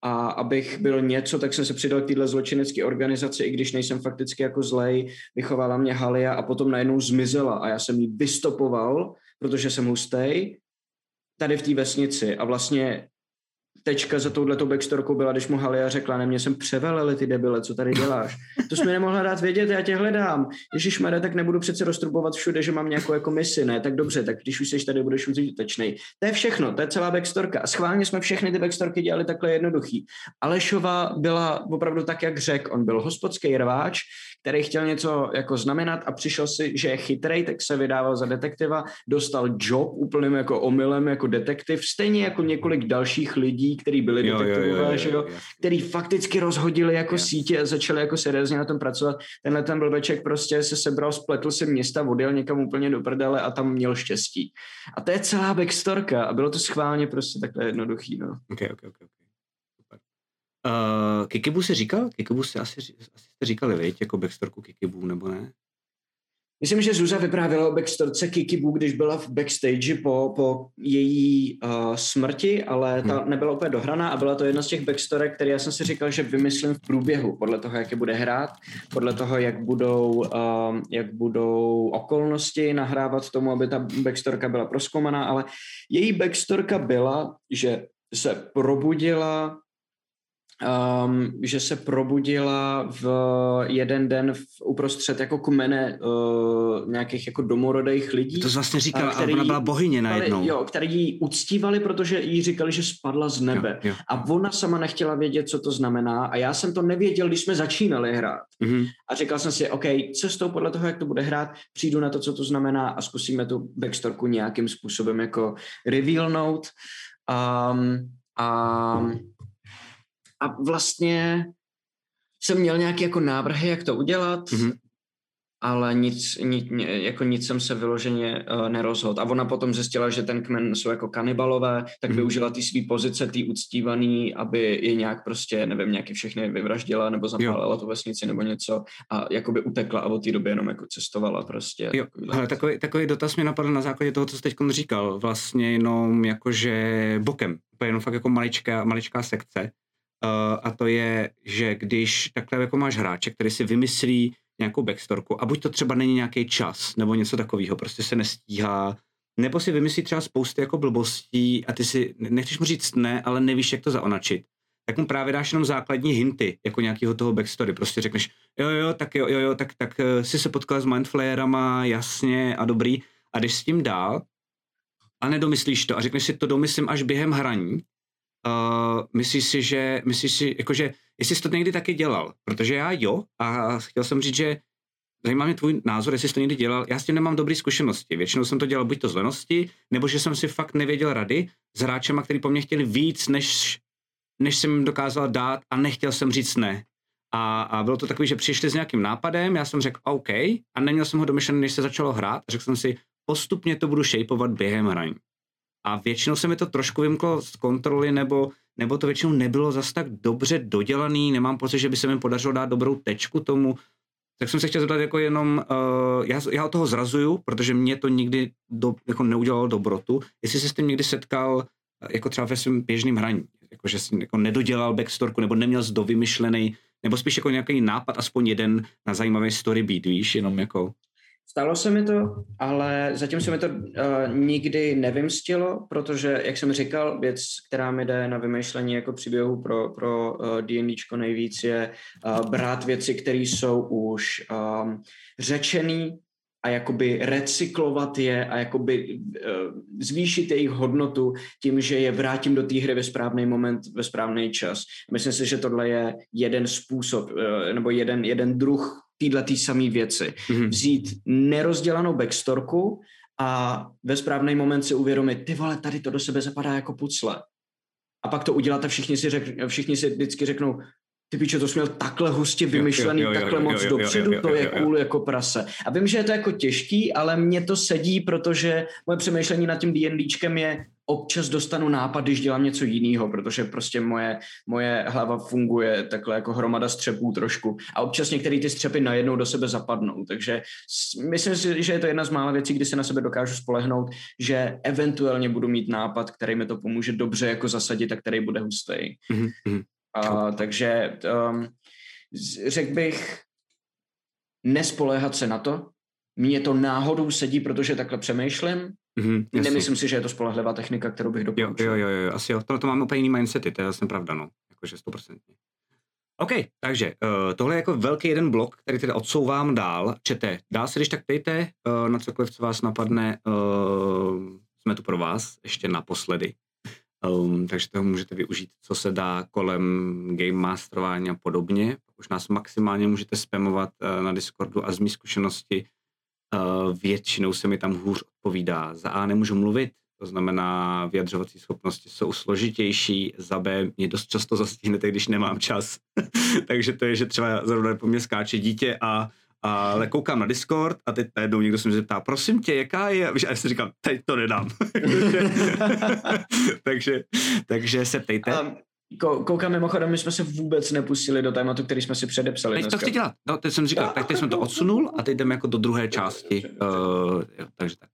a abych byl něco, tak jsem se přidal k téhle zločinecké organizaci, i když nejsem fakticky jako zlej, vychovala mě Halia a potom najednou zmizela a já jsem ji vystopoval, protože jsem hustej, tady v té vesnici. A vlastně tečka za touhletou backstorkou byla, když mu Halia řekla, ne, mě jsem převeleli ty debile, co tady děláš. To jsi mi nemohla dát vědět, já tě hledám. Ježíš Mare, tak nebudu přece roztrubovat všude, že mám nějakou jako misi, ne? Tak dobře, tak když už jsi tady, budeš užitečný. To je všechno, to je celá backstorka. A schválně jsme všechny ty backstorky dělali takhle jednoduchý. Alešova byla opravdu tak, jak řekl. On byl hospodský rváč, který chtěl něco jako znamenat a přišel si, že je chytrej, tak se vydával za detektiva, dostal job úplným jako omylem jako detektiv, stejně jako několik dalších lidí, kteří byli jo, detektivové, jo, jo, jo, jo, který fakticky rozhodili jako jo. sítě a začali jako seriózně na tom pracovat. Tenhle ten blbeček prostě se sebral, spletl si města, odjel někam úplně do prdele a tam měl štěstí. A to je celá backstorka a bylo to schválně prostě takhle jednoduchý. No. Okay, okay, okay. Uh, Kikibu si říkal? Kikibu si asi, asi jste říkali, viď? Jako backstorku Kikibu, nebo ne? Myslím, že Zuza vyprávěla o backstorce Kikibu, když byla v backstage po, po její uh, smrti, ale ta hmm. nebyla úplně dohraná a byla to jedna z těch backstorek, které já jsem si říkal, že vymyslím v průběhu, podle toho, jak je bude hrát, podle toho, jak budou, uh, jak budou okolnosti nahrávat tomu, aby ta backstorka byla proskoumaná, ale její backstorka byla, že se probudila um, že se probudila v jeden den v, uprostřed jako kmene uh, nějakých jako domorodých lidí. To vlastně říkala, a ona byla bohyně najednou. Jo, který ji uctívali, protože jí říkali, že spadla z nebe. Jo, jo. A ona sama nechtěla vědět, co to znamená a já jsem to nevěděl, když jsme začínali hrát. Mm-hmm. A říkal jsem si, OK, cestou podle toho, jak to bude hrát, přijdu na to, co to znamená a zkusíme tu backstorku nějakým způsobem jako revealnout. Um, a a vlastně jsem měl nějaké jako návrhy, jak to udělat, mm-hmm. ale nic, nic, jako nic jsem se vyloženě uh, nerozhodl. A ona potom zjistila, že ten kmen jsou jako kanibalové, tak mm-hmm. využila ty svý pozice, ty uctívaný, aby je nějak prostě, nevím, nějaký všechny vyvraždila nebo zapálila tu vesnici nebo něco a jakoby utekla a od té doby jenom jako cestovala prostě. Jo, ale takový, takový dotaz mě napadl na základě toho, co jsi teď říkal, vlastně jenom jakože bokem, jenom fakt jako maličká, maličká sekce a to je, že když takhle jako máš hráče, který si vymyslí nějakou backstorku a buď to třeba není nějaký čas nebo něco takového, prostě se nestíhá, nebo si vymyslí třeba spousty jako blbostí a ty si, nechceš mu říct ne, ale nevíš, jak to zaonačit, tak mu právě dáš jenom základní hinty, jako nějakého toho backstory. Prostě řekneš, jo, jo, tak jo, jo, jo tak, tak uh, si se potkal s mindflayerama, jasně a dobrý. A jdeš s tím dál a nedomyslíš to a řekneš si to domyslím až během hraní, uh, myslíš si, že, myslíš si, jakože, jestli jsi to někdy taky dělal, protože já jo a chtěl jsem říct, že zajímá mě tvůj názor, jestli jsi to někdy dělal. Já s tím nemám dobré zkušenosti. Většinou jsem to dělal buď to z lenosti, nebo že jsem si fakt nevěděl rady s hráčema, který po mně chtěli víc, než, než jsem jim dokázal dát a nechtěl jsem říct ne. A, a bylo to takový, že přišli s nějakým nápadem, já jsem řekl OK a neměl jsem ho domyšlený, než se začalo hrát. Řekl jsem si, postupně to budu shapeovat během hraní. A většinou se mi to trošku vymklo z kontroly, nebo, nebo to většinou nebylo zas tak dobře dodělaný, nemám pocit, že by se mi podařilo dát dobrou tečku tomu, tak jsem se chtěl zeptat jako jenom, uh, já, já toho zrazuju, protože mě to nikdy do, jako neudělalo dobrotu, jestli jsi s tím někdy setkal jako třeba ve svém běžném hraní, jako že jsi jako nedodělal backstorku, nebo neměl z dovymyšlený, nebo spíš jako nějaký nápad, aspoň jeden na zajímavý story beat, víš, jenom jako... Stalo se mi to, ale zatím se mi to uh, nikdy nevymstilo, protože, jak jsem říkal, věc, která mi jde na vymýšlení jako příběhu pro, pro uh, D&Dčko nejvíc, je uh, brát věci, které jsou už um, řečený a jakoby recyklovat je a jakoby uh, zvýšit jejich hodnotu tím, že je vrátím do té hry ve správný moment, ve správný čas. Myslím si, že tohle je jeden způsob, uh, nebo jeden, jeden druh týhle tý samé věci. Mm-hmm. Vzít nerozdělanou backstorku a ve správný moment si uvědomit, ty vole, tady to do sebe zapadá jako pucle. A pak to udělat a všichni si, řek, všichni si vždycky řeknou, ty piče, to jsi měl takhle hustě vymyšlený, jo, jo, jo, takhle jo, moc jo, jo, dopředu, jo, jo, jo, to je cool jako prase. A vím, že je to jako těžký, ale mně to sedí, protože moje přemýšlení nad tím D&Dčkem je, občas dostanu nápad, když dělám něco jiného, protože prostě moje, moje hlava funguje takhle jako hromada střepů trošku a občas některé ty střepy najednou do sebe zapadnou, takže myslím si, že je to jedna z mála věcí, kdy se na sebe dokážu spolehnout, že eventuálně budu mít nápad, který mi to pomůže dobře jako zasadit a který bude hustý. Mm-hmm. A, takže um, řekl bych, nespoléhat se na to, mně to náhodou sedí, protože takhle přemýšlím, Mm-hmm, Nemyslím si, že je to spolehlivá technika, kterou bych doporučil. Jo, jo, jo, jo, asi jo. Tohle to máme úplně jiný mindsety, to je vlastně pravda, no. Jakože 100%. OK, takže uh, tohle je jako velký jeden blok, který teda odsouvám dál. Čete, dál se když tak ptejte uh, na cokoliv, co vás napadne. Uh, jsme tu pro vás ještě naposledy. Um, takže toho můžete využít, co se dá kolem game masterování a podobně. Už nás maximálně můžete spamovat uh, na Discordu a z mý zkušenosti většinou se mi tam hůř odpovídá. Za A nemůžu mluvit, to znamená vyjadřovací schopnosti jsou složitější, za B mě dost často zastihnete, když nemám čas. Takže to je, že třeba zrovna po mě skáče dítě a ale koukám na Discord a teď najednou někdo se mi zeptá, prosím tě, jaká je? A já si říkám, teď to nedám. takže, takže se ptejte. Um, koukám mimochodem, my jsme se vůbec nepustili do tématu, který jsme si předepsali. Teď to chci dělat. No, teď jsem říkal, tak teď jsem to odsunul a teď jdeme jako do druhé části. Uh, jo, takže tak.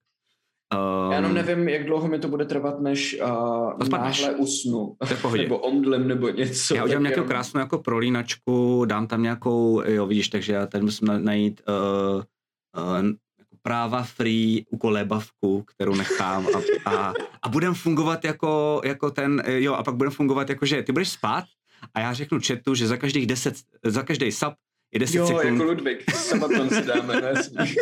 Um, Já jenom nevím, jak dlouho mi to bude trvat, než uh, náhle usnu. nebo omdlem, nebo něco. Já udělám nějakou krásnou jako prolínačku, dám tam nějakou, jo vidíš, takže já tady musím najít uh, uh, práva free ukolébavku, kterou nechám a, a, a budem fungovat jako, jako ten, jo, a pak budem fungovat jako, že ty budeš spát a já řeknu chatu, že za každých deset, za každý sub je 10 jo, sekund. Jo, jako Ludvík, sabaton si dáme, ne?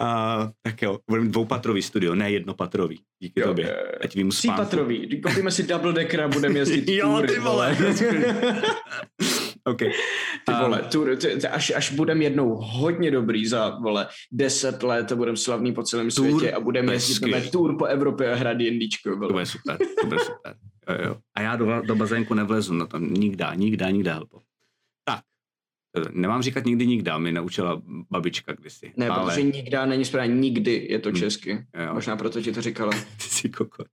Uh, tak jo, budeme dvoupatrový studio, ne jednopatrový. Díky jo, tobě. Ať vím spánku. Třípatrový. Koupíme si double decker a budeme jezdit Jo, ty vole. OK. Ty vole, tour, ty, ty, až, až budeme jednou hodně dobrý za, vole, deset let a budeme slavný po celém tour, světě a budeme jezdit na tour po Evropě a hrát D&Dčko, To bude super, to bude super. Jo, jo. A já do, do bazénku nevlezu na to, nikdy, nikdy, nikdy, helpo. Tak, nemám říkat nikdy nikdy, mi naučila babička kdysi. Ne, ale... protože nikdy není správně, nikdy je to hm. česky. Jo. Možná proto ti to říkala. Ty jsi kokot.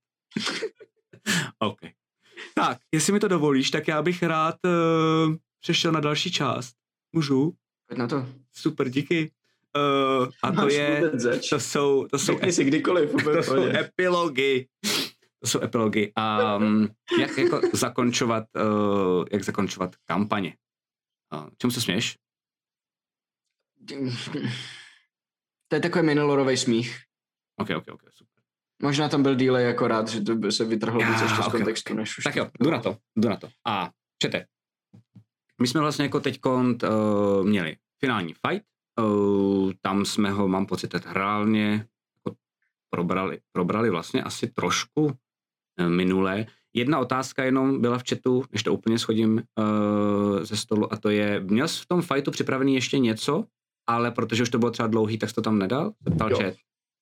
OK. Tak, jestli mi to dovolíš, tak já bych rád uh, přešel na další část. Můžu? Pojď na to. Super, díky. Uh, a to je, to jsou, to jsou, si kdykoliv, to jsou epilogy. To jsou epilogy. A um, jak jako zakončovat, uh, jak zakončovat kampaně. Uh, čemu se směš? To je takový minolorový smích. Ok, ok, ok, super. Možná tam byl delay jako rád, že to by se vytrhlo víc ještě z kontextu, okay. než už Tak jo, jdu na to, jdu na to. A čete, my jsme vlastně jako teď uh, měli finální fight, uh, tam jsme ho, mám pocit, teď reálně jako probrali, probrali vlastně asi trošku uh, minulé. Jedna otázka jenom byla v chatu, než to úplně schodím uh, ze stolu, a to je, měl jsi v tom fightu připravený ještě něco, ale protože už to bylo třeba dlouhý, tak jsi to tam nedal? Zeptal Jo. chat.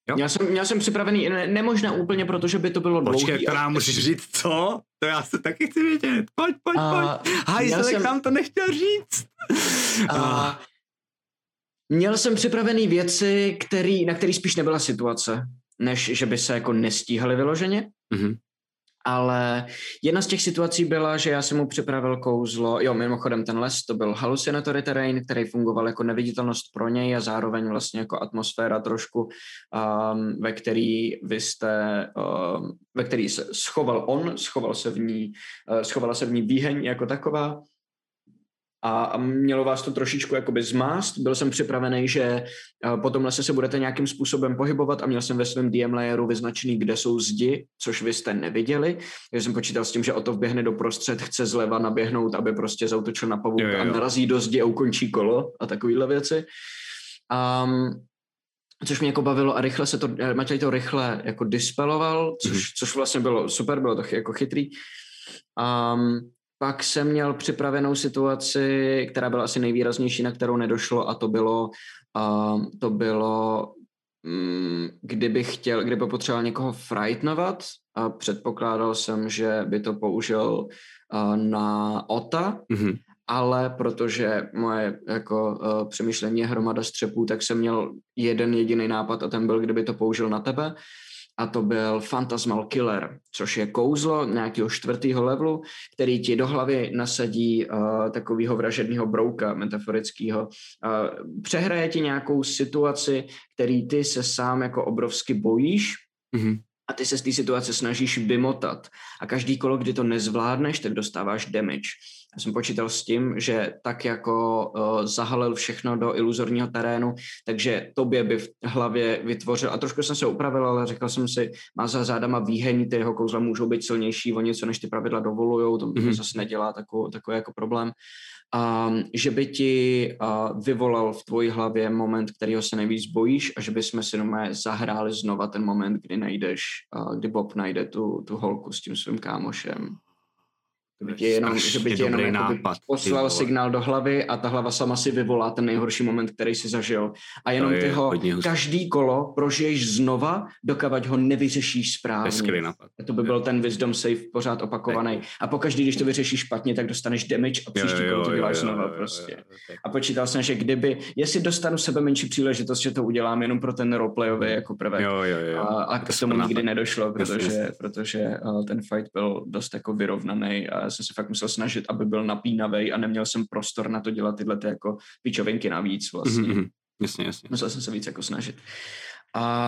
Jo? Měl jsem, měl jsem připravený, ne, nemožná úplně, protože by to bylo Počkej, dlouhý. to a- nám můžeš říct, co? To já se taky chci vědět. Pojď, pojď, pojď. A, Hajzlek jsem- nám to nechtěl říct. a, měl jsem připravený věci, který, na který spíš nebyla situace, než že by se jako nestíhaly vyloženě. Mhm. Ale jedna z těch situací byla, že já jsem mu připravil kouzlo, jo, mimochodem ten les, to byl hallucinatory terrain, který fungoval jako neviditelnost pro něj a zároveň vlastně jako atmosféra trošku, um, ve který vy jste, um, ve který se schoval on, schoval se v ní, uh, schovala se v ní výheň jako taková a, mělo vás to trošičku jakoby zmást. Byl jsem připravený, že uh, po tom lese se budete nějakým způsobem pohybovat a měl jsem ve svém DM layeru vyznačený, kde jsou zdi, což vy jste neviděli. Takže jsem počítal s tím, že o to vběhne do prostřed, chce zleva naběhnout, aby prostě zautočil na jo, a narazí do zdi a ukončí kolo a takovýhle věci. Um, což mě jako bavilo a rychle se to, eh, Matěj to rychle jako dispeloval, což, Mhm. což vlastně bylo super, bylo to jako chytrý. Um, pak jsem měl připravenou situaci, která byla asi nejvýraznější, na kterou nedošlo a to bylo, uh, to bylo mm, kdybych chtěl, kdyby potřeboval někoho frightnovat a předpokládal jsem, že by to použil uh, na Ota, Mhm. ale protože moje jako uh, přemýšlení je hromada střepů, tak jsem měl jeden jediný nápad a ten byl, kdyby to použil na tebe a to byl Phantasmal Killer, což je kouzlo nějakého čtvrtého levelu, který ti do hlavy nasadí uh, takového vražedného brouka metaforického. Uh, přehraje ti nějakou situaci, který ty se sám jako obrovsky bojíš Mhm. a ty se z té situace snažíš vymotat. A každý kolo, kdy to nezvládneš, tak dostáváš damage. Já jsem počítal s tím, že tak jako uh, zahalil všechno do iluzorního terénu, takže tobě by v hlavě vytvořil, a trošku jsem se upravil, ale řekl jsem si, má za zádama výhení, ty jeho kouzla můžou být silnější o něco, než ty pravidla dovolujou, to Mhm. mm-hmm. zase nedělá takový, takový jako problém. Um, že by ti uh, vyvolal v tvojí hlavě moment, kterýho se nejvíc bojíš a že by jsme si doma zahráli znova ten moment, kdy najdeš, uh, kdy Bob najde tu, tu holku s tím svým kámošem. Že by ti jenom, že by ti jenom nápad, poslal signál do hlavy a ta hlava sama si vyvolá ten nejhorší moment, který si zažil. A jenom To je ty ho každý kolo prožiješ znova, dokavať ho nevyřešíš správně. nápad. A to by byl ten wisdom save pořád opakovaný. A pokaždý, když to vyřešíš špatně, tak dostaneš damage a příští kolo to děláš znova prostě. A počítal jsem, že kdyby, jestli dostanu sebe menší příležitost, že to udělám jenom pro ten roleplayový jako prvek. Jo, jo, jo. A, a To k tomu nikdy nedošlo, protože, protože uh, ten fight byl dost jako vyrovnaný a jsem se fakt musel snažit, aby byl napínavý a neměl jsem prostor na to dělat tyhle ty jako pičovinky navíc vlastně. Mhm, mhm. Jasně, jasně. Musel jsem se víc jako snažit.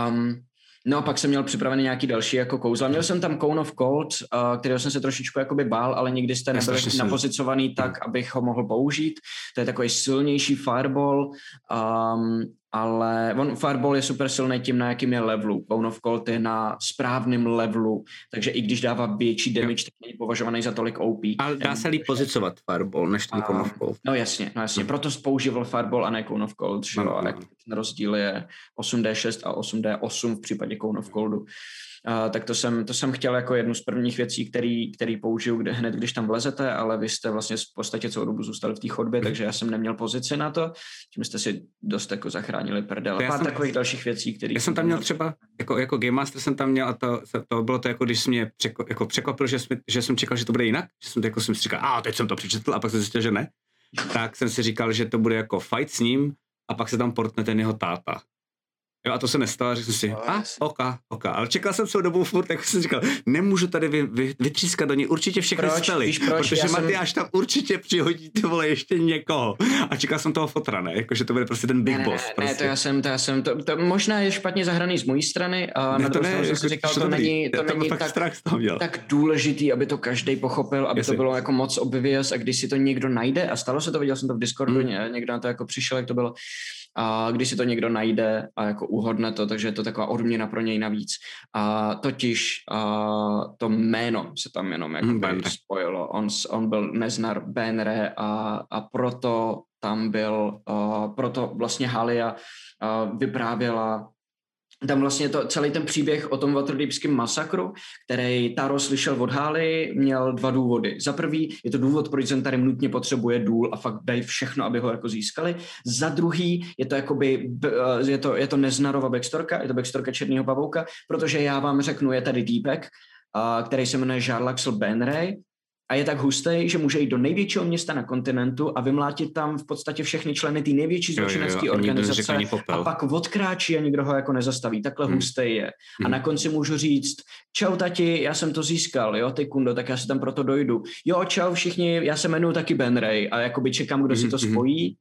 Um, no a pak jsem měl připravený nějaký další jako kouzla. Měl jsem tam Cone of Cold, uh, kterého jsem se trošičku jakoby bál, ale nikdy jste strašně jsem- napozicovaný tak, abych ho mohl použít. To je takový silnější fireball, um, ale on fireball je super silný tím, na jakým je levelu. Cone of Cold je na správném levelu, takže i když dává větší damage, tak není považovaný za tolik OP. Ale dá se líp pozicovat Fireball, než ten Cone of Cold. No jasně, no jasně, Hmm. proto používal Fireball a ne Cone of Cold, že jo, ano. jak ten rozdíl je 8D6 a 8D8 v případě Cone of Coldu. Uh, tak to jsem, to jsem chtěl jako jednu z prvních věcí, který, který použiju kde, hned, když tam vlezete, ale vy jste vlastně v podstatě celou dobu zůstali v té chodbě, takže já jsem neměl pozici na to, tím jste si dost jako zachránili prdel. Pár jsem- takových dalších věcí, které... Já jsem tam měl třeba, jako, jako Game Master jsem tam měl a to, to bylo to jako, když mě překo, jako překvapil, že, jsme, že jsem čekal, že to bude jinak, že jsem, jako jsem si říkal, a teď jsem to přečetl a pak jsem zjistil, že ne, tak jsem si říkal, že to bude jako fight s ním a pak se tam portne ten jeho táta. Jo, a to se nestalo, řekl jsem si, a, oka, oka. Ale čekal jsem celou dobu furt, tak jsem říkal, nemůžu tady vy, vy, vytřískat do ní určitě všechny Proč? spely, Víš proč? protože Já jsem- Matyáš tam určitě přihodí ty vole ještě někoho. A čekal jsem toho fotra, ne? Jako, že to bude prostě ten big ne, boss. ne, prostě. ne, to já jsem, to já jsem, to, to možná je špatně zahraný z mojí strany a Ne, na to druhou ne, stranu jsem si jako, říkal, to dobrý. není, to není tak, měl. tak důležitý, aby to každý pochopil, aby Jasně. to bylo jako moc obvious a když si to někdo najde a stalo se to, viděl jsem to v Discordu, mm. někdo na to jako přišel, jak to bylo, a když si to někdo najde a jako uhodne to, takže je to taková odměna pro něj navíc. A totiž a to jméno se tam jenom jako Hmm, spojilo. On, on byl Neznar Benre a, a proto tam byl, a proto vlastně Halia a vyprávěla tam vlastně to, celý ten příběh o tom Waterdeepském masakru, který Taro slyšel od Hály, měl dva důvody. Za prvý je to důvod, proč Zentarim nutně potřebuje důl a fakt dají všechno, aby ho jako získali. Za druhý je to jakoby, eh, je to, je to Neznarova backstorka, je to backstorka Černého pavouka, protože já vám řeknu, je tady Deepek, a, který se jmenuje Jarlaxl Benray a je tak hustý, že může jít do největšího města na kontinentu a vymlátit tam v podstatě všechny členy té největší zločinecké a organizace ani a pak odkráčí a nikdo ho jako nezastaví. Takhle Hmm. hmm. hustý je. A Hmm. na konci můžu říct, čau tati, já jsem to získal, jo, ty kundo, tak já si tam proto dojdu. Jo, čau všichni, já se jmenuji taky Ben Ray a jakoby čekám, kdo si Mhm, to mhm. spojí.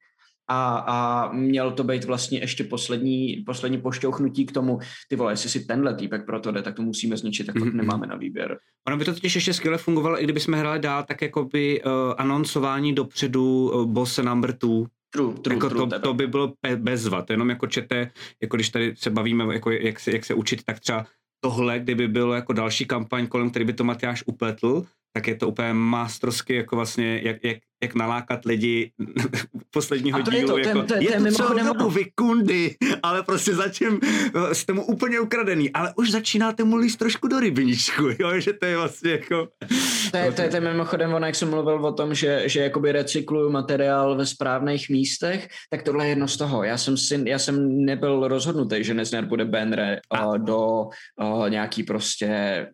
A, a měl to být vlastně ještě poslední, poslední pošťouchnutí k tomu, ty vole, jestli si tenhle týpek proto jde, tak to musíme zničit, tak Mhm, fakt mhm. nemáme na výběr. Ono by to totiž ještě skvěle fungovalo, i kdyby jsme hráli dál, tak jako by uh, anoncování dopředu uh, boss number two, True, true, jako true, to, teda. to by bylo bezva, to jenom jako čete, jako když tady se bavíme, jako jak, se, jak se učit, tak třeba tohle, kdyby bylo jako další kampaň, kolem který by to Matyáš upletl, tak je to úplně mastrovsky jako vlastně, jak, jak, jak nalákat lidi posledního A to je dílu. to, jako, to je- to je je to celou dobu ono. vy kundy, ale prostě zatím eh, jste mu úplně ukradený, ale už začínáte mu líst trošku do rybníčku, jo, že to je vlastně jako... To je, to, je, to je mimochodem ono, jak jsem mluvil o tom, že, že jakoby recykluju materiál ve správných místech, tak tohle je jedno z toho. Já jsem, si, já jsem nebyl rozhodnutý, že Nezner bude Benre uh, do uh, nějaký prostě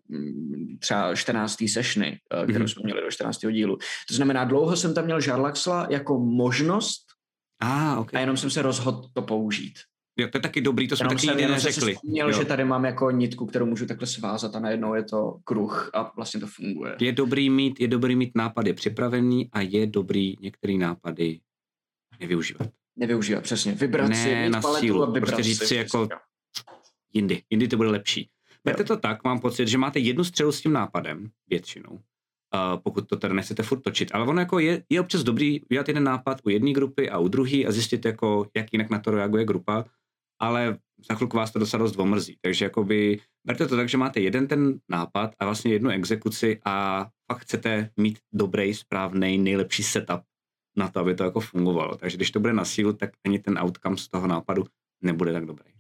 mm, třeba 14. sešny, uh, kterou Mhm. jsme měli do 14. dílu. To znamená, dlouho jsem tam měl Žarlaxla jako možnost A, ah, ok. a jenom jsem se rozhodl to použít. Jo, to je taky dobrý, to jsme Jenom taky jsem, jenom jsem neřekli. si vzpomněl, Jo. že tady mám jako nitku, kterou můžu takhle svázat a najednou je to kruh a vlastně to funguje. Je dobrý mít, je dobrý mít nápady připravený a je dobrý některé nápady nevyužívat. Nevyužívat, přesně. Vybrat Ne si, mít na paletu sílu, a vybrat prostě říct si jako- Jindy, jindy to bude lepší. Berte to tak, mám pocit, že máte jednu střelu s tím nápadem, většinou, uh, pokud to teda nechcete furt točit. Ale ono jako je, je občas dobrý udělat jeden nápad u jedné grupy a u druhé a zjistit, jako, jak jinak na to reaguje grupa, ale za chvilku vás to docela dost omrzí. Takže jakoby, berte to tak, že máte jeden ten nápad a vlastně jednu exekuci a fakt chcete mít dobrý, správný, nejlepší setup na to, aby to jako fungovalo. Takže když to bude na sílu, tak ani ten outcome z toho nápadu nebude tak dobrý.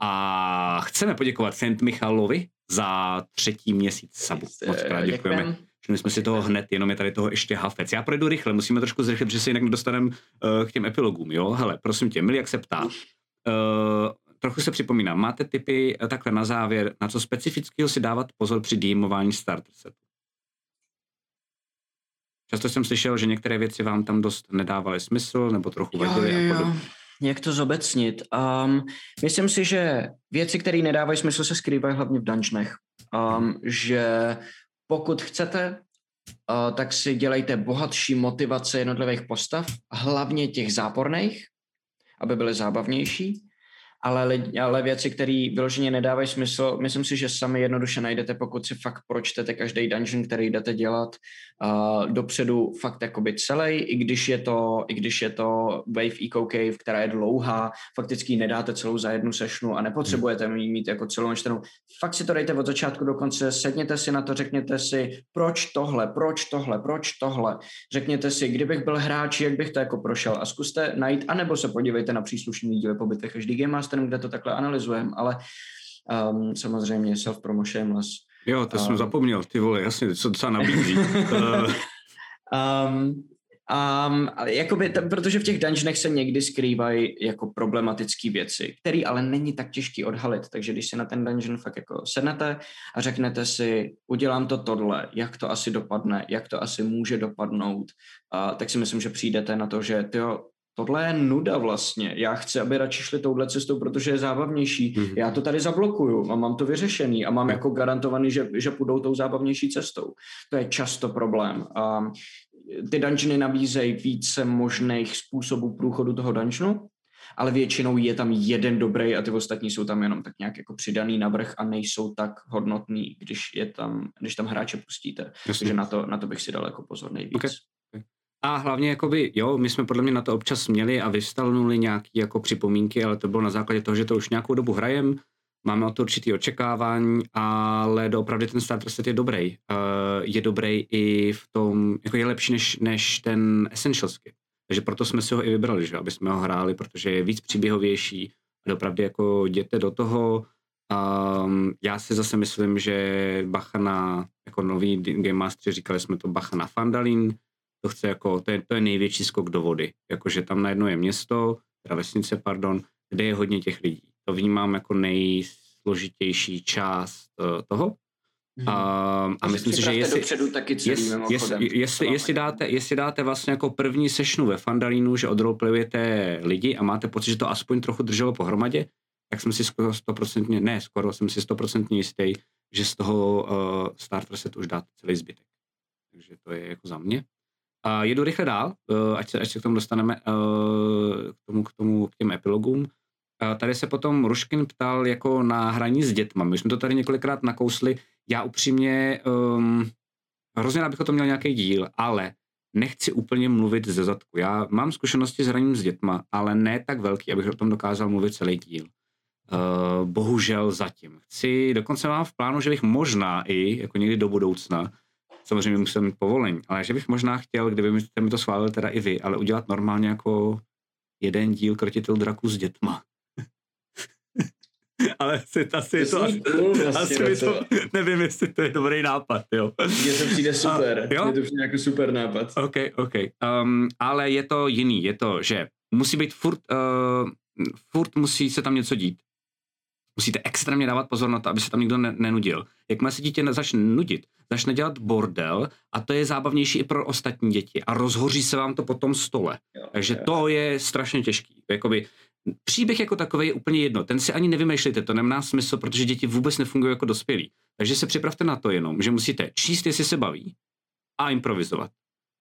A chceme poděkovat St. Michalovi za třetí měsíc sabu. Moc krát děkujeme. Děkujem. Všimli jsme si toho hned, jenom je tady toho ještě hafec. Já projdu rychle, musíme trošku zrychlit, protože se jinak nedostaneme uh, k těm epilogům, jo? Hele, prosím tě, Mili, jak se ptá. Uh, trochu se připomínám, máte typy uh, takhle na závěr, na co specifického si dávat pozor při DMování starter setu? Často jsem slyšel, že některé věci vám tam dost nedávaly smysl, nebo trochu vadily a podobně. Jak to zobecnit? Um, myslím si, že věci, které nedávají smysl, se skrývají hlavně v dungeonech. Um, že pokud chcete, uh, tak si dělejte bohatší motivace jednotlivých postav, hlavně těch záporných, aby byly zábavnější, ale, li- ale věci, které vyloženě nedávají smysl, myslím si, že sami jednoduše najdete, pokud si fakt pročtete každý dungeon, který jdete dělat uh, dopředu fakt jakoby celý, i když je to, i když je to Wave Eco Cave, která je dlouhá, fakticky nedáte celou za jednu sešnu a nepotřebujete ji mít jako celou načtenou. Fakt si to dejte od začátku do konce, sedněte si na to, řekněte si, proč tohle, proč tohle, proč tohle. Řekněte si, kdybych byl hráč, jak bych to jako prošel a zkuste najít, anebo se podívejte na příslušný díly po každý Game Masterem, kde to takhle analyzujeme, ale um, samozřejmě self-promo shameless. Jo, to jsem Um, zapomněl, ty vole, jasně, co docela nabízí. Um, um, jakoby, t- protože v těch dungeonech se někdy skrývají jako problematické věci, které ale není tak těžký odhalit, takže když si na ten dungeon fakt jako sednete a řeknete si, udělám to tohle, jak to asi dopadne, jak to asi může dopadnout, uh, tak si myslím, že přijdete na to, že tyjo, tohle je nuda vlastně, já chci, aby radši šli touhle cestou, protože je zábavnější, Mhm. já to tady zablokuju a mám to vyřešený a mám jako garantovaný, že, že půjdou tou zábavnější cestou. To je často problém. A ty dungeony nabízejí více možných způsobů průchodu toho dungeonu, ale většinou je tam jeden dobrý a ty ostatní jsou tam jenom tak nějak jako přidaný navrh a nejsou tak hodnotný, když, je tam, když tam hráče pustíte. jasně. Takže na to, na to bych si dal jako pozor nejvíc. Ok. A hlavně, jakoby, jo, my jsme podle mě na to občas měli a vystavnuli nějaké jako připomínky, ale to bylo na základě toho, že to už nějakou dobu hrajem, máme o to určitý očekávání, ale doopravdy ten starter set je dobrý. Uh, je dobrý i v tom, jako je lepší než, než ten Essentials kit. Takže proto jsme si ho i vybrali, že? aby jsme ho hráli, protože je víc příběhovější. Opravdu jako jděte do toho. Um, já si zase myslím, že bacha na, jako nový Game Master, říkali jsme to bacha na Fandalin, to chce jako, to je, to je největší skok do vody. Jakože tam najednou je město, teda vesnice, pardon, kde je hodně těch lidí. To vnímám jako nejsložitější část uh, toho. Mhm. A, a myslím si, že jestli, dopředu taky celý jest, mimochodem. jestli, jestli, jestli, dáte, jestli dáte vlastně jako první sešnu ve Fandalínu, že odroleplayujete lidi a máte pocit, že to aspoň trochu drželo pohromadě, tak jsem si skoro stoprocentně, ne, skoro jsem si stoprocentně jistý, že z toho uh, starter set už dáte celý zbytek. Takže to je jako za mě. A jedu rychle dál, uh, ať, se, ať se k tomu dostaneme, uh, k, tomu, k tomu, k těm epilogům. Uh, tady se potom Ruškin ptal jako na hraní s dětma. My jsme to tady několikrát nakousli. Já upřímně, um, hrozně bych o tom měl nějaký díl, ale nechci úplně mluvit ze zadku. Já mám zkušenosti s hraním s dětma, ale ne tak velký, abych o tom dokázal mluvit celý díl. Uh, bohužel zatím. Chci, dokonce mám v plánu, že bych možná i, jako někdy do budoucna, samozřejmě musím mít povolení, ale že bych možná chtěl, kdyby mi, to schválil teda i vy, ale udělat normálně jako jeden díl Krotitel draku s dětma. ale asi, asi je to, asi, asi mi to, nevím, jestli to je dobrý nápad, jo. Mně to přijde super, je to přijde jako super nápad. OK, OK. Um, ale je to jiný, je to, že musí být furt, uh, furt musí se tam něco dít. Musíte extrémně dávat pozor na to, aby se tam nikdo ne- nenudil. Jakmile se dítě začne nudit, začne dělat bordel a to je zábavnější i pro ostatní děti a rozhoří se vám to po tom stole. Jo, Takže jo. to je strašně těžký. Jakoby, příběh jako takový je úplně jedno. Ten si ani nevymýšlejte, to nemá smysl, protože děti vůbec nefungují jako dospělí. Takže se připravte na to jenom, že musíte číst, jestli se baví a improvizovat.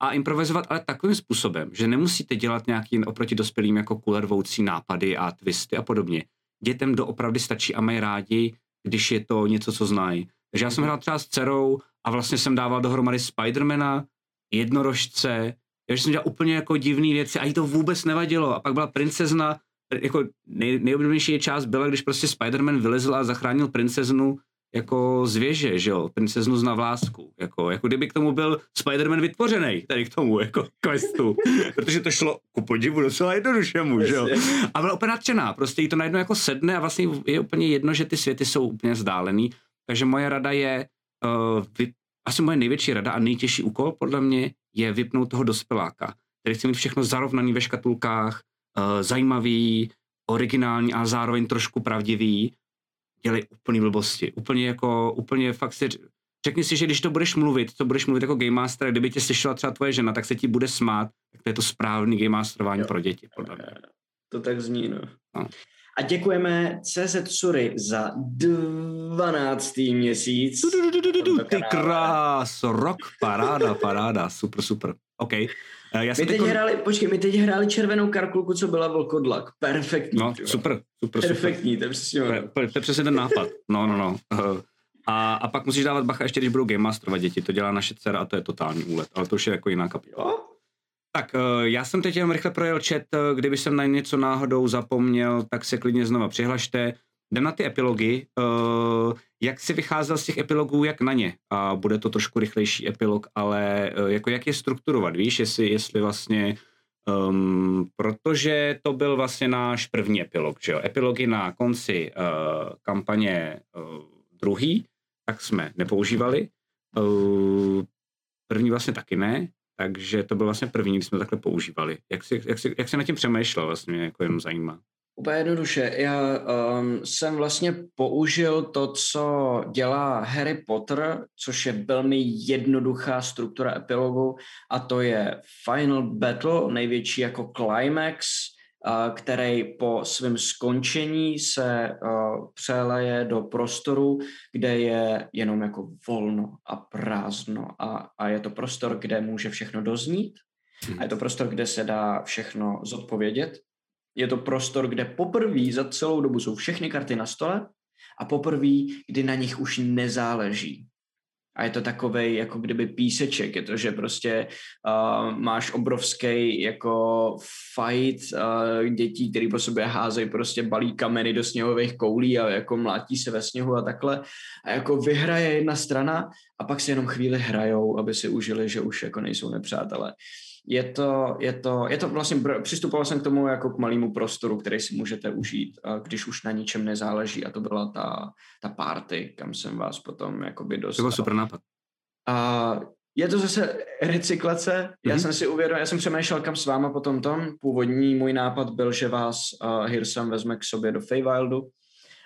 A improvizovat ale takovým způsobem, že nemusíte dělat nějaký oproti dospělým jako kulervoucí nápady a twisty a podobně. Dětem doopravdy stačí a mají rádi, když je to něco, co znají. Takže já jsem hrál třeba s dcerou a vlastně jsem dával dohromady Spidermana, jednorožce, takže jsem dělal úplně jako divné věci a jí to vůbec nevadilo. A pak byla princezna, jako nej, nejoblíbenější část byla, když prostě Spider-Man vylezl a zachránil princeznu jako z věže, že jo, princeznu z navlásku, jako, jako kdyby k tomu byl Spider-Man vytvořený, tady k tomu, jako questu, protože to šlo ku podivu docela jednoduše mu, že jo. A byla úplně nadšená, prostě jí to najednou jako sedne a vlastně je úplně jedno, že ty světy jsou úplně vzdálený, takže moje rada je, uh, vy, asi moje největší rada a nejtěžší úkol podle mě je vypnout toho dospěláka, který chce mít všechno zarovnaný ve škatulkách, uh, zajímavý, originální a zároveň trošku pravdivý, dělej úplný blbosti. Úplně jako, úplně fakt si, řekni si, že když to budeš mluvit, to budeš mluvit jako game master, kdyby tě slyšela třeba tvoje žena, tak se ti bude smát, tak to je to správný game masterování Jo. pro děti, podle mě. To tak zní, no. No. A děkujeme CZ Sury za 12. měsíc. Du, du, du, du, du, du, Ty krás, rok, paráda, paráda, super, super. OK. Já My teď teďko- hráli, počkej, my teď hráli červenou karkulku, co byla vlkodlak. Perfektní. No, super, super, super. Perfektní, to je přesně To je, přesně ten nápad. No, no, no. Eh, A, a pak musíš dávat bacha ještě, když budou game masterovat děti. To dělá naše dcera a to je totální úlet. Ale to už je jako jiná kapitola. Tak, eh, já jsem teď jenom rychle projel chat, eh, kdyby jsem na něco náhodou zapomněl, tak se klidně znova přihlašte. Jdem na ty epilogy. Eh, Jak si vycházel z těch epilogů, jak na ně? A bude to trošku rychlejší epilog, ale eh, jako jak je strukturovat, víš, jestli, jestli vlastně Um, protože to byl vlastně náš první epilog, že jo? Epilogy na konci uh, kampaně uh, druhý, tak jsme nepoužívali. Uh, první vlastně taky ne, takže to byl vlastně první, kdy jsme takhle používali. Jak si, jak jak na tím přemýšlel vlastně, jako jenom zajímá. Úplně jednoduše. Já um, jsem vlastně použil to, co dělá Harry Potter, což je velmi jednoduchá struktura epilogu a to je Final Battle, největší jako climax, uh, který po svém skončení se uh, přeleje do prostoru, kde je jenom jako volno a prázdno a, a je to prostor, kde může všechno doznít a je to prostor, kde se dá všechno zodpovědět. Je to prostor, kde poprvé za celou dobu jsou všechny karty na stole a poprvé, kdy na nich už nezáleží. a je to takový jako kdyby píseček, je to, že prostě uh, máš obrovský jako fight uh, dětí, který po sobě házejí prostě balí kameny do sněhových koulí a jako mlátí se ve sněhu a takhle. A jako vyhraje jedna strana a pak si jenom chvíli hrajou, aby si užili, že už jako nejsou nepřátelé je to, je to, je to vlastně, přistupoval jsem k tomu jako k malému prostoru, který si můžete užít, když už na ničem nezáleží a to byla ta, ta party, kam jsem vás potom jakoby dostal. To byl super nápad. A je to zase recyklace. Mm-hmm. Já mhm. jsem si uvědomil, já jsem přemýšlel kam s váma potom tom. Původní můj nápad byl, že vás uh, Hirsam vezme k sobě do Feywildu,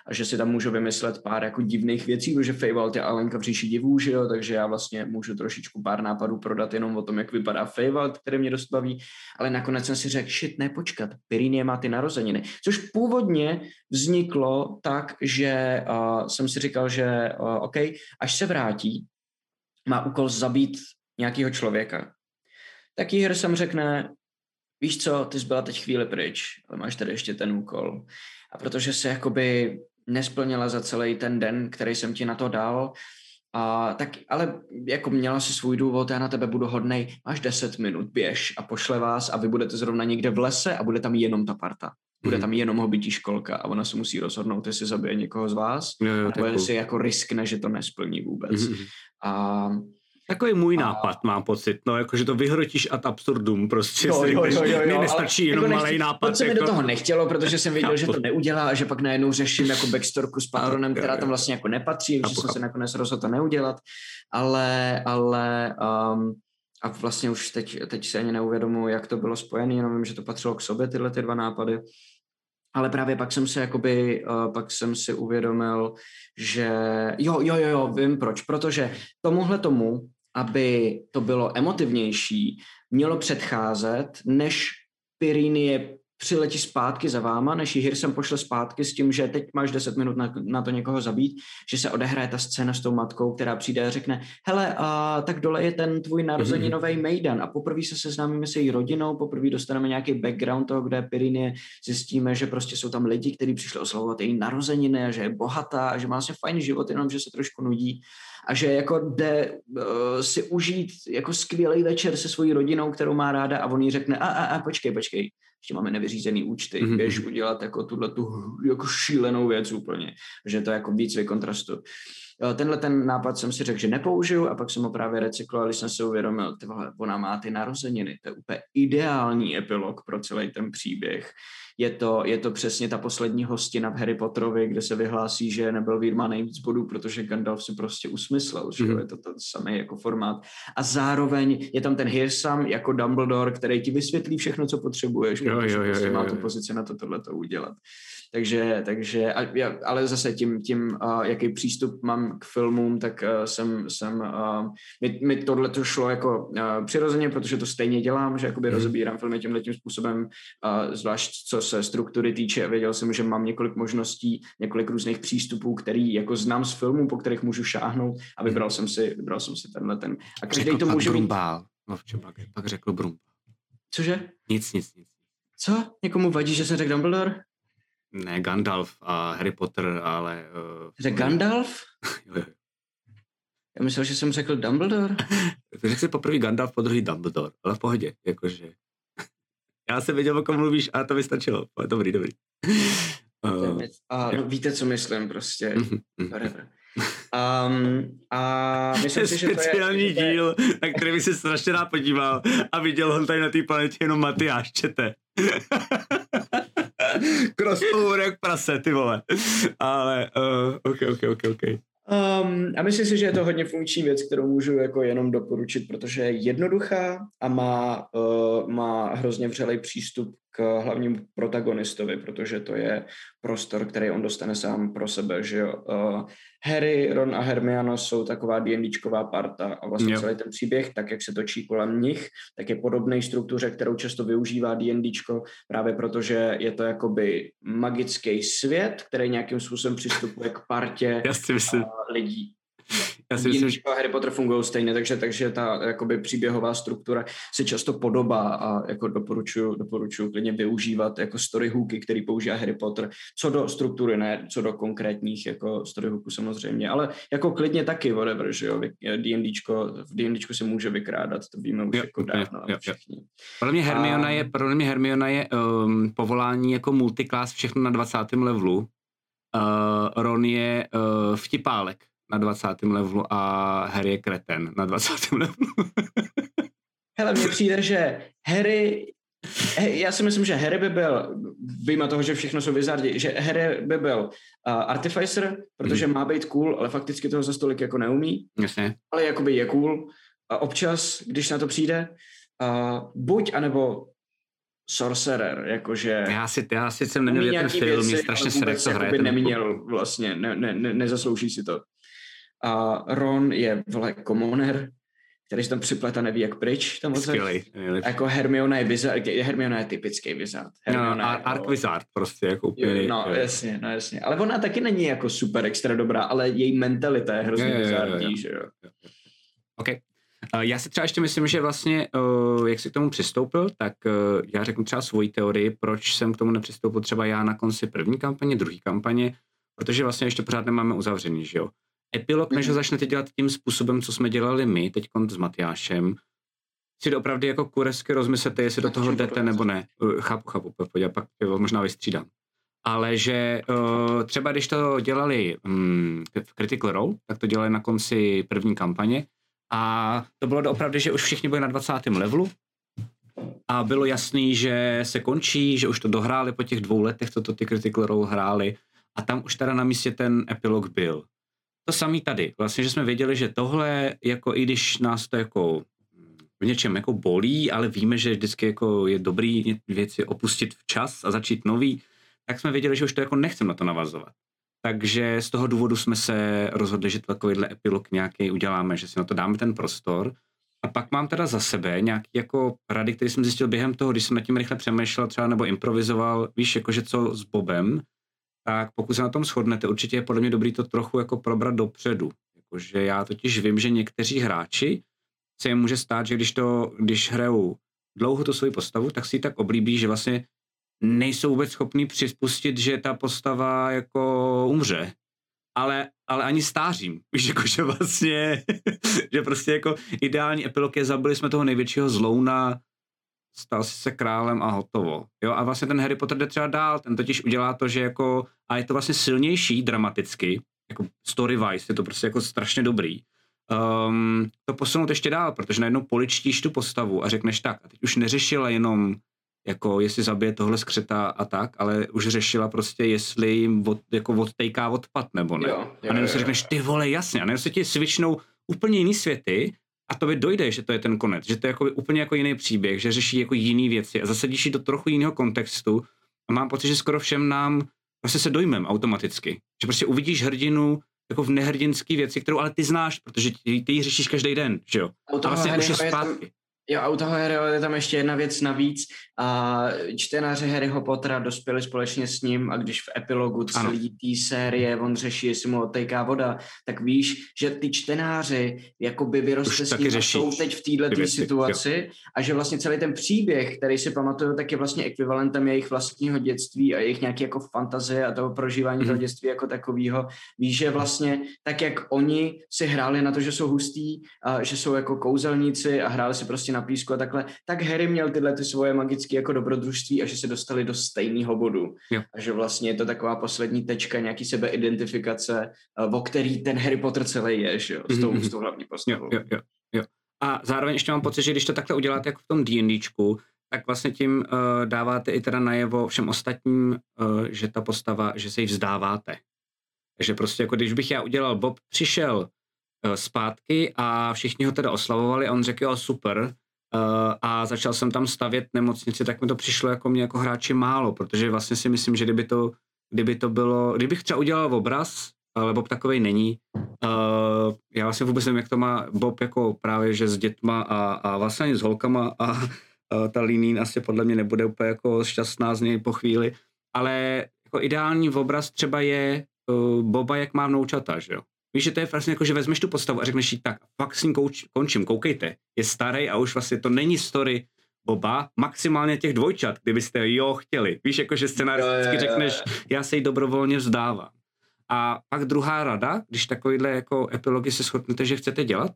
a že si tam můžu vymyslet pár jako divných věcí, protože Feywild je Alenka v říši divů, že jo, takže já vlastně můžu trošičku pár nápadů prodat jenom o tom, jak vypadá Feywild, který mě dost baví, ale nakonec jsem si řekl, shit, ne, počkat, Pirinie má ty narozeniny, což původně vzniklo tak, že uh, jsem si říkal, že uh, OK, až se vrátí, má úkol zabít nějakého člověka. Tak jí jsem řekne, víš co, ty jsi byla teď chvíli pryč, ale máš tady ještě ten úkol. A protože se jakoby nesplnila za celý ten den, který jsem ti na to dal, a tak, ale jako měla si svůj důvod, já na tebe budu hodnej, máš 10 minut, běž a pošle vás a vy budete zrovna někde v lese a bude tam jenom ta parta. Bude mm. tam jenom hobití školka a ona se musí rozhodnout, jestli zabije někoho z vás, jo, jo, a jestli jako riskne, že to nesplní vůbec. Mm-hmm. A Takový můj a... nápad, mám pocit, no, jakože to vyhrotíš ad absurdum, prostě jo, jo, jo, jo, jo, nestačí jenom jako malý nápad. To se jako... mi do toho nechtělo, protože jsem věděl, že to neudělá a že pak najednou řeším jako backstorku s patronem, která tam vlastně jako nepatří, že jsem se nakonec rozhodl to neudělat, ale, ale um, a vlastně už teď, teď se ani neuvědomuji, jak to bylo spojené, jenom vím, že to patřilo k sobě, tyhle ty dva nápady. Ale právě pak jsem se jakoby, uh, pak jsem si uvědomil, že jo, jo, jo, jo, vím proč, protože tomuhle tomu aby to bylo emotivnější, mělo předcházet, než Pirinie přiletí zpátky za váma, než ji Hirsem pošle zpátky s tím, že teď máš 10 minut na, na to někoho zabít, že se odehraje ta scéna s tou matkou, která přijde a řekne, hele, a, tak dole je ten tvůj narozeninový mm-hmm. mejdan a poprvé se seznámíme se její rodinou, poprvé dostaneme nějaký background toho, kde Pirinie zjistíme, že prostě jsou tam lidi, kteří přišli oslavovat její narozeniny a že je bohatá a že má vlastně fajný život, jenom že se trošku nudí a že jako jde uh, si užít jako skvělý večer se svojí rodinou, kterou má ráda a on jí řekne, a, a, a počkej, počkej, ještě máme nevyřízený účty, mm-hmm. běž udělat jako tuhle tu jako šílenou věc úplně, že to je jako víc kontrastu. Tenhle ten nápad jsem si řekl, že nepoužiju a pak jsem ho právě recykloval, když jsem si uvědomil, ty vole, ona má ty narozeniny, to je úplně ideální epilog pro celý ten příběh je to, je to přesně ta poslední hostina v Harry Potterovi, kde se vyhlásí, že nebyl Vír nejvíc bodů, protože Gandalf si prostě usmyslel, že mm-hmm. je to ten samý jako formát. A zároveň je tam ten Hirsam jako Dumbledore, který ti vysvětlí všechno, co potřebuješ, jo, protože jo, jo, prostě jo, jo, má tu pozici na to tohleto udělat. Takže, takže a, já, ale zase tím, tím uh, jaký přístup mám k filmům, tak uh, jsem, jsem uh, mi, mi tohle to šlo jako uh, přirozeně, protože to stejně dělám, že jakoby mm. rozebírám filmy tímhle tím způsobem, uh, zvlášť co se struktury týče. Věděl jsem, že mám několik možností, několik různých přístupů, který jako znám z filmů, po kterých můžu šáhnout a vybral mm. jsem si, vybral jsem si tenhle ten. A každý to může Brumbál. No, v čem pak, pak řekl Brumbál. Cože? Nic, nic, nic. Co? Někomu vadí, že jsem řekl Dumbledore? Ne Gandalf a Harry Potter, ale... Uh, Řekl Gandalf? jo, jo. Já myslel, že jsem řekl Dumbledore. Řekl jsi poprvé Gandalf, po druhý Dumbledore, ale v pohodě, jakože... Já jsem věděl, o kom mluvíš a to mi stačilo. Dobrý, dobrý. Uh, a no, víte, co myslím prostě. Um, a myslím si, že speciální to je, díl, na který by se strašně rád podíval a viděl ho tady na té planetě jenom Matyáš, čete. Crossover jak prase, ty vole. Ale, uh, ok, ok, ok, ok. Um, a myslím si, že je to hodně funkční věc, kterou můžu jako jenom doporučit, protože je jednoduchá a má, uh, má hrozně vřelej přístup k hlavnímu protagonistovi, protože to je prostor, který on dostane sám pro sebe, že jo. Uh, Harry, Ron a Hermione jsou taková D&Dčková parta a vlastně jo. celý ten příběh, tak jak se točí kolem nich, tak je podobný struktuře, kterou často využívá D&Dčko, právě protože je to jakoby magický svět, který nějakým způsobem přistupuje k partě Já si myslím, lidí. Já si myslím, že Harry Potter fungují stejně, takže, takže ta jakoby příběhová struktura se často podobá a jako doporučuju, doporučuju klidně využívat jako story hooky, který používá Harry Potter, co do struktury, ne co do konkrétních jako story hooků samozřejmě, ale jako klidně taky, whatever, že jo, D&Dčko, v D&Dčku se může vykrádat, to víme už jo, jako dávno jo, všichni. Podle mě Hermiona a... je, podle mě Hermiona je um, povolání jako multiclass všechno na 20. levelu. Uh, Ron je uh, vtipálek na 20. levelu a Harry je kreten na 20. levelu. Hele, mně přijde, že Harry já si myslím, že Harry by byl, vyjma toho, že všechno jsou vizardi, že Harry by byl uh, Artificer, protože mm. má být cool, ale fakticky toho za stolik jako neumí. Jasně. Ale jakoby je cool. A občas, když na to přijde, uh, buď anebo Sorcerer, jakože... Já si, já si jsem neměl ten film, mě strašně se to hraje. neměl vlastně, ne, ne, ne, nezaslouží si to. A Ron je, vole, komoner, který se tam připleta neví jak pryč. Tam Skvělej. Jako Hermiona je wizard, Hermiona je typický wizard. No, Hermiona no, jako, Ark wizard prostě, jako úplně. No, jo. jasně, no jasně. Ale ona taky není jako super extra dobrá, ale její mentalita je hrozně wizardní, že jo. OK. Já si třeba ještě myslím, že vlastně, jak jsi k tomu přistoupil, tak já řeknu třeba svoji teorii, proč jsem k tomu nepřistoupil třeba já na konci první kampaně, druhé kampaně, protože vlastně ještě pořád nemáme uzavřený, že jo epilog, než ho mhm. začnete dělat tím způsobem, co jsme dělali my teď s Matyášem, si opravdu jako kuresky rozmyslete, jestli do toho jdete nebo ne. Uh, chápu, chápu, pojď, pak možná vystřídám. Ale že uh, třeba když to dělali v Critical Role, tak to dělali na konci první kampaně a to bylo opravdu, že už všichni byli na 20. levelu a bylo jasný, že se končí, že už to dohráli po těch dvou letech, co to ty Critical Role hráli a tam už teda na místě ten epilog byl to samý tady. Vlastně, že jsme věděli, že tohle, jako i když nás to jako v něčem jako bolí, ale víme, že vždycky jako je dobrý věci opustit včas a začít nový, tak jsme věděli, že už to jako nechceme na to navazovat. Takže z toho důvodu jsme se rozhodli, že takovýhle epilog nějaký uděláme, že si na to dáme ten prostor. A pak mám teda za sebe nějaký jako rady, které jsem zjistil během toho, když jsem nad tím rychle přemýšlel třeba nebo improvizoval, víš, jakože co s Bobem, tak pokud se na tom shodnete, určitě je podle mě dobrý to trochu jako probrat dopředu. Jakože já totiž vím, že někteří hráči se jim může stát, že když, to, když hrajou dlouho tu svoji postavu, tak si ji tak oblíbí, že vlastně nejsou vůbec schopní přispustit, že ta postava jako umře. Ale, ale ani stářím. Víš, jako, že vlastně, že prostě jako ideální epilog je zabili jsme toho největšího zlouna stal si se králem a hotovo. Jo, a vlastně ten Harry Potter jde třeba dál, ten totiž udělá to, že jako, a je to vlastně silnější dramaticky, jako story-wise, je to prostě jako strašně dobrý. Um, to posunout ještě dál, protože najednou poličtíš tu postavu a řekneš tak, a teď už neřešila jenom jako jestli zabije tohle skřeta a tak, ale už řešila prostě, jestli jim od, jako odtejká odpad nebo ne. Jo, jo, a najednou si řekneš, ty vole, jasně, a najednou se ti svičnou úplně jiný světy a to dojde, že to je ten konec, že to je jako úplně jako jiný příběh, že řeší jako jiný věci a zasadíš ji do trochu jiného kontextu a mám pocit, že skoro všem nám prostě se dojmem automaticky. Že prostě uvidíš hrdinu jako v nehrdinský věci, kterou ale ty znáš, protože ty, ty ji řešíš každý den, že jo? A vlastně už je zpátky. Jo, u toho Harryho je tam ještě jedna věc navíc. A čtenáři Harryho Pottera dospěli společně s ním a když v epilogu celé té série on řeší, jestli mu odtejká voda, tak víš, že ty čtenáři jakoby vyrostli s ním jsou teď v této situaci jo. a že vlastně celý ten příběh, který si pamatuju, tak je vlastně ekvivalentem jejich vlastního dětství a jejich nějaké jako fantazie a toho prožívání mm-hmm. toho dětství jako takového. Víš, že vlastně tak, jak oni si hráli na to, že jsou hustí, a že jsou jako kouzelníci a hráli si prostě na písku a takhle, tak Harry měl tyhle ty svoje magické jako dobrodružství a že se dostali do stejného bodu. Jo. A že vlastně je to taková poslední tečka nějaký sebeidentifikace, eh, o který ten Harry Potter celý je, že jo, s tou, mm-hmm. s tou hlavní postavou. Jo, jo, jo. A zároveň ještě mám pocit, že když to takhle uděláte jako v tom D&Dčku, tak vlastně tím uh, dáváte i teda najevo všem ostatním, uh, že ta postava, že se jí vzdáváte. Takže prostě jako když bych já udělal, Bob přišel uh, zpátky a všichni ho teda oslavovali a on řekl, jo, super, a začal jsem tam stavět nemocnici, tak mi to přišlo jako mě jako hráči málo, protože vlastně si myslím, že kdyby to, kdyby to bylo, kdybych třeba udělal obraz, ale Bob takovej není. Uh, já vlastně vůbec nevím, jak to má Bob jako právě, že s dětma a, a vlastně ani s holkama a uh, ta Linín asi podle mě nebude úplně jako šťastná z něj po chvíli, ale jako ideální obraz třeba je uh, Boba, jak má vnoučata, že jo? Víš, že to je vlastně jako, že vezmeš tu postavu a řekneš jí tak, fakt s ním kouč, končím, koukejte, je starý a už vlastně to není story Boba, maximálně těch dvojčat, kdybyste jo chtěli. Víš, jako že scenaristicky řekneš, já se jí dobrovolně vzdávám. A pak druhá rada, když takovýhle jako epilogy se shodnete, že chcete dělat,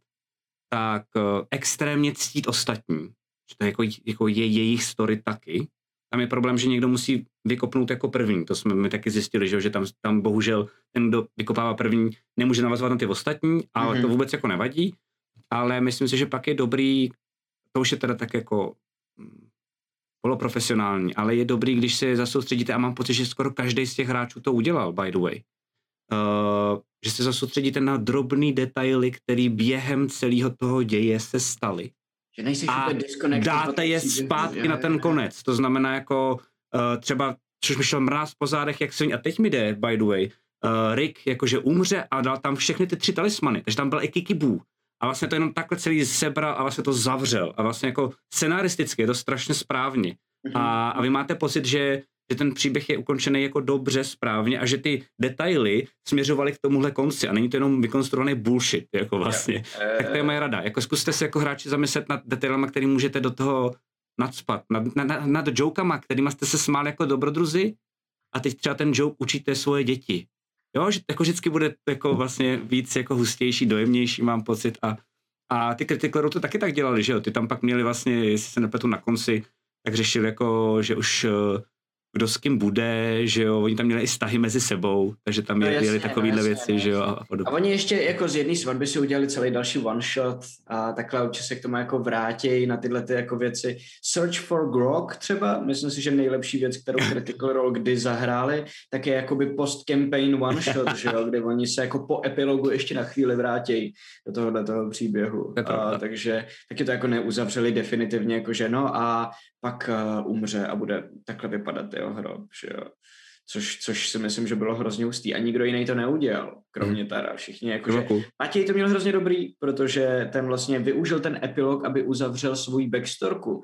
tak uh, extrémně ctít ostatní. Že to je jako, jako je jejich story taky. Tam je problém, že někdo musí vykopnout jako první. To jsme mi taky zjistili, že, že tam, tam bohužel ten, kdo vykopává první, nemůže navazovat na ty ostatní, ale mm-hmm. to vůbec jako nevadí. Ale myslím si, že pak je dobrý, to už je teda tak jako hm, poloprofesionální, ale je dobrý, když se zasoustředíte a mám pocit, že skoro každý z těch hráčů to udělal, by the way. Uh, že se zasoustředíte na drobný detaily, které během celého toho děje se staly. Že nejsi a dáte je zpátky na ten konec. To znamená jako uh, třeba, což mi šel mráz po zádech, jak se a teď mi jde, by the way, uh, Rick jakože umře a dal tam všechny ty tři talismany, takže tam byl i Kikibu. A vlastně to jenom takhle celý sebral a vlastně to zavřel. A vlastně jako scenaristicky je to strašně správně. Mm-hmm. A, a vy máte pocit, že že ten příběh je ukončený jako dobře, správně a že ty detaily směřovaly k tomuhle konci a není to jenom vykonstruovaný bullshit, jako vlastně. Yeah. Tak to je moje rada. Jako zkuste se jako hráči zamyslet nad detailama, který můžete do toho nadspat, nad, nad, nad jokama, kterýma jste se smáli jako dobrodruzi a teď třeba ten joke učíte svoje děti. Jo, že jako vždycky bude jako vlastně víc jako hustější, dojemnější, mám pocit a a ty Critical to taky tak dělali, že jo, ty tam pak měli vlastně, jestli se nepletu na konci, tak řešili jako, že už kdo s kým bude, že jo, oni tam měli i vztahy mezi sebou, takže tam no, jeli takovýhle no, věci, že jo, a podobně. A oni ještě jako z jedné svatby si udělali celý další one shot a takhle určitě se k tomu jako vrátí na tyhle ty jako věci. Search for Grog třeba, myslím si, že nejlepší věc, kterou Critical Role kdy zahráli, tak je jakoby post-campaign one shot, že jo, kde oni se jako po epilogu ještě na chvíli vrátí do tohohle toho příběhu. A, takže taky to jako neuzavřeli definitivně, jako že no a pak uh, umře a bude takhle vypadat jeho hrob, že jo. Což, což si myslím, že bylo hrozně hustý a nikdo jiný to neudělal, kromě hmm. Tara. Všichni jakože... Matěj to měl hrozně dobrý, protože ten vlastně využil ten epilog, aby uzavřel svůj backstorku.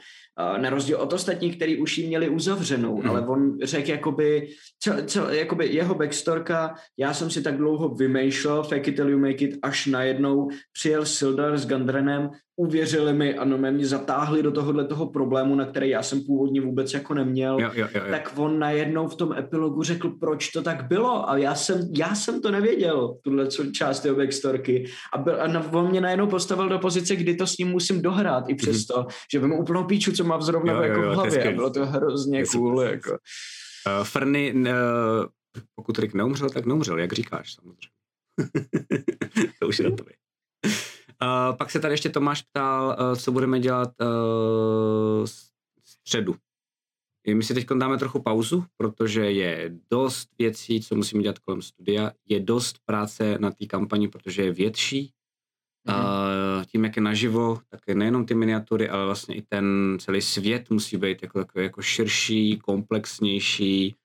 Na rozdíl od ostatních, který už ji měli uzavřenou, hmm. ale on řekl jakoby, co, co, jakoby jeho backstorka, já jsem si tak dlouho vymýšlel, fake it till you make it, až najednou přijel Sildar s Gandrenem, uvěřili mi a no mě zatáhli do tohohle toho problému, na který já jsem původně vůbec jako neměl, jo, jo, jo, jo. tak on najednou v tom epilogu řekl, proč to tak bylo a já jsem, já jsem to nevěděl, tuhle část jeho backstorky a, byl, a on mě najednou postavil do pozice, kdy to s ním musím dohrát i přesto, mm-hmm. že vím úplnou píču, co mám zrovna jo, jako jo, jo, v hlavě a bylo to hrozně cool. Jako. Uh, Ferny, uh, pokud Rick neumřel, tak neumřel, jak říkáš samozřejmě. to už je na to. Uh, pak se tady ještě Tomáš ptal, uh, co budeme dělat uh, středu. My si teď dáme trochu pauzu, protože je dost věcí, co musíme dělat kolem studia. Je dost práce na té kampani, protože je větší. Mm-hmm. Uh, tím, jak je naživo, tak je nejenom ty miniatury, ale vlastně i ten celý svět musí být jako takový jako širší, komplexnější,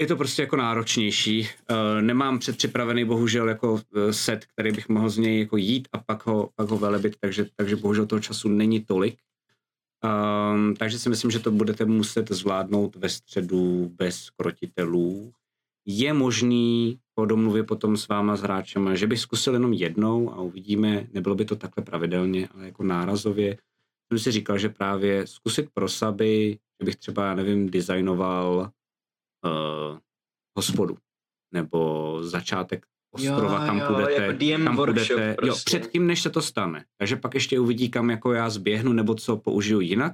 je to prostě jako náročnější. Uh, nemám předpřipravený bohužel jako eh, set, který bych mohl z něj jako jít a pak ho, pak ho velebit, takže, takže bohužel toho času není tolik. Um, takže si myslím, že to budete muset zvládnout ve středu bez krotitelů. Je možný po domluvě potom s váma s hráčem, že bych zkusil jenom jednou a uvidíme, nebylo by to takhle pravidelně, ale jako nárazově. Jsem si říkal, že právě zkusit pro saby, že bych třeba, nevím, designoval uh, hospodu nebo začátek ostrova, jo, kam jo, půjdete, jako DM kam půjdete, prostě. jo, předtím, než se to stane. Takže pak ještě uvidí, kam jako já zběhnu, nebo co použiju jinak.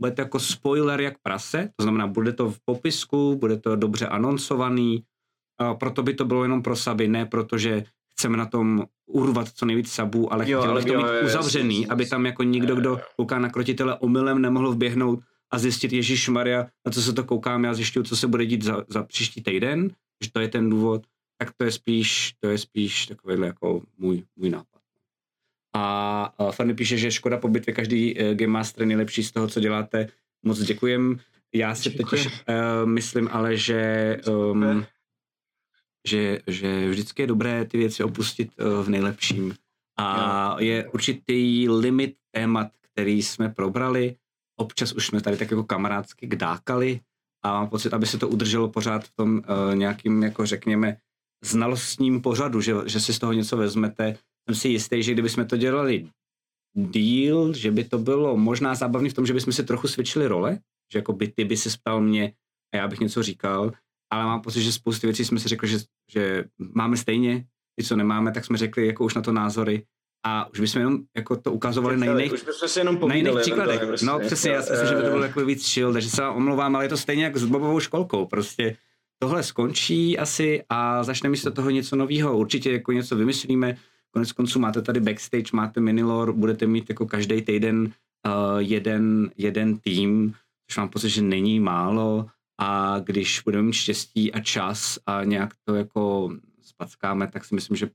Bude to jako spoiler jak prase, to znamená, bude to v popisku, bude to dobře anoncovaný, uh, proto by to bylo jenom pro saby, ne protože chceme na tom urvat co nejvíc sabů, ale chtěl bych to mít uzavřený, jasný, aby tam jako nikdo, kdo kouká na krotitele omylem, nemohl vběhnout a zjistit, Ježíš Maria, na co se to koukám, já zjišťuju, co se bude dít za, za příští týden, že to je ten důvod, tak to je spíš, to je spíš takovýhle jako můj, můj nápad. A uh, Fanny píše, že škoda po bitvě, každý uh, Game Master je nejlepší z toho, co děláte. Moc děkujem. Já si Děkuji. totiž uh, myslím ale, že, um, že, že vždycky je dobré ty věci opustit uh, v nejlepším. A je určitý limit témat, který jsme probrali občas už jsme tady tak jako kamarádsky kdákali a mám pocit, aby se to udrželo pořád v tom uh, nějakým, jako řekněme, znalostním pořadu, že, že si z toho něco vezmete. Jsem si jistý, že kdybychom to dělali díl, že by to bylo možná zábavný v tom, že bychom si trochu svědčili role, že jako by ty by si ptal mě a já bych něco říkal, ale mám pocit, že spousty věcí jsme si řekli, že, že máme stejně, ty, co nemáme, tak jsme řekli jako už na to názory a už bychom jenom jako to ukazovali na jiných, už bychom se jenom na jiných příkladech. Prostě. No přesně, já si myslím, že by to bylo jako víc chill, takže se vám omlouvám, ale je to stejně jak s Bobovou školkou, prostě tohle skončí asi a začne místo toho něco nového. Určitě jako něco vymyslíme, konec konců máte tady backstage, máte minilor, budete mít jako každý týden uh, jeden, jeden tým, což mám pocit, že není málo a když budeme mít štěstí a čas a nějak to jako spackáme, tak si myslím, že jako,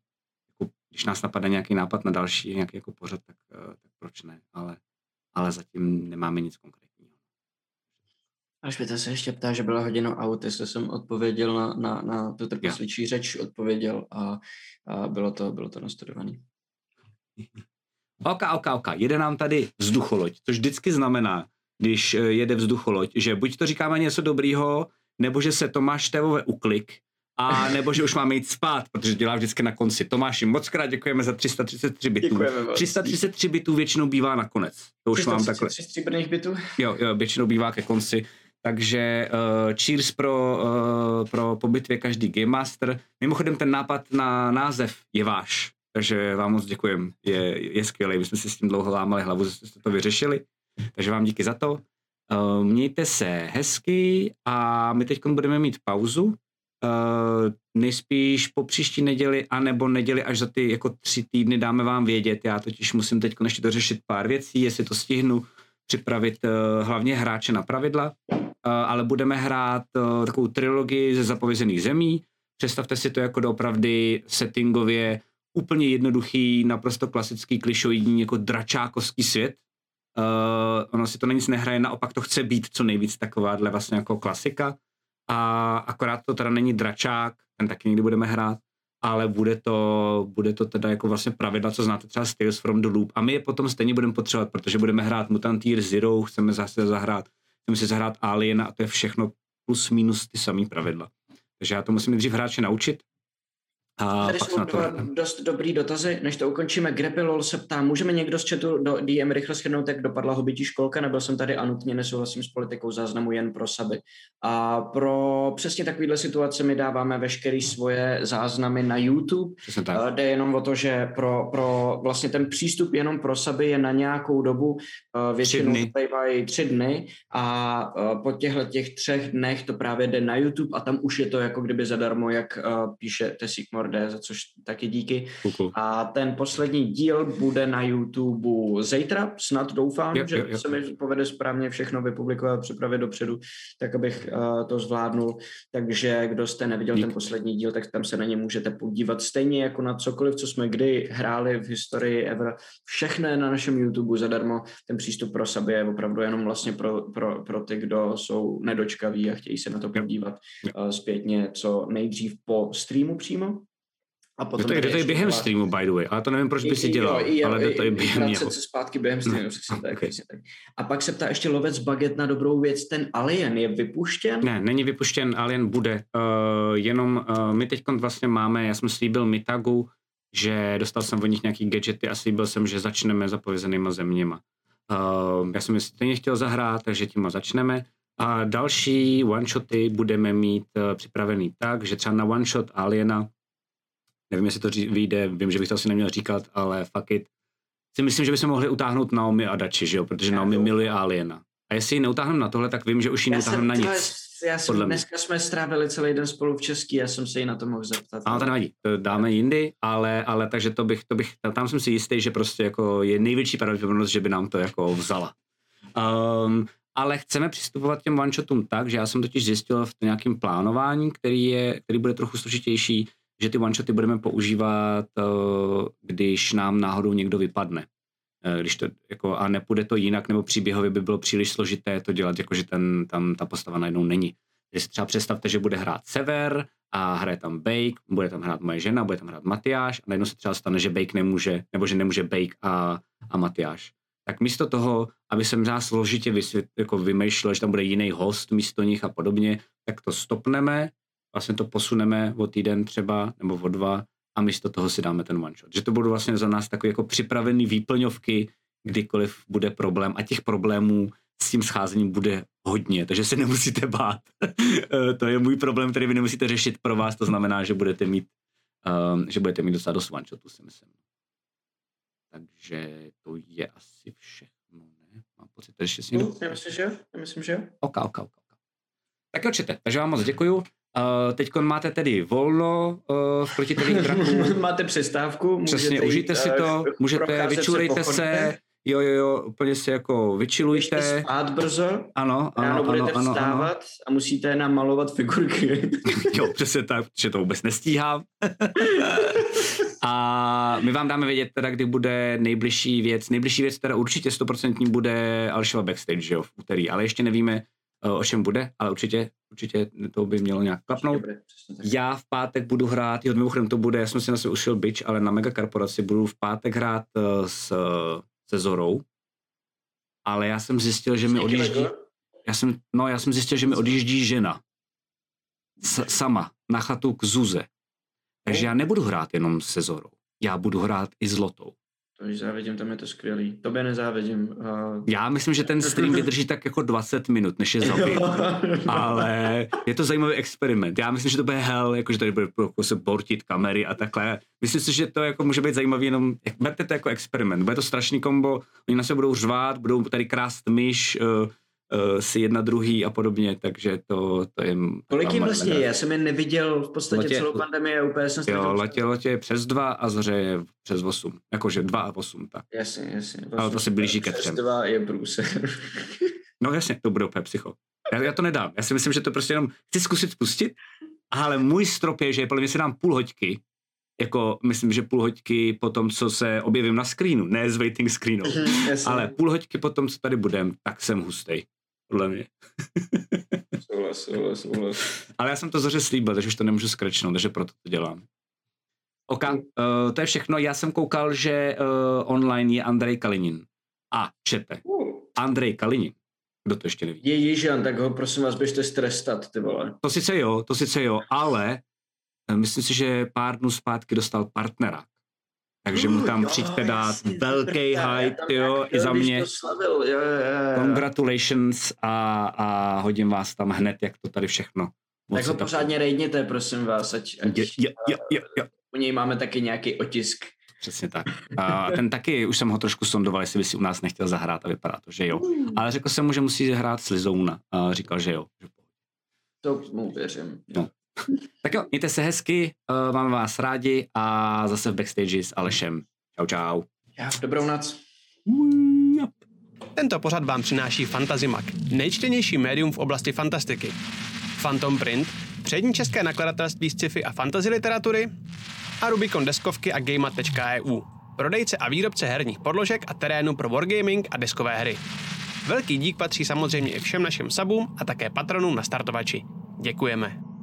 když nás napadne nějaký nápad na další nějaký jako pořad, tak, uh, tak proč ne, ale, ale zatím nemáme nic konkrétního. Až by se ještě ptá, že byla hodina aut, jestli jsem odpověděl na, na, na tu trpasličí řeč, odpověděl a, a bylo to, bylo to nastudovaný. Ok, ok, ok. Jede nám tady vzducholoď, což vždycky znamená, když eh, jede vzducholoď, že buď to říkáme něco dobrýho, nebo že se Tomáš Tevové uklik, a nebo že už máme jít spát, protože dělá vždycky na konci. Tomáši, moc krát děkujeme za 333 bitů. 333 bitů většinou bývá nakonec. To už mám takhle. 333 bitů? Jo, jo, většinou bývá ke konci. Takže uh, cheers pro, uh, pro po bitvě každý Game Master. Mimochodem ten nápad na název je váš, takže vám moc děkujem. Je, je skvělý, my jsme si s tím dlouho lámali hlavu, že jste to vyřešili. Takže vám díky za to. Uh, mějte se hezky a my teď budeme mít pauzu. Uh, nejspíš po příští neděli, anebo neděli až za ty jako tři týdny dáme vám vědět. Já totiž musím teď ještě dořešit pár věcí, jestli to stihnu připravit uh, hlavně hráče na pravidla, uh, ale budeme hrát uh, takovou trilogii ze zapovězených zemí. Představte si to jako doopravdy settingově úplně jednoduchý, naprosto klasický, klišoidní, jako dračákovský svět. Uh, ono si to na nic nehraje, naopak to chce být co nejvíc takováhle vlastně jako klasika. A akorát to teda není dračák, ten taky někdy budeme hrát, ale bude to, bude to teda jako vlastně pravidla, co znáte třeba Tales from the Loop. A my je potom stejně budeme potřebovat, protože budeme hrát Mutant Year Zero, chceme zase zahrát, chceme si zahrát Alien a to je všechno plus minus ty samé pravidla. Takže já to musím nejdřív hráče naučit, a Tady jsou dva dost dobrý dotazy. Než to ukončíme, Grepilol se ptá, můžeme někdo z chatu do DM rychle schrnout, jak dopadla hobití školka? Nebyl jsem tady a nutně nesouhlasím s politikou záznamu jen pro saby. A pro přesně takovýhle situace my dáváme veškeré svoje záznamy na YouTube. Jde jenom o to, že pro, pro vlastně ten přístup jenom pro saby je na nějakou dobu, většinou bývají tři dny a po těchto těch třech dnech to právě jde na YouTube a tam už je to jako kdyby zadarmo, jak píše Tesík Morde, za což taky díky. Kuku. A ten poslední díl bude na YouTube zítra, snad doufám, jo, že jo, jo. se mi povede správně všechno vypublikovat, připravit dopředu, tak abych uh, to zvládnul. Takže kdo jste neviděl Dík. ten poslední díl, tak tam se na ně můžete podívat stejně jako na cokoliv, co jsme kdy hráli v historii ever. Všechno je na našem YouTube zadarmo. Ten přístup pro sebe je opravdu jenom vlastně pro, pro, pro ty, kdo jsou nedočkaví a chtějí se na to podívat uh, zpětně co nejdřív po streamu přímo. A potom to je, to je během zpátky. streamu, by the way, ale to nevím, proč by si dělal, jo, jo, ale to je během něho. se zpátky během streamu, no, tak, okay. tak. A pak se ptá ještě lovec baget na dobrou věc, ten Alien je vypuštěn? Ne, není vypuštěn, Alien bude, uh, jenom uh, my teď vlastně máme, já jsem slíbil Mitagu, že dostal jsem od nich nějaký gadgety a slíbil jsem, že začneme zapovězenýma zeměma. Uh, já jsem je stejně chtěl zahrát, takže tím začneme. A další one-shoty budeme mít uh, připravený tak, že třeba na one-shot Aliena Nevím, jestli to vyjde, vím, že bych to asi neměl říkat, ale fuck it. Si myslím, že bychom mohli utáhnout Naomi a Dači, že jo? Protože já Naomi to... miluje Aliena. A jestli ji neutáhneme na tohle, tak vím, že už ji neutáhneme na nic. Já jsem, dneska jsme strávili celý den spolu v Český, já jsem se jí na to mohl zeptat. Ale to nevadí, to dáme jindy, ale, ale takže to bych, to bych, tam jsem si jistý, že prostě jako je největší pravděpodobnost, že by nám to jako vzala. Um, ale chceme přistupovat těm one-shotům tak, že já jsem totiž zjistil v nějakém plánování, který, je, který bude trochu složitější, že ty one-shoty budeme používat, eh, když nám náhodou někdo vypadne. Eh, když to, jako, a nepůjde to jinak, nebo příběhově by bylo příliš složité to dělat, jakože ten, tam ta postava najednou není. Když si třeba představte, že bude hrát Sever a hraje tam Bake, bude tam hrát moje žena, bude tam hrát Matyáš a najednou se třeba stane, že Bake nemůže, nebo že nemůže Bake a, a Matyáš. Tak místo toho, aby jsem nás složitě vysvět, jako vymýšlel, že tam bude jiný host místo nich a podobně, tak to stopneme, vlastně to posuneme o týden třeba, nebo o dva, a místo toho si dáme ten one shot. Že to budou vlastně za nás takové jako připravené výplňovky, kdykoliv bude problém a těch problémů s tím scházením bude hodně, takže se nemusíte bát. to je můj problém, který vy nemusíte řešit pro vás, to znamená, že budete mít, um, že budete mít docela dost one shotů, si myslím. Takže to je asi všechno, ne? Mám pocit, že si někdo... Já myslím, že jo. Já myslím, že jo. Ok, ok, ok. Tak jo, čete. Takže vám moc děkuju. Uh, teď máte tedy volno uh, v protitelých draků. máte přestávku. Přesně, užijte si to, můžete, vyčurejte se, se, jo, jo, jo, úplně si jako vyčilujte. Můžete spát brzo, ano, ano, ráno budete ano, vstávat ano. a musíte namalovat figurky. jo, přesně tak, že to vůbec nestíhám. a my vám dáme vědět teda, kdy bude nejbližší věc. Nejbližší věc teda určitě 100% bude Alšova backstage, jo, v úterý, ale ještě nevíme, Eh, o čem bude, ale určitě, určitě to by mělo nějak klapnout. Já v pátek budu hrát, jo, mimochodem to bude, já jsem si na sebe ušil bič, ale na mega korporaci budu v pátek hrát uh, s, se Zorou, ale já jsem zjistil, že mi odjíždí, já jsem, no, já jsem zjistil, že mi odjíždí žena. S, sama, na chatu k Zuze. Takže já nebudu hrát jenom se Zorou. Já budu hrát i s Lotou. To když závidím, tam je to skvělý. Tobě nezávidím. Uh... Já myslím, že ten stream vydrží tak jako 20 minut, než je zabít. Ale je to zajímavý experiment. Já myslím, že to bude hell, jako že tady bude jako se bortit kamery a takhle. Myslím si, že to jako může být zajímavý jenom, jak berte to jako experiment. Bude to strašný kombo, oni na sebe budou řvát, budou tady krást myš, uh, si jedna druhý a podobně, takže to, to je... Kolik jim vlastně je? Já jsem je neviděl v podstatě letě, celou pandemii a úplně jsem Jo, letě, letě je přes dva a zře je přes osm. Jakože dva a osm, tak. Jasně, jasně. Vlastně Ale to se blíží ke třem. dva je průser. no jasně, to bude úplně psycho. Já, já, to nedám. Já si myslím, že to prostě jenom chci zkusit spustit, ale můj strop je, že podle mě si dám půl hoďky, jako myslím, že půl hoďky po tom, co se objevím na screenu, ne z waiting screenu, mm, ale půl hoďky po tom, co tady budem, tak jsem hustej podle mě. souhlas, souhlas, souhlas. Ale já jsem to zaře slíbil, takže už to nemůžu skrečnout, takže proto to dělám. OK, uh, to je všechno. Já jsem koukal, že uh, online je Andrej Kalinin. A čete. Uh. Andrej Kalinin. Kdo to ještě neví? Je Jižan, tak ho prosím vás běžte strestat, ty vole. To sice jo, to sice jo, ale uh, myslím si, že pár dnů zpátky dostal partnera takže mu tam přijďte dát velký hype, jo, i za mě. Slavil, jo, jo, jo. Congratulations a, a hodím vás tam hned, jak to tady všechno. Tak ho pořádně rejdněte, prosím vás, ať, ať je, je, je, je, je. u něj máme taky nějaký otisk. Přesně tak. A ten taky, už jsem ho trošku sondoval, jestli by si u nás nechtěl zahrát a vypadá to, že jo. Hmm. Ale řekl jsem mu, že musí hrát s Lizouna a říkal, že jo. To mu věřím. No. Tak jo, mějte se hezky, uh, máme vás rádi a zase v backstage s Alešem. Čau, čau. Já, dobrou noc. Tento pořad vám přináší Fantazimak, nejčtenější médium v oblasti fantastiky. Phantom Print, přední české nakladatelství sci-fi a fantasy literatury a Rubicon deskovky a Gamer.eu, prodejce a výrobce herních podložek a terénu pro wargaming a deskové hry. Velký dík patří samozřejmě i všem našim sabům a také patronům na startovači. Děkujeme.